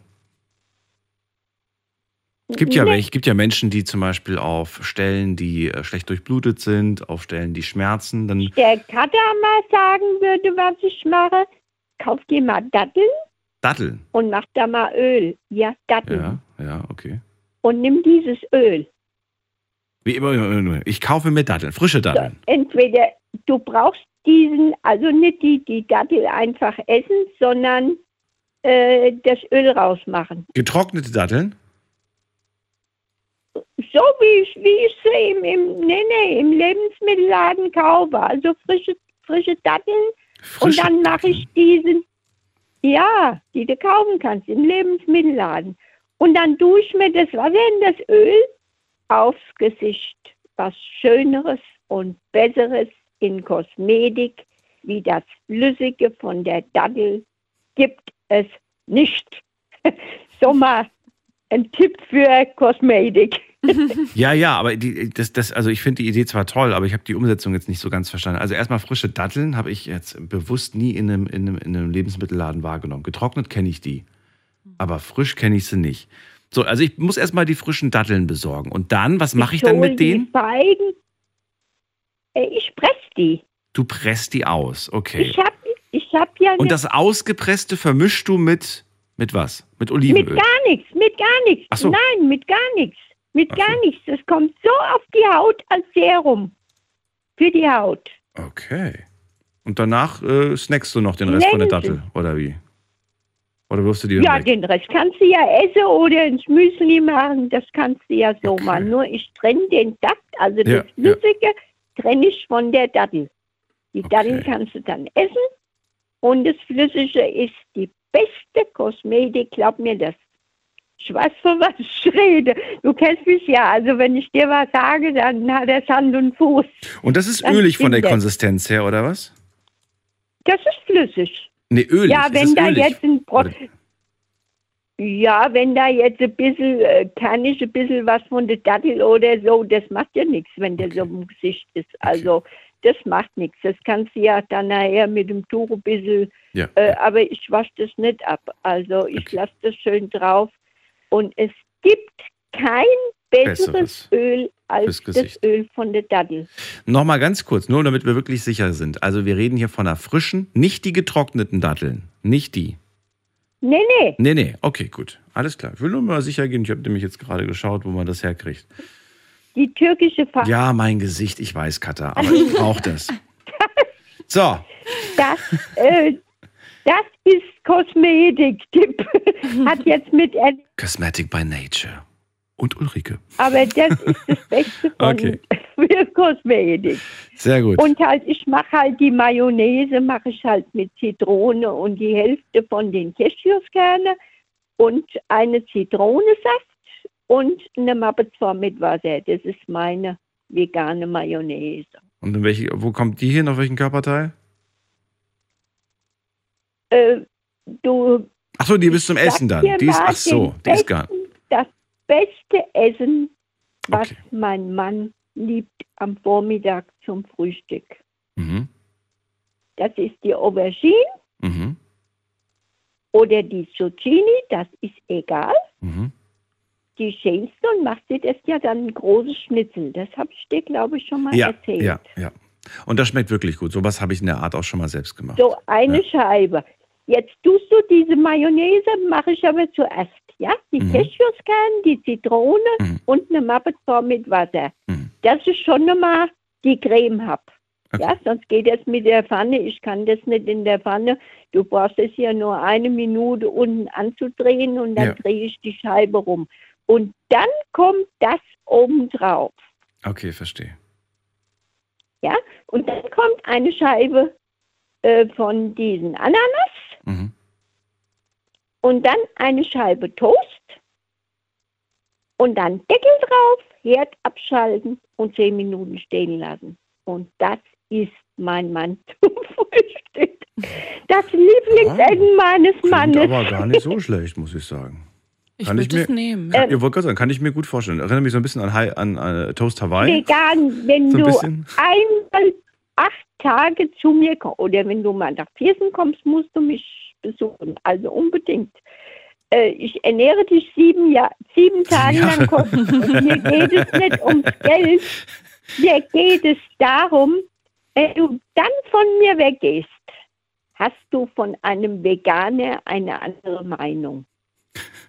Es gibt ja, welche, gibt ja Menschen, die zum Beispiel auf Stellen, die äh, schlecht durchblutet sind, auf Stellen, die schmerzen, dann Der Kater mal sagen würde, was ich mache, kauf dir mal Datteln Datteln. und mach da mal Öl. Ja, Datteln. Ja, ja, okay. Und nimm dieses Öl. Wie immer, ich kaufe mir Datteln, frische Datteln. Entweder du brauchst diesen, also nicht die, die Dattel einfach essen, sondern äh, das Öl rausmachen. Getrocknete Datteln? So wie ich, wie ich sie im, im, nee, nee, im Lebensmittelladen kaufe. Also frische, frische Datteln Frische und dann mache ich diesen, ja, die du kaufen kannst im Lebensmittelladen. Und dann tue ich mir das Wasser in das Öl aufs Gesicht. Was Schöneres und Besseres in Kosmetik wie das Flüssige von der Dattel gibt es nicht. so mal ein Tipp für Kosmetik. Ja, ja, aber die, das, das, also ich finde die Idee zwar toll, aber ich habe die Umsetzung jetzt nicht so ganz verstanden. Also erstmal frische Datteln habe ich jetzt bewusst nie in einem, in einem, in einem Lebensmittelladen wahrgenommen. Getrocknet kenne ich die, aber frisch kenne ich sie nicht. So, also ich muss erstmal die frischen Datteln besorgen. Und dann, was mache ich dann mit die denen? Feigen. Äh, Ich presse die. Du presst die aus, okay. Ich habe ich hab ja Und nicht- das Ausgepresste vermischst du mit, mit was? Mit mit Olivenöl? gar nichts, mit gar nichts. So. Nein, mit gar nichts. Mit Ach gar so. nichts. Das kommt so auf die Haut als Serum. Für die Haut. Okay. Und danach äh, snackst du noch den Rest von der. Dattel, oder wie? Oder wirfst du die Ja, weg? den Rest kannst du ja essen oder ins Müsli machen. Das kannst du ja so Okay. machen. Nur ich trenne den Dattel, also Ja, das Flüssige, trenne ich von der Dattel. Die Okay. Dattel kannst du dann essen. Und das Flüssige ist die beste Kosmetik, glaub mir das. Ich weiß, von was ich rede. Du kennst mich ja. Also wenn ich dir was sage, dann hat das Hand und Fuß. Und das ist Dann ölig von der das. Konsistenz her, oder was? Das ist flüssig. Nee, ölig. Ja, Es wenn ist da ölig. jetzt ein Pro Ja, wenn da jetzt ein bisschen, äh, kann ich ein bisschen was von der Dattel oder so, das macht ja nichts, wenn der so im Gesicht ist. Also, das macht nichts. Das kannst du ja dann nachher mit dem Tuch ein bisschen, Ja. äh, aber ich wasche das nicht ab. Also, ich Okay. lasse das schön drauf. Und es gibt kein besseres, Besseres Öl als das. Öl von der Dattel. Nochmal ganz kurz, nur damit wir wirklich sicher sind. Also wir reden hier von einer frischen, nicht die getrockneten Datteln. Nicht die. Nee, nee. Nee, nee, okay, gut. Alles klar. Ich will nur mal sicher gehen. Ich habe nämlich jetzt gerade geschaut, wo man das herkriegt. Die türkische Farbe. Ja, mein Gesicht, ich weiß, Katha, aber ich brauche das. So, Das, äh, das ist Kosmetik-Tipp. Hat jetzt mit, Cosmetic by Nature. Und Ulrike. aber das ist das Beste von Okay. für Kosmetik. Sehr gut. Und halt, ich mache halt die Mayonnaise, mache ich halt mit Zitrone und die Hälfte von den Cashewskerne und eine Zitronensaft und eine Mappezwar mit Wasser. Das ist meine vegane Mayonnaise. Und in welche, wo kommt die hin? Auf welchen Körperteil? Äh, du Ach so, die bis zum Essen dann. Die ist, ach so, die ist gar Das beste Essen, was mein Mann liebt am Vormittag zum Frühstück. Mhm. Das ist die Aubergine Mhm. oder die Zucchini, das ist egal. Mhm. Die schälst du und machst dir das ja dann ein großes Schnitzel. Das habe ich dir, glaube ich, schon mal Ja, erzählt. ja, ja. Und das schmeckt wirklich gut. Sowas habe ich in der Art auch schon mal selbst gemacht. So eine Scheibe. Jetzt tust du diese Mayonnaise, mache ich aber zuerst. Ja, die Mhm. Cashewskerne, die Zitrone und eine Mappezwar mit Wasser. Dass ich schon mal die Creme habe. Ja, sonst geht das mit der Pfanne. Ich kann das nicht in der Pfanne. Du brauchst es ja nur eine Minute unten anzudrehen und dann Ja. drehe ich die Scheibe rum. Und dann kommt das obendrauf. Okay, verstehe. Ja, und dann kommt eine Scheibe äh, von diesen Ananas Mhm. Und dann eine Scheibe Toast und dann Deckel drauf, Herd abschalten und zehn Minuten stehen lassen. Und das ist mein Mann zum Frühstück. Das Lieblingsessen meines Klingt Mannes. aber gar nicht so schlecht, muss ich sagen. Ich Kann würde mir, es nehmen. Kann, ihr wollt gerade sagen, kann ich mir gut vorstellen. Erinnert mich so ein bisschen an, Hi- an, äh, Toast Hawaii. Vegan, wenn So ein du bisschen. einmal acht Tage zu mir kommst oder wenn du mal nach Viersen kommst, musst du mich besuchen. Also unbedingt. Äh, ich ernähre dich sieben, Jahr, sieben Tage Jahre. lang kostenlos. Mir geht es nicht ums Geld. Mir geht es darum, wenn du dann von mir weggehst, hast du von einem Veganer eine andere Meinung.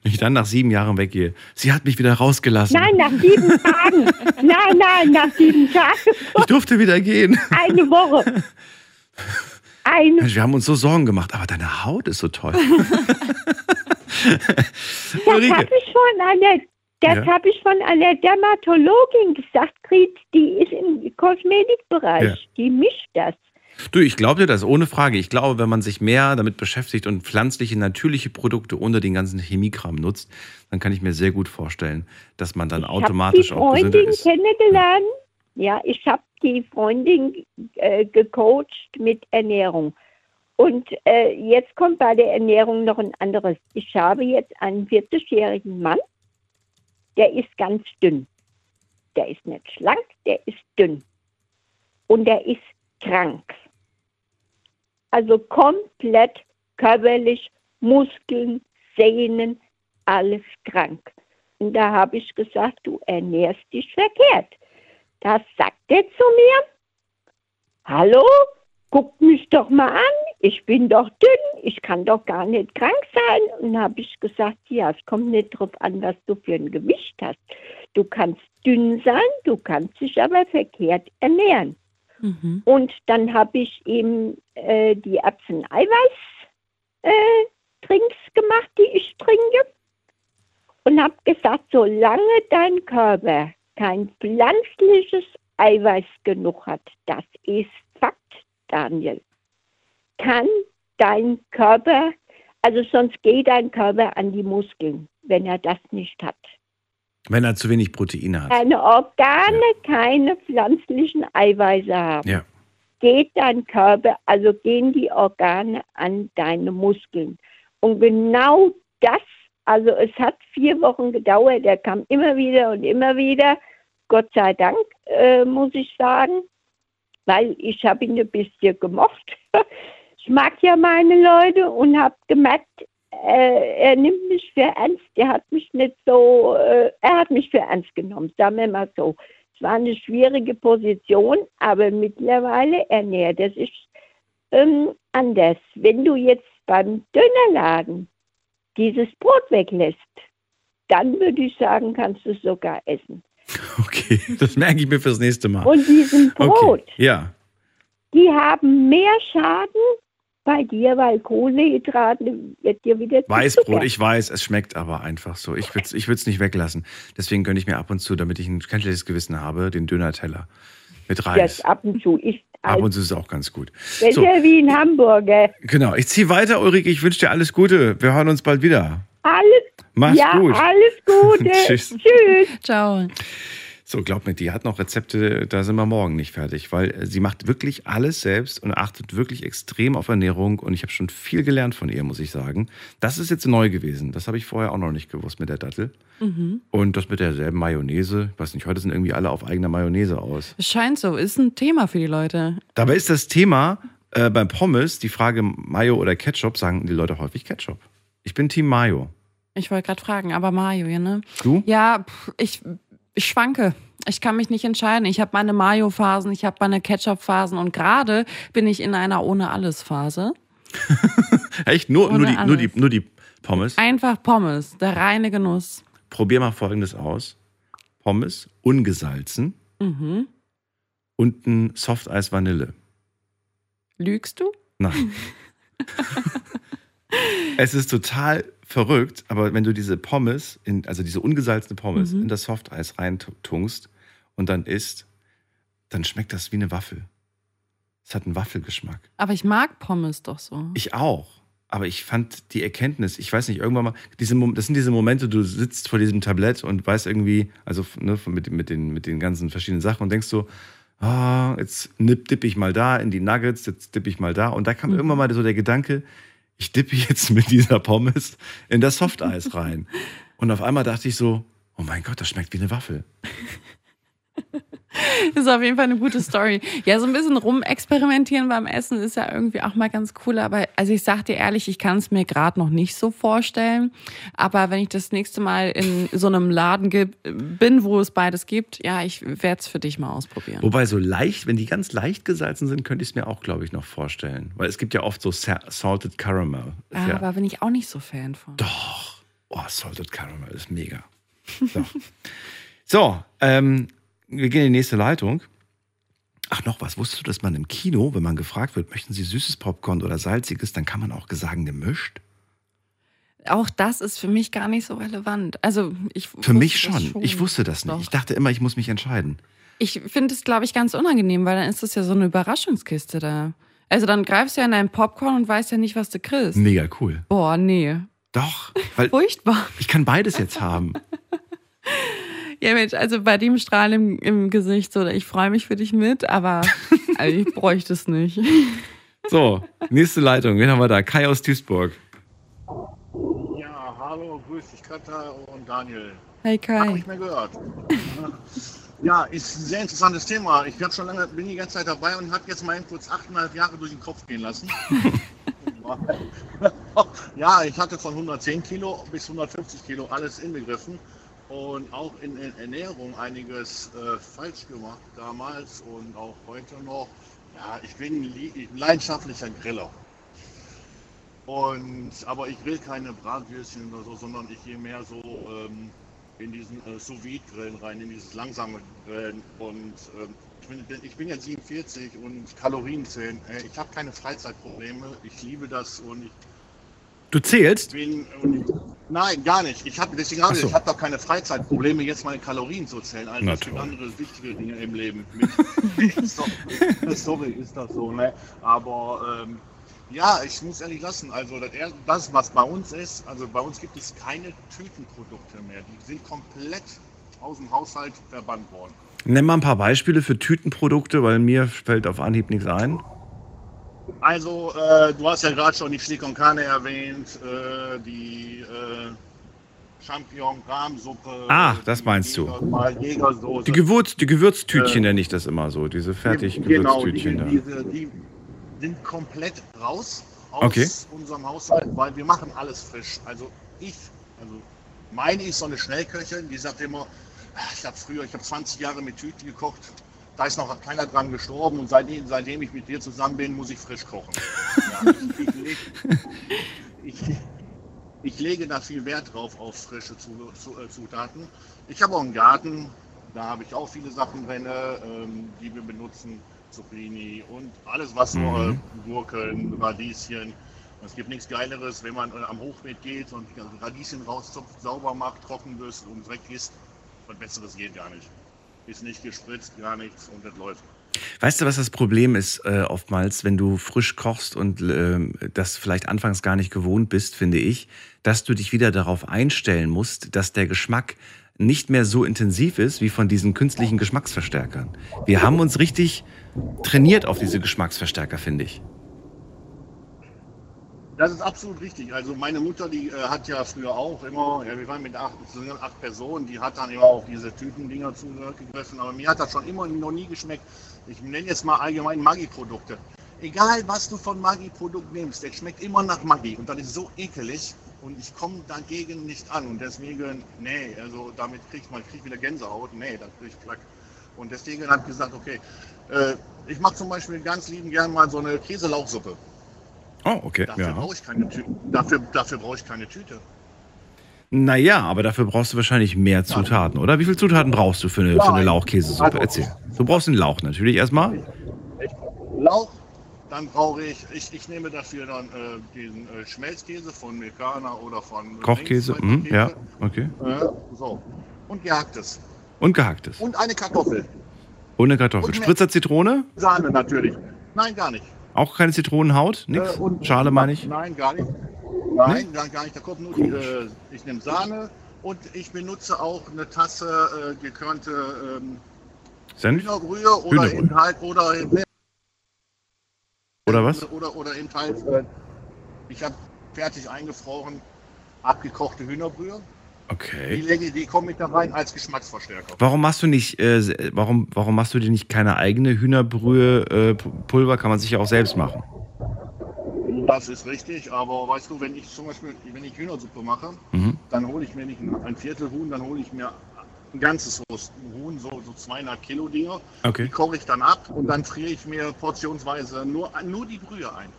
Wenn ich dann nach sieben Jahren weggehe. Sie hat mich wieder rausgelassen. Nein, nach sieben Tagen. Nein, nein, nach sieben Tagen. Ich durfte wieder gehen. Eine Woche. Eine Mensch, wir haben uns so Sorgen gemacht, aber deine Haut ist so toll. Das habe ich von einer, das Ja. habe ich von einer Dermatologin gesagt, Grit, die ist im Kosmetikbereich, Ja. die mischt das. Du, ich glaube dir das, ohne Frage. Ich glaube, wenn man sich mehr damit beschäftigt und pflanzliche, natürliche Produkte ohne den ganzen Chemiekram nutzt, dann kann ich mir sehr gut vorstellen, dass man dann automatisch ich habe auch die gesünder Freundin ist. kennengelernt. Ja, ich habe die Freundin äh, gecoacht mit Ernährung. Und äh, jetzt kommt bei der Ernährung noch ein anderes. Ich habe jetzt einen 40-jährigen Mann, der ist ganz dünn. Der ist nicht schlank, der ist dünn. Und der ist krank. Also komplett körperlich, Muskeln, Sehnen, alles krank. Und da habe ich gesagt, du ernährst dich verkehrt. Da sagt er zu mir, hallo, guck mich doch mal an, ich bin doch dünn, ich kann doch gar nicht krank sein. Und habe ich gesagt, ja, es kommt nicht darauf an, was du für ein Gewicht hast. Du kannst dünn sein, du kannst dich aber verkehrt ernähren. Mhm. Und dann habe ich ihm äh, die Erbsen-Eiweiß-Trinks gemacht, die ich trinke. Und habe gesagt, solange dein Körper kein pflanzliches Eiweiß genug hat, das ist Fakt, Daniel, kann dein Körper, also sonst geht dein Körper an die Muskeln, wenn er das nicht hat. Wenn er zu wenig Proteine hat. Keine Organe, keine pflanzlichen Eiweiße haben Ja. geht dein Körper, also gehen die Organe an deine Muskeln. Und genau das, also es hat vier Wochen gedauert, er kam immer wieder und immer wieder, Gott sei Dank, äh, muss ich sagen, weil ich habe ihn ein bisschen gemocht. Ich mag ja meine Leute und habe gemerkt, äh, er nimmt mich für ernst. Er hat mich nicht so, äh, er hat mich für ernst genommen, sagen wir mal so. Es war eine schwierige Position, aber mittlerweile ernährt er sich ähm, anders. Wenn du jetzt beim Dönerladen dieses Brot weglässt, dann würde ich sagen, kannst du es sogar essen. Okay, das merke ich mir fürs nächste Mal. Und diesen Brot, Okay. Ja. die haben mehr Schaden bei dir, weil Kohlenhydrate wird dir wieder zu Weißbrot, Zucker. ich weiß, es schmeckt aber einfach so. Ich würde es ich würd's nicht weglassen. Deswegen gönne ich mir ab und zu, damit ich ein kein schlechtes Gewissen habe, den Döner-Teller. Mit Reis. Das ab und zu ist Ab und zu ist es auch ganz gut. Das ist So, ja wie in Hamburg. gell? genau. Ich ziehe weiter, Ulrike. Ich wünsche dir alles Gute. Wir hören uns bald wieder. Alles, Mach's ja, gut. alles Gute. Tschüss. Tschüss. Ciao. So, glaub mir, die hat noch Rezepte, da sind wir morgen nicht fertig, weil äh, sie macht wirklich alles selbst und achtet wirklich extrem auf Ernährung und ich habe schon viel gelernt von ihr, muss ich sagen. Das ist jetzt neu gewesen. Das habe ich vorher auch noch nicht gewusst mit der Dattel. Mhm. Und das mit derselben Mayonnaise, ich weiß nicht, heute sind irgendwie alle auf eigener Mayonnaise aus. Es scheint so, ist ein Thema für die Leute. Dabei ist das Thema äh, beim Pommes, die Frage Mayo oder Ketchup, sagen die Leute häufig Ketchup. Ich bin Team Mayo. Ich wollte gerade fragen, aber Mayo, ja, ne? Du? Ja, ich, ich schwanke. Ich kann mich nicht entscheiden. Ich habe meine Mayo-Phasen, ich habe meine Ketchup-Phasen und gerade bin ich in einer Ohne-Alles-Phase. Echt? Nur, Ohne nur, die, nur, die, alles. nur die Pommes? Einfach Pommes, der reine Genuss. Probier mal folgendes aus. Pommes, ungesalzen Mhm. und ein Softeis Vanille. Lügst du? Nein. es ist total verrückt, aber wenn du diese Pommes, in, also diese ungesalzene Pommes Mhm. in das Softeis reintunkst und dann isst, dann schmeckt das wie eine Waffel. Es hat einen Waffelgeschmack. Aber ich mag Pommes doch so. Ich auch. Aber ich fand die Erkenntnis, ich weiß nicht, irgendwann mal, diese, das sind diese Momente, du sitzt vor diesem Tablett und weißt irgendwie, also ne, mit, mit, den, mit den ganzen verschiedenen Sachen und denkst so, ah, jetzt nipp, dippe ich mal da in die Nuggets, jetzt dippe ich mal da. Und da kam Mhm. irgendwann mal so der Gedanke, ich dippe jetzt mit dieser Pommes in das Softeis rein. Und auf einmal dachte ich so, oh mein Gott, das schmeckt wie eine Waffel. ist auf jeden Fall eine gute Story. Ja, so ein bisschen rumexperimentieren beim Essen ist ja irgendwie auch mal ganz cool. Aber also ich sag dir ehrlich, ich kann es mir gerade noch nicht so vorstellen. Aber wenn ich das nächste Mal in so einem Laden bin, wo es beides gibt, ja, ich werde es für dich mal ausprobieren. Wobei so leicht, wenn die ganz leicht gesalzen sind, könnte ich es mir auch, glaube ich, noch vorstellen. Weil es gibt ja oft so Sa- Salted Caramel. Ah, ja, Aber bin ich auch nicht so Fan von. Doch. Oh, Salted Caramel ist mega. So, so ähm, wir gehen in die nächste Leitung. Ach, noch was. Wusstest du, dass man im Kino, wenn man gefragt wird, möchten Sie süßes Popcorn oder salziges, dann kann man auch sagen gemischt? Auch das ist für mich gar nicht so relevant. Also ich Für mich das schon. Ich wusste das nicht. Doch. Ich dachte immer, ich muss mich entscheiden. Ich finde es, glaube ich, ganz unangenehm, weil dann ist das ja so eine Überraschungskiste da. Also dann greifst du ja in dein Popcorn und weißt ja nicht, was du kriegst. Mega cool. Boah, nee. Doch, weil Furchtbar. ich kann beides jetzt haben. Ja, Mensch, also bei dem Strahl im, im Gesicht, so, ich freue mich für dich mit, aber also ich bräuchte es nicht. So, nächste Leitung. Wen haben wir da? Kai aus Duisburg. Ja, hallo, grüß dich Katha und Daniel. Hey Hab Kai. nicht mehr gehört. Ja, ist ein sehr interessantes Thema. Ich habe schon lange, bin die ganze Zeit dabei und habe jetzt mal kurz achteinhalb Jahre durch den Kopf gehen lassen. ja, ich hatte von 110 Kilo bis 150 Kilo alles inbegriffen und auch in der Ernährung einiges äh, falsch gemacht damals und auch heute noch. Ja, ich bin ein leidenschaftlicher Griller. Und, aber ich will keine Bratwürstchen oder so, sondern ich gehe mehr so ähm, in diesen äh, sous grillen rein, in dieses langsame Grillen. Und ähm, ich, bin, ich bin jetzt 47 und Kalorien zählen. Äh, ich habe keine Freizeitprobleme. Ich liebe das und ich Du zählst? nein, gar nicht. Ich habe deswegen habe so. ich habe doch keine Freizeitprobleme, jetzt meine Kalorien zu zählen. Also es gibt andere wichtige Dinge im Leben. So- Sorry, ist das so, ne? Aber ähm, ja, ich muss ehrlich lassen, also das, das, was bei uns ist, also bei uns gibt es keine Tütenprodukte mehr. Die sind komplett aus dem Haushalt verbannt worden. Nenn mal ein paar Beispiele für Tütenprodukte, weil mir fällt auf Anhieb nichts ein. Also, äh, du hast ja gerade schon die Chili con Carne erwähnt, äh, die äh, Champignon-Rahmsuppe. Ah, das meinst du. Jägersoße. Die, Gewürz, die Gewürztütchen Äh, nenne ich das immer so, diese fertig Genau, die, Gewürztütchen da. diese, die sind komplett raus aus Okay. unserem Haushalt, weil wir machen alles frisch. Also ich, also meine ist so eine Schnellköchin, die sagt immer, "Ah, ich habe früher, ich habe 20 Jahre mit Tüten gekocht, da ist noch keiner dran gestorben und seitdem, seitdem ich mit dir zusammen bin, muss ich frisch kochen. Ja, ich, ich, leg, ich, ich lege da viel Wert drauf auf frische äh, Zutaten. Ich habe auch einen Garten, da habe ich auch viele Sachen drin, ähm, die wir benutzen. Zucchini und alles, was so äh, Mhm. Gurken, Radieschen. Es gibt nichts Geileres, wenn man äh, am Hochbeet geht und die Radieschen rauszupft, sauber macht, trocken wirst und weg ist. Und Besseres geht gar nicht. Ist nicht gespritzt, gar nichts und das läuft. Weißt du, was das Problem ist äh, oftmals, wenn du frisch kochst und äh, das vielleicht anfangs gar nicht gewohnt bist, finde ich, dass du dich wieder darauf einstellen musst, dass der Geschmack nicht mehr so intensiv ist wie von diesen künstlichen Geschmacksverstärkern. Wir haben uns richtig trainiert auf diese Geschmacksverstärker, finde ich. Das ist absolut richtig. Also meine Mutter, die äh, hat ja früher auch immer, ja, wir waren mit acht, acht Personen, die hat dann immer auf diese Tütendinger zugegriffen, aber mir hat das schon immer noch nie geschmeckt. Ich nenne jetzt mal allgemein Maggi-Produkte. Egal, was du von Maggi-Produkt nimmst, der schmeckt immer nach Maggi und das ist so ekelig und ich komme dagegen nicht an und deswegen, nee, also damit kriegt man kriegt wieder Gänsehaut, nee, da kriege ich Plack. Und deswegen habe ich gesagt, okay, äh, ich mache zum Beispiel ganz lieben gern mal so eine Käselauchsuppe. Oh, okay. Dafür Ja. brauche ich keine Tüte. Dafür, dafür brauche ich keine Tüte. Naja, aber dafür brauchst du wahrscheinlich mehr Zutaten, oder? Wie viele Zutaten brauchst du für eine, für eine Lauchkäsesuppe? Erzähl. Du brauchst den Lauch natürlich erstmal. Lauch, dann brauche ich, ich, ich nehme dafür dann äh, den äh, Schmelzkäse von Milkana oder von Kochkäse, mhm, ja, okay. Äh, so. Und gehacktes. Und gehacktes. Und eine Kartoffel. Ohne Kartoffel. Und Spritzer Zitrone? Sahne natürlich. Nein, gar nicht. Auch keine Zitronenhaut? Nix? Äh, und- Schale meine ich? Nein, gar nicht. Nein, gar, gar nicht. Da kommt nur die, äh, ich nehme Sahne und ich benutze auch eine Tasse äh, gekörnte ähm, Senf? Hühnerbrühe oder Hühnerbrühe. eben halt oder eben, Oder was? oder oder eben halt ich habe fertig eingefroren abgekochte Hühnerbrühe. Die Okay. lege die kommen mit da rein als Geschmacksverstärker. Warum machst du nicht, äh, warum, warum machst du dir nicht keine eigene Hühnerbrühe äh, Pulver? Kann man sich ja auch selbst machen. Das ist richtig, aber weißt du, wenn ich zum Beispiel, wenn ich Hühnersuppe mache, Mhm. dann hole ich mir nicht ein, Viertel Huhn, dann hole ich mir ein ganzes Huhn, so, so 200 Kilo Dinger. Okay. Die koche ich dann ab und dann friere ich mir portionsweise nur, nur die Brühe ein.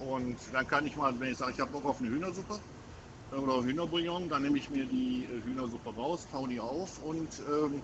Und dann kann ich mal, wenn ich sage, ich habe Bock auf eine Hühnersuppe oder Hühnerbouillon, dann nehme ich mir die äh, Hühnersuppe raus, tau die auf und ähm,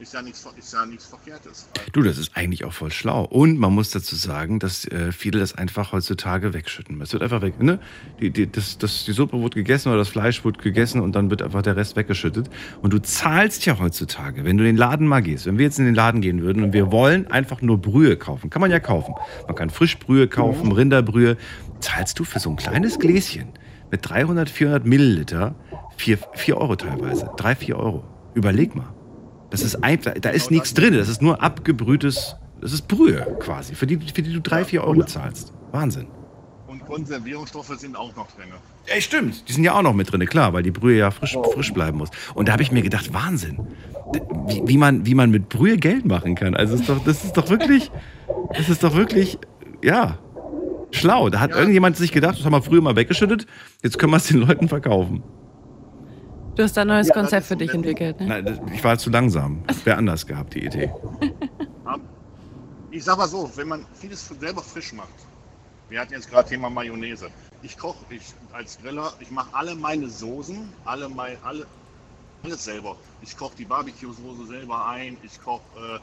ist, ja nichts, ist ja nichts Verkehrtes. Du, das ist eigentlich auch voll schlau. Und man muss dazu sagen, dass äh, viele das einfach heutzutage wegschütten. Es wird einfach weg, ne? Die, die, das, das, die Suppe wird gegessen oder das Fleisch wird gegessen und dann wird einfach der Rest weggeschüttet. Und du zahlst ja heutzutage, wenn du in den Laden mal gehst, wenn wir jetzt in den Laden gehen würden und wir wollen einfach nur Brühe kaufen, kann man ja kaufen. Man kann Frischbrühe kaufen, Rinderbrühe. Zahlst du für so ein kleines Gläschen mit 300, 400 Milliliter 4, 4 Euro teilweise. 3, 4 Euro. Überleg mal. Das ist einfach, da ist nichts drin. Das ist nur abgebrühtes, das ist Brühe quasi, für die, für die du drei, vier Euro zahlst. Wahnsinn. Und Konservierungsstoffe sind auch noch drin. Ey, stimmt. Die sind ja auch noch mit drin, klar, weil die Brühe ja frisch, frisch bleiben muss. Und da habe ich mir gedacht, Wahnsinn. Wie, wie, man, wie man mit Brühe Geld machen kann. Also ist doch, das ist doch wirklich, das ist doch wirklich, ja, schlau. Da hat irgendjemand sich gedacht, das haben wir früher mal weggeschüttet, jetzt können wir es den Leuten verkaufen. Du hast ein neues Ja, Konzept für dich entwickelt, ne? Nein, ich war zu langsam. Wäre anders gehabt, die Idee. Ich sag mal so, wenn man vieles selber frisch macht, wir hatten jetzt gerade Thema Mayonnaise. Ich koche ich als Griller, ich mache alle meine Soßen, alle mein, alle, alles selber. Ich koche die Barbecue-Soße selber ein, ich koche äh,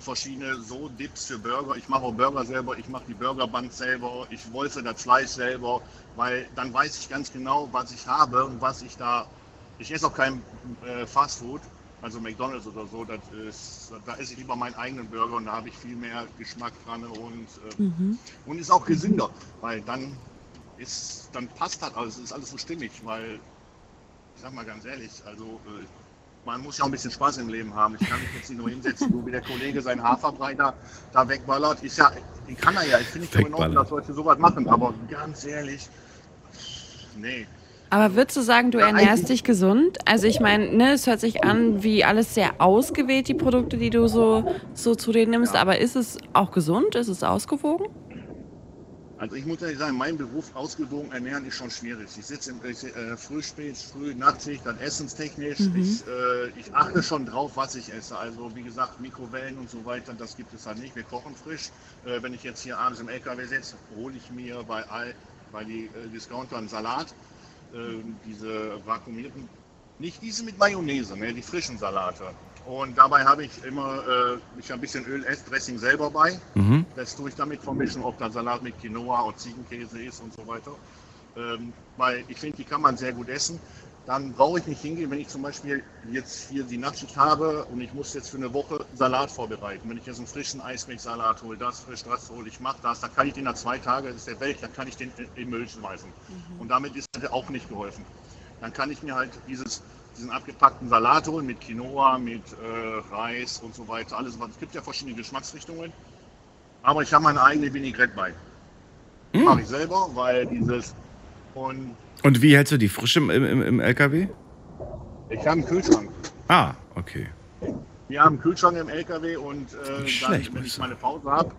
verschiedene so Dips für Burger. Ich mache auch Burger selber, ich mache die Burgerband selber, ich wolfe das Fleisch selber, weil dann weiß ich ganz genau, was ich habe und was ich da. Ich esse auch kein äh, Fastfood, also McDonalds oder so. Das ist, da esse ich lieber meinen eigenen Burger und da habe ich viel mehr Geschmack dran und, äh, Mhm. und ist auch gesünder, weil dann ist, dann passt das alles, ist alles so stimmig, weil ich sag mal ganz ehrlich, also äh, man muss ja auch ein bisschen Spaß im Leben haben. Ich kann mich jetzt nicht nur hinsetzen, wo wie der Kollege seinen Haferbrei da, da wegballert. Ist ja, den kann er ja. Ich finde es in Ordnung, Wegballert. dass Leute sowas machen, aber ganz ehrlich, nee. Aber würdest du sagen, du Ja, ernährst dich gesund? Also ich meine, ne, es hört sich an wie alles sehr ausgewählt, die Produkte, die du so, so zu dir nimmst. Aber ist es auch gesund? Ist es ausgewogen? Also ich muss ehrlich sagen, mein Beruf ausgewogen ernähren ist schon schwierig. Ich sitze im ich, äh, früh, spät, früh, Nachtschicht, dann essenstechnisch. Mhm. Ich, äh, ich achte schon drauf, was ich esse. Also wie gesagt, Mikrowellen und so weiter, das gibt es halt nicht. Wir kochen frisch. Äh, wenn ich jetzt hier abends im LKW sitze, hole ich mir bei, all, bei die äh, Discounter einen Salat. Äh, diese vakuumierten, nicht diese mit Mayonnaise, ne, die frischen Salate. Und dabei habe ich immer, äh, ich ein bisschen Öl, Dressing selber bei. Mhm. Das tue ich damit vermischen, ob da Salat mit Quinoa und Ziegenkäse ist und so weiter. Ähm, weil ich finde, die kann man sehr gut essen. dann brauche ich nicht hingehen, wenn ich zum Beispiel jetzt hier die Nachtschicht habe und ich muss jetzt für eine Woche Salat vorbereiten. Wenn ich jetzt einen frischen Eismilchsalat hole, das frisch, das hole, ich mache das, dann kann ich den nach zwei Tagen, das ist der Welt, dann kann ich den in Müll schmeißen. Und damit ist auch nicht geholfen. Dann kann ich mir halt dieses, diesen abgepackten Salat holen mit Quinoa, mit äh, Reis und so weiter. Alles, was- es gibt ja verschiedene Geschmacksrichtungen. Aber ich habe meine eigene Vinaigrette bei. Hm. Mache ich selber, weil dieses und Und wie hältst du die frische im, im, im LKW? ich habe einen Kühlschrank. Ah, okay. Wir haben einen Kühlschrank im LKW und äh, Nicht dann, schlecht, wenn ich meine Pause habe,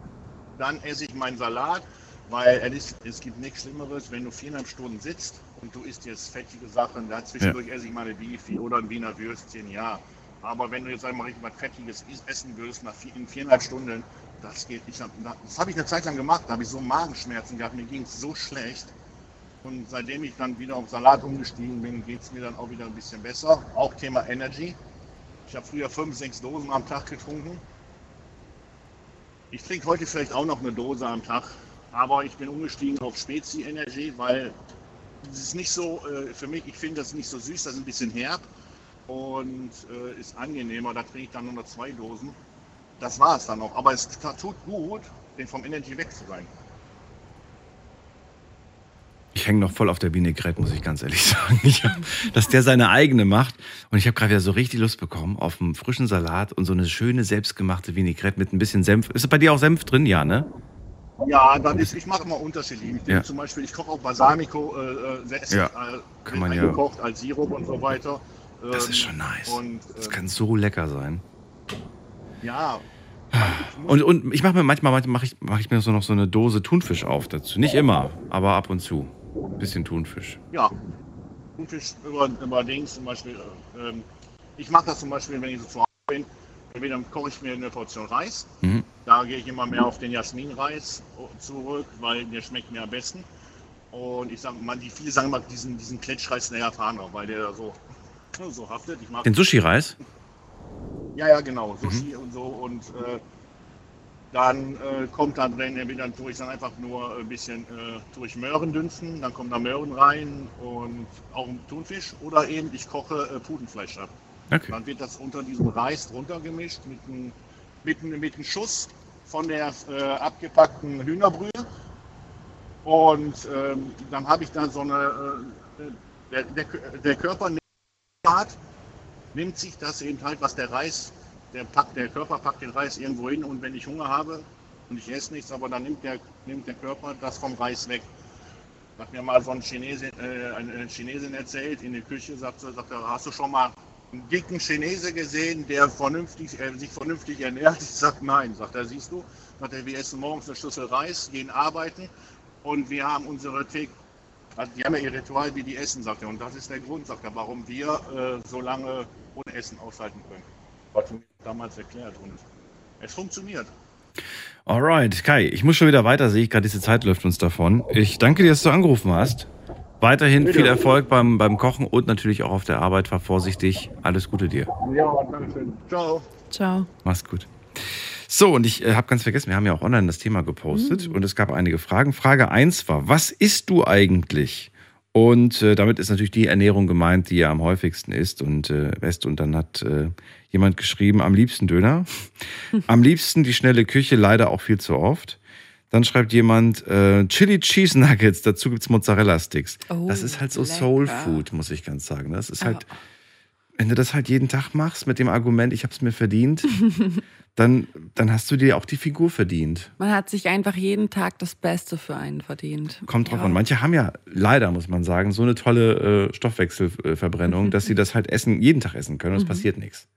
dann esse ich meinen Salat, weil ist, es gibt nichts Schlimmeres, wenn du viereinhalb Stunden sitzt und du isst jetzt fettige Sachen, da zwischendurch esse ich mal eine Beefy oder ein Wiener Würstchen, ja. Aber wenn du jetzt einmal richtig was Fettiges essen willst, nach vier, in viereinhalb Stunden, das geht nicht. Das habe ich eine Zeit lang gemacht, da habe ich so Magenschmerzen gehabt, mir ging es so schlecht. Und seitdem ich dann wieder auf Salat umgestiegen bin, geht es mir dann auch wieder ein bisschen besser. Auch Thema Energy. Ich habe früher fünf, sechs Dosen am Tag getrunken. Ich trinke heute vielleicht auch noch eine Dose am Tag, aber ich bin umgestiegen auf Spezi Energy, weil es ist nicht so, äh, für mich, ich finde das nicht so süß, das ist ein bisschen herb und äh, ist angenehmer. Da trinke ich dann nur noch zwei Dosen. Das war es dann auch. Aber es tut gut, den vom Energy weg zu sein. Ich hänge noch voll auf der Vinaigrette, muss ich ganz ehrlich sagen. Hab, dass der seine eigene macht. Und ich habe gerade wieder so richtig Lust bekommen auf einen frischen Salat und so eine schöne selbstgemachte Vinaigrette mit ein bisschen Senf. Ist bei dir auch Senf drin? Ja, ne? Ja, dann ist, ich mache immer unterschiedlich. Ich, Ja. Zum Beispiel, ich koche auch Balsamico, äh, äh, selbst, Ja, äh, kann man ja- als Sirup und so weiter. Das Ähm, ist schon nice. Und, Das äh, kann so lecker sein. ja, Und, und ich mache mir manchmal mache ich, mach ich mir so noch so eine Dose Thunfisch auf dazu. Nicht immer, aber ab und zu. Ein bisschen Thunfisch. ja. Thunfisch über, über Dings zum Beispiel. Äh, ähm, ich mache das zum Beispiel, wenn ich so zu Hause bin. Entweder koche ich mir eine Portion Reis. Mhm. Da gehe ich immer mehr auf den Jasminreis zurück, weil der schmeckt mir am besten. Und ich sage mal, die viele sagen immer diesen, diesen Kletschreis der Japaner, weil der so, so haftet. Ich mag Den Sushi-Reis? Ja, ja, genau. Sushi und so. Und äh, dann äh, kommt da drin, entweder tue ich dann einfach nur ein bisschen äh, durch Möhren dünsten, dann kommen da Möhren rein und auch Thunfisch. Oder eben ich koche äh, Putenfleisch ab. Okay. Dann wird das unter diesem Reis drunter gemischt mit einem mit, mit einem Schuss von der äh, abgepackten Hühnerbrühe. Und ähm, dann habe ich da so eine, äh, der, der, der Körper nimmt, nimmt sich das eben halt, was der Reis, der, packt, der Körper packt den Reis irgendwo hin und wenn ich Hunger habe und ich esse nichts, aber dann nimmt der, nimmt der Körper das vom Reis weg. Hat mir mal so ein Chinese, äh, eine Chinesin erzählt in der Küche, sagt, sagt er, hast du schon mal einen dicken Chinese gesehen, der vernünftig, äh, sich vernünftig ernährt? Ich sage nein, sagt er, siehst du, sagt er, wir essen morgens eine Schüssel Reis, gehen arbeiten und wir haben unsere Thek also die haben ja ihr Ritual, wie die essen, sagt er. Und das ist der Grund, sagt er, warum wir äh, so lange ohne Essen aushalten können. Hat mir damals erklärt und es funktioniert. Alright, Kai, ich muss schon wieder weiter, sehe ich gerade, diese Zeit läuft uns davon. Ich danke dir, dass du angerufen hast. Weiterhin viel Erfolg beim, beim Kochen und natürlich auch auf der Arbeit. Fahr vorsichtig. Alles Gute dir. Ja, danke schön. Ciao. Ciao. Mach's gut. So, und ich äh, habe ganz vergessen, wir haben ja auch online das Thema gepostet und es gab einige Fragen. Frage 1 war, was isst du eigentlich? Und äh, damit ist natürlich die Ernährung gemeint, die ihr am häufigsten isst und äh, esst. Und dann hat äh, jemand geschrieben, am liebsten Döner. am liebsten die schnelle Küche, leider auch viel zu oft. Dann schreibt jemand äh, Chili Cheese Nuggets, dazu gibt's Mozzarella Sticks. Oh, das ist halt so lecker. Soul Food, muss ich ganz sagen. Das ist halt, wenn du das halt jeden Tag machst mit dem Argument, ich habe es mir verdient, dann, dann hast du dir auch die Figur verdient. Man hat sich einfach jeden Tag das Beste für einen verdient. Kommt drauf Ja. an. Manche haben ja leider, muss man sagen, so eine tolle äh, Stoffwechselverbrennung, dass sie das halt essen, jeden Tag essen können und es Mhm. passiert nichts.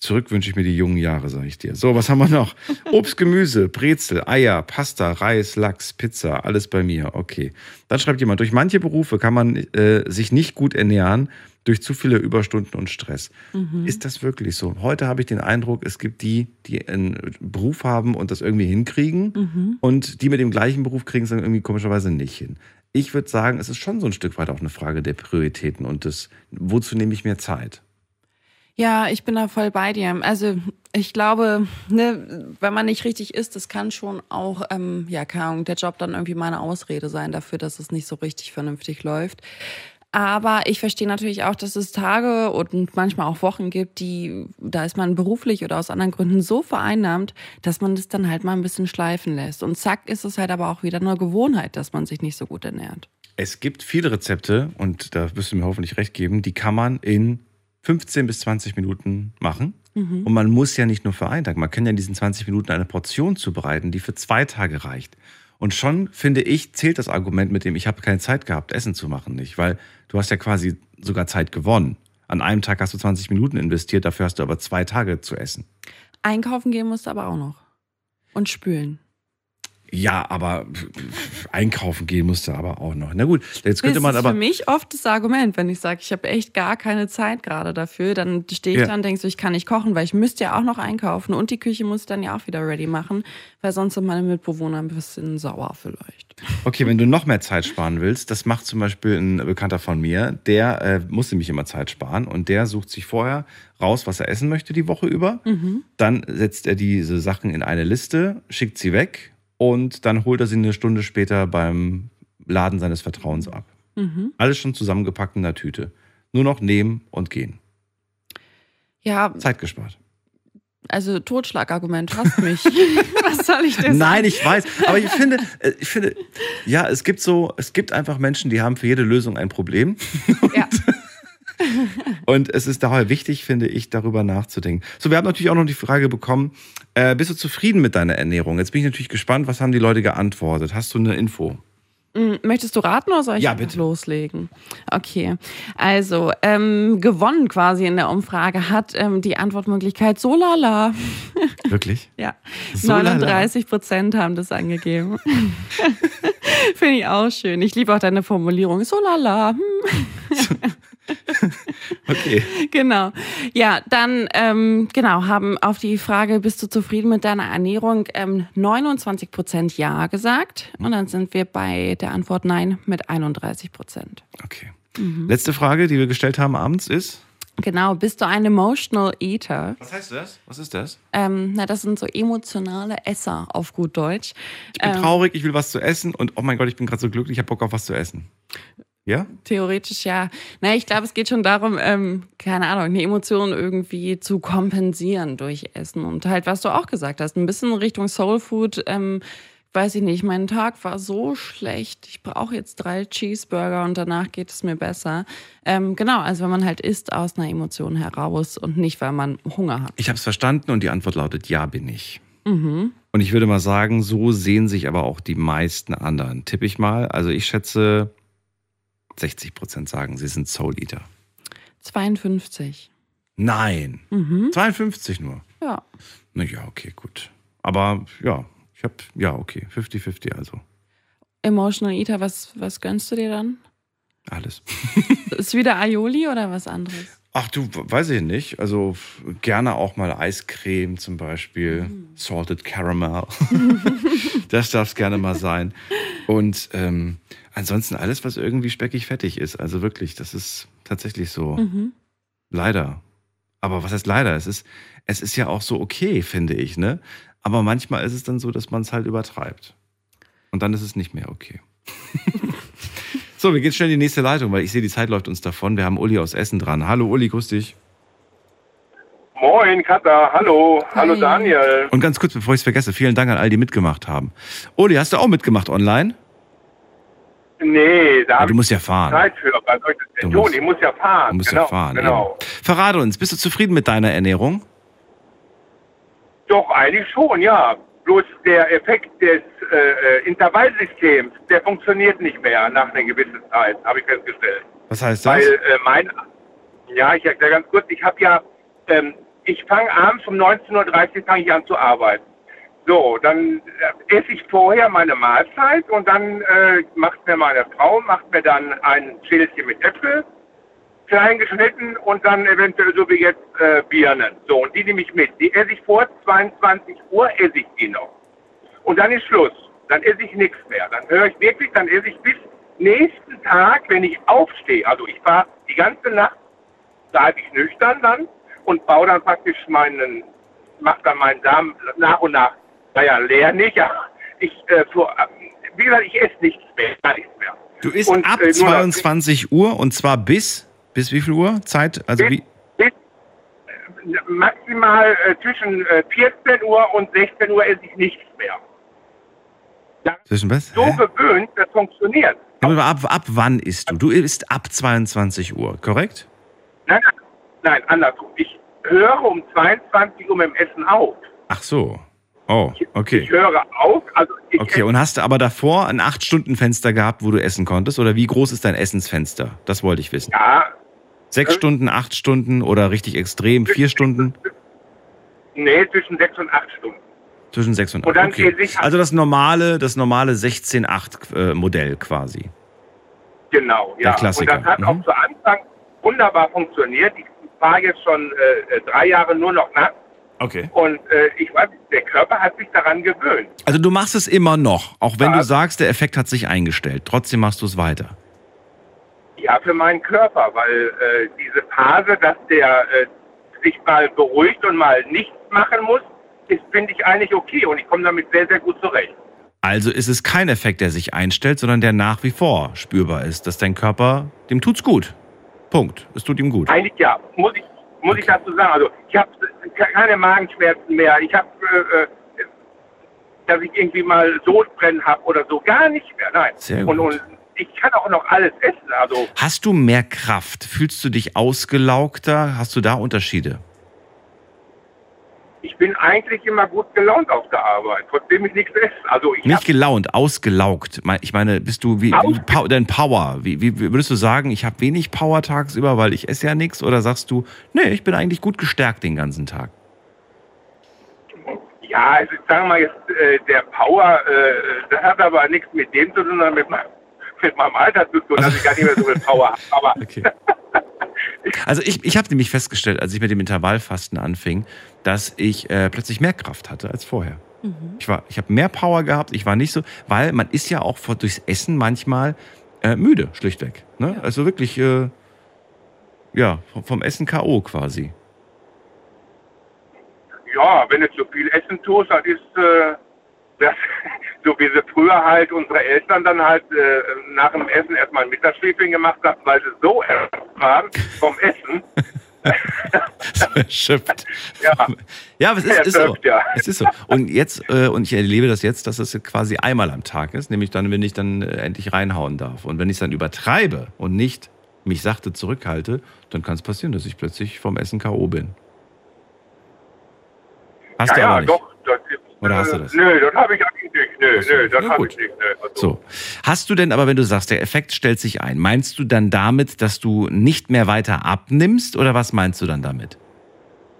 Zurück wünsche ich mir die jungen Jahre, sage ich dir. So, was haben wir noch? Obst, Gemüse, Brezel, Eier, Pasta, Reis, Lachs, Pizza, alles bei mir. Okay. Dann schreibt jemand, durch manche Berufe kann man äh, sich nicht gut ernähren durch zu viele Überstunden und Stress. Mhm. Ist das wirklich so? Heute habe ich den Eindruck, es gibt die, die einen Beruf haben und das irgendwie hinkriegen Mhm. und die mit dem gleichen Beruf kriegen es dann irgendwie komischerweise nicht hin. Ich würde sagen, es ist schon so ein Stück weit auch eine Frage der Prioritäten und des, wozu nehme ich mir Zeit? Ja, ich bin da voll bei dir. Also ich glaube, ne, wenn man nicht richtig isst, das kann schon auch, ähm, ja, keine Ahnung, der Job dann irgendwie mal eine Ausrede sein dafür, dass es nicht so richtig vernünftig läuft. Aber ich verstehe natürlich auch, dass es Tage und manchmal auch Wochen gibt, die, da ist man beruflich oder aus anderen Gründen so vereinnahmt, dass man das dann halt mal ein bisschen schleifen lässt. Und zack, ist es halt aber auch wieder eine Gewohnheit, dass man sich nicht so gut ernährt. Es gibt viele Rezepte, und da wirst du mir hoffentlich recht geben, die kann man in 15 bis 20 Minuten machen. Mhm. Und man muss ja nicht nur für einen Tag, man kann ja in diesen 20 Minuten eine Portion zubereiten, die für zwei Tage reicht. Und schon, finde ich, zählt das Argument mit dem, ich habe keine Zeit gehabt, Essen zu machen nicht, weil du hast ja quasi sogar Zeit gewonnen. An einem Tag hast du 20 Minuten investiert, dafür hast du aber zwei Tage zu essen. Einkaufen gehen musst du aber auch noch. Und spülen. Ja, aber einkaufen gehen musste aber auch noch. Na gut, jetzt könnte das man ist aber. für mich oft das Argument, wenn ich sage, ich habe echt gar keine Zeit gerade dafür, dann stehe ich Ja. da und denke so, ich kann nicht kochen, weil ich müsste ja auch noch einkaufen und die Küche muss ich dann ja auch wieder ready machen, weil sonst sind meine Mitbewohner ein bisschen sauer vielleicht. Okay, wenn du noch mehr Zeit sparen willst, das macht zum Beispiel ein Bekannter von mir, der äh, muss nämlich immer Zeit sparen und der sucht sich vorher raus, was er essen möchte die Woche über. Mhm. Dann setzt er diese Sachen in eine Liste, schickt sie weg und dann holt er sie eine Stunde später beim Laden seines Vertrauens ab. Mhm. Alles schon zusammengepackt in der Tüte. Nur noch nehmen und gehen. Ja, Zeit gespart. also Totschlagargument hasst mich. Was soll ich denn Nein, sagen? ich weiß. Aber ich finde, äh, ich finde, ja, es gibt so, es gibt einfach Menschen, die haben für jede Lösung ein Problem. Ja. Und es ist daher wichtig, finde ich, darüber nachzudenken. So, wir haben natürlich auch noch die Frage bekommen, äh, bist du zufrieden mit deiner Ernährung? Jetzt bin ich natürlich gespannt, was haben die Leute geantwortet? Hast du eine Info? Mm, Möchtest du raten oder soll ich Ja, loslegen? Okay, also ähm, gewonnen quasi in der Umfrage hat ähm, die Antwortmöglichkeit so lala. Wirklich? Ja, So lala. 39 Prozent haben das angegeben. Finde ich auch schön. Ich liebe auch deine Formulierung. So lala. Hm. Okay. Genau. Ja, dann ähm, genau haben auf die Frage, bist du zufrieden mit deiner Ernährung, ähm, 29 Prozent Ja gesagt. Und dann sind wir bei der Antwort Nein mit 31 Prozent. Okay. Mhm. Letzte Frage, die wir gestellt haben abends ist. Genau, bist du ein Emotional Eater? Was heißt das? Was ist das? Ähm, na, das sind so emotionale Esser auf gut Deutsch. Ich bin Ähm, traurig, ich will was zu essen und oh mein Gott, ich bin gerade so glücklich, ich habe Bock auf was zu essen. Ja? Theoretisch ja. Na, ich glaube, es geht schon darum, ähm, keine Ahnung, eine Emotion irgendwie zu kompensieren durch Essen. Und halt, was du auch gesagt hast, ein bisschen Richtung Soul Food. Ähm, weiß ich nicht, mein Tag war so schlecht. Ich brauche jetzt drei Cheeseburger und danach geht es mir besser. Ähm, genau, also wenn man halt isst aus einer Emotion heraus und nicht, weil man Hunger hat. Ich habe es verstanden und die Antwort lautet Ja, bin ich. Mhm. Und ich würde mal sagen, so sehen sich aber auch die meisten anderen. Tippe ich mal. Also ich schätze, 60 Prozent sagen, sie sind Soul Eater. 52. Nein. Mhm. 52 nur. Ja. Na ja, okay, gut. Aber ja, ich habe, ja, okay, 50-50 also. Emotional Eater, was, was gönnst du dir dann? Alles. Ist wieder Aioli oder was anderes? Ach du, weiß ich nicht. Also gerne auch mal Eiscreme zum Beispiel, Salted Caramel. das darf es gerne mal sein. Und ähm, ansonsten alles, was irgendwie speckig fettig ist. Also wirklich, das ist tatsächlich so. Mhm. Leider. Aber was heißt leider? Es ist, es ist ja auch so okay, finde ich, ne? Aber manchmal ist es dann so, dass man es halt übertreibt. Und dann ist es nicht mehr okay. so, wir gehen schnell in die nächste Leitung, weil ich sehe, die Zeit läuft uns davon. Wir haben Uli aus Essen dran. Hallo Uli, grüß dich. Moin, Katha. Hallo. Hallo, Daniel. Und ganz kurz, bevor ich es vergesse, vielen Dank an all die mitgemacht haben. Uli, hast du auch mitgemacht online? Nee, da Ja, habe du ich musst ja fahren. Zeit für. Denn Du tun? musst- ich muss ja fahren. Du musst genau, ja fahren. Genau. Verrate uns, bist du zufrieden mit deiner Ernährung? Doch, eigentlich schon, ja. Bloß der Effekt des äh, äh, Intervallsystems, der funktioniert nicht mehr nach einer gewissen Zeit, habe ich festgestellt. Was heißt das? Weil äh, mein, ja, ich erkläre ganz kurz, ich habe ja, ähm, ich fange abends um 19.30 Uhr fange ich an zu arbeiten. So, dann äh, esse ich vorher meine Mahlzeit und dann äh, macht mir meine Frau, macht mir dann ein Schälchen mit Äpfel, klein geschnitten und dann eventuell so wie jetzt äh, Birnen. So, und die nehme ich mit. Die esse ich vor 22 Uhr, esse ich die noch. Und dann ist Schluss. Dann esse ich nichts mehr. Dann höre ich wirklich, dann esse ich bis nächsten Tag, wenn ich aufstehe. Also ich fahre die ganze Nacht, bleibe ich nüchtern dann und baue dann praktisch meinen, mache dann meinen Darm nach und nach, naja, leer nicht, ja. Ich, äh, vor, wie gesagt, ich esse nichts mehr, gar nichts mehr. Du isst Und, ab äh, nur noch- 22 Uhr und zwar bis, bis wie viel Uhr? Zeit? Also wie? Maximal äh, zwischen äh, 14 Uhr und 16 Uhr esse ich nichts mehr. Zwischen was? So gewöhnt, das funktioniert. Aber ab, ab wann isst du? Du isst ab 22 Uhr, korrekt? Nein, nein, nein, andersrum. Ich höre um 22 Uhr mit dem Essen auf. Ach so. Oh, okay. Ich höre auf, also Okay, und hast du aber davor ein 8-Stunden-Fenster gehabt, wo du essen konntest? Oder wie groß ist dein Essensfenster? Das wollte ich wissen. Ja. Sechs Stunden, acht Stunden oder richtig extrem, vier Stunden? Nee, zwischen 6 und 8 Stunden. Zwischen sechs und Und acht. dann Okay. Also das normale, das normale 16-8-Modell quasi. Genau, Der ja. Klassiker. Und das hat Mhm. auch zu Anfang wunderbar funktioniert. Ich fahre jetzt schon äh, äh, drei Jahre nur noch nass. Okay. Und äh, ich weiß, der Körper hat sich daran gewöhnt. Also du machst es immer noch, auch wenn du sagst, der Effekt hat sich eingestellt. Trotzdem machst du es weiter. Ja, für meinen Körper, weil äh, diese Phase, dass der äh, sich mal beruhigt und mal nichts machen muss, ist, finde ich eigentlich okay und ich komme damit sehr, sehr gut zurecht. Also ist es kein Effekt, der sich einstellt, sondern der nach wie vor spürbar ist, dass dein Körper, dem tut's gut. Punkt. Es tut ihm gut. Eigentlich ja, muss ich, muss ich dazu sagen. Also ich habe keine Magenschmerzen mehr. Ich habe, äh, äh, dass ich irgendwie mal Sodbrennen habe oder so, gar nicht mehr. Nein. Sehr Und, gut. und ich kann auch noch alles essen. Also Hast du mehr Kraft? Fühlst du dich ausgelaugter? Hast du da Unterschiede? Ich bin eigentlich immer gut gelaunt auf der Arbeit, trotzdem ich nichts esse. Also ich Nicht gelaunt, ausgelaugt. Ich meine, bist du wie, wie dein Power? Wie, wie würdest du sagen, ich habe wenig Power tagsüber, weil ich esse ja nichts? Oder sagst du, nee, ich bin eigentlich gut gestärkt den ganzen Tag? Ja, also ich sage mal jetzt, äh, der Power, äh, das hat aber nichts mit dem zu tun, sondern mit, meinem- mit meinem Alter zu tun, dass ich gar nicht mehr so viel Power habe. Aber Also ich, ich habe nämlich festgestellt, als ich mit dem Intervallfasten anfing, dass ich äh, plötzlich mehr Kraft hatte als vorher. Ich, war- ich habe mehr Power gehabt, ich war nicht so, weil man ist ja auch vor, durchs Essen manchmal äh, müde, schlichtweg. Ne? Also wirklich, äh, ja, vom, vom Essen K.O. quasi. ja, wenn du zu viel essen tust, dann ist äh, das, so wie sie früher halt unsere Eltern dann halt äh, nach dem Essen erstmal ein Mittagsschläfchen gemacht haben, weil sie so erschöpft waren vom Essen. Erschöpft. Ja, Ja, aber es ist, ist so. Ja. Es ist so. Und jetzt, äh, und ich erlebe das jetzt, dass es quasi einmal am Tag ist, nämlich dann, wenn ich dann äh, endlich reinhauen darf. Und wenn ich es dann übertreibe und nicht mich sachte zurückhalte, dann kann es passieren, dass ich plötzlich vom Essen K.O. bin. Hast ja, du ja, aber nicht. doch. Oder hast du äh, das? Nö, das habe ich eigentlich nicht. Nö, nö, das Ja, habe ich nicht. Nö. Also, So. Hast du denn aber, wenn du sagst, der Effekt stellt sich ein, meinst du dann damit, dass du nicht mehr weiter abnimmst oder was meinst du dann damit?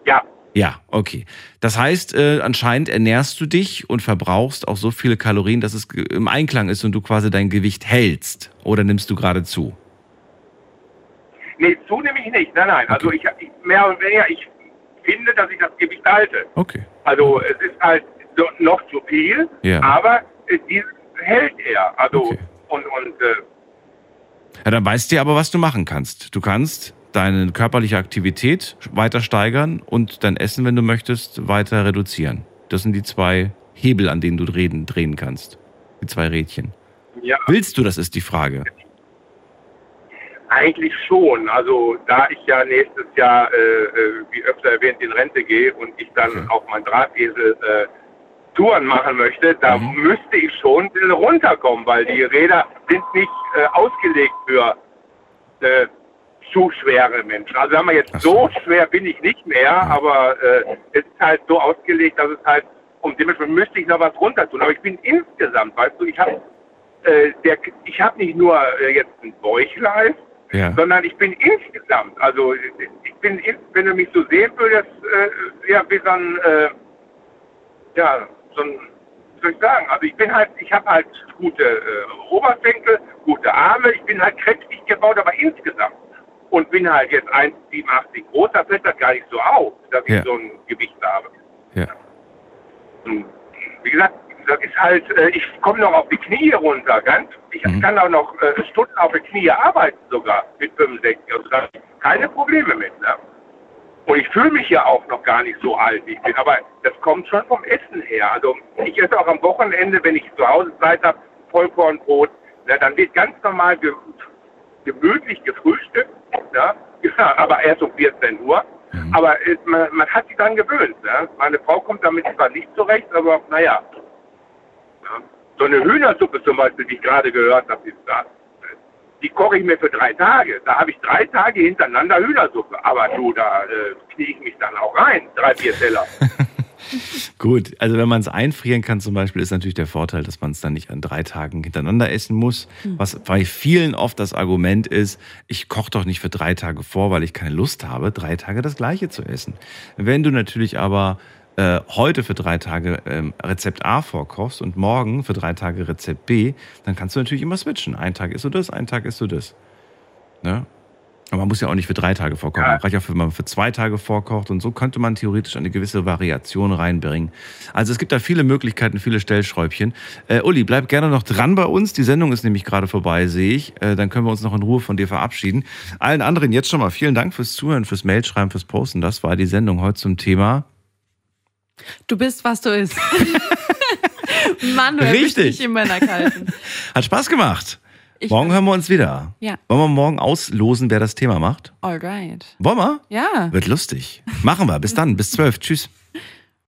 Ja. Ja, okay. Das heißt, äh, anscheinend ernährst du dich und verbrauchst auch so viele Kalorien, dass es im Einklang ist und du quasi dein Gewicht hältst. Oder nimmst du gerade zu? Nee, zunehme ich nicht. Nein, nein. Also ich, ich mehr oder weniger, ich finde, dass ich das Gewicht halte. Okay. Also es ist halt so, noch zu viel, Ja. aber äh, dieses hält er. Also und und äh, Ja, dann weißt du aber, was du machen kannst. Du kannst deine körperliche Aktivität weiter steigern und dein Essen, wenn du möchtest, weiter reduzieren. Das sind die zwei Hebel, an denen du drehen, drehen kannst. Die zwei Rädchen. ja, Willst du, das ist die Frage. eigentlich schon. Also da ich ja nächstes Jahr, äh, äh, wie öfter erwähnt, in Rente gehe und ich dann auf mein Drahtesel äh, Touren machen möchte, da Mhm. müsste ich schon ein bisschen runterkommen, weil die Räder sind nicht äh, ausgelegt für äh, zu schwere Menschen. Also sagen wir jetzt, so schwer bin ich nicht mehr, aber äh, es ist halt so ausgelegt, dass es halt, um dementsprechend müsste ich noch was runter tun. Aber ich bin insgesamt, weißt du, ich habe äh, der, ich habe nicht nur äh, jetzt ein Bäuchlein, Ja. sondern ich bin insgesamt, also ich bin, in, wenn du mich so sehen würdest, äh, ja, wie so ein, äh, ja, so ein, wie soll ich sagen, also ich bin halt, ich habe halt gute äh, Oberschenkel, gute Arme, ich bin halt kräftig gebaut, aber insgesamt. Und bin halt jetzt 1,87 groß, da fällt das gar nicht so auf, dass ich Ja. so ein Gewicht habe. Ja. Und wie gesagt, das ist halt, äh, ich komme noch auf die Knie runter, ganz. Ich kann auch noch äh, Stunden auf die Knie arbeiten sogar mit 65. Also da ich keine Probleme mit. Ne? Und ich fühle mich ja auch noch gar nicht so alt, wie ich bin. Aber das kommt schon vom Essen her. Also ich esse auch am Wochenende, wenn ich zu Hause Zeit habe, Vollkornbrot, Ja, dann wird ganz normal ge gemütlich gefrühstückt, ja, ja, aber erst um 14 Uhr. Aber äh, man, man hat sich dann gewöhnt. Ja. Meine Frau kommt damit zwar nicht zurecht, aber naja. Ja. So eine Hühnersuppe zum Beispiel, die ich gerade gehört habe, ist da. Die koche ich mir für drei Tage. Da habe ich drei Tage hintereinander Hühnersuppe. Aber du, da äh, knie ich mich dann auch rein. Drei, vier Teller. Gut, also wenn man es einfrieren kann zum Beispiel, ist natürlich der Vorteil, dass man es dann nicht an drei Tagen hintereinander essen muss. Hm. Was bei vielen oft das Argument ist, ich koche doch nicht für drei Tage vor, weil ich keine Lust habe, drei Tage das gleiche zu essen. Wenn du natürlich aber äh, heute für drei Tage ähm, Rezept A vorkochst und morgen für drei Tage Rezept B, dann kannst du natürlich immer switchen. Ein Tag isst du das, ein Tag isst du das. Ne? Aber man muss ja auch nicht für drei Tage vorkochen. Man reicht ja, wenn man für zwei Tage vorkocht. Und so könnte man theoretisch eine gewisse Variation reinbringen. Also es gibt da viele Möglichkeiten, viele Stellschräubchen. Äh, Uli, bleib gerne noch dran bei uns. Die Sendung ist nämlich gerade vorbei, sehe ich. Äh, dann können wir uns noch in Ruhe von dir verabschieden. Allen anderen jetzt schon mal vielen Dank fürs Zuhören, fürs Mailschreiben, fürs Posten. Das war die Sendung heute zum Thema. Du bist, was du isst. Mann, du Richtig. mich in meiner Kalten. Hat Spaß gemacht. Ich morgen hören wir uns wieder. Ja. Wollen wir morgen auslosen, wer das Thema macht? Alright. Wollen wir? Ja. Wird lustig. Machen wir. Bis dann. Bis zwölf. Tschüss.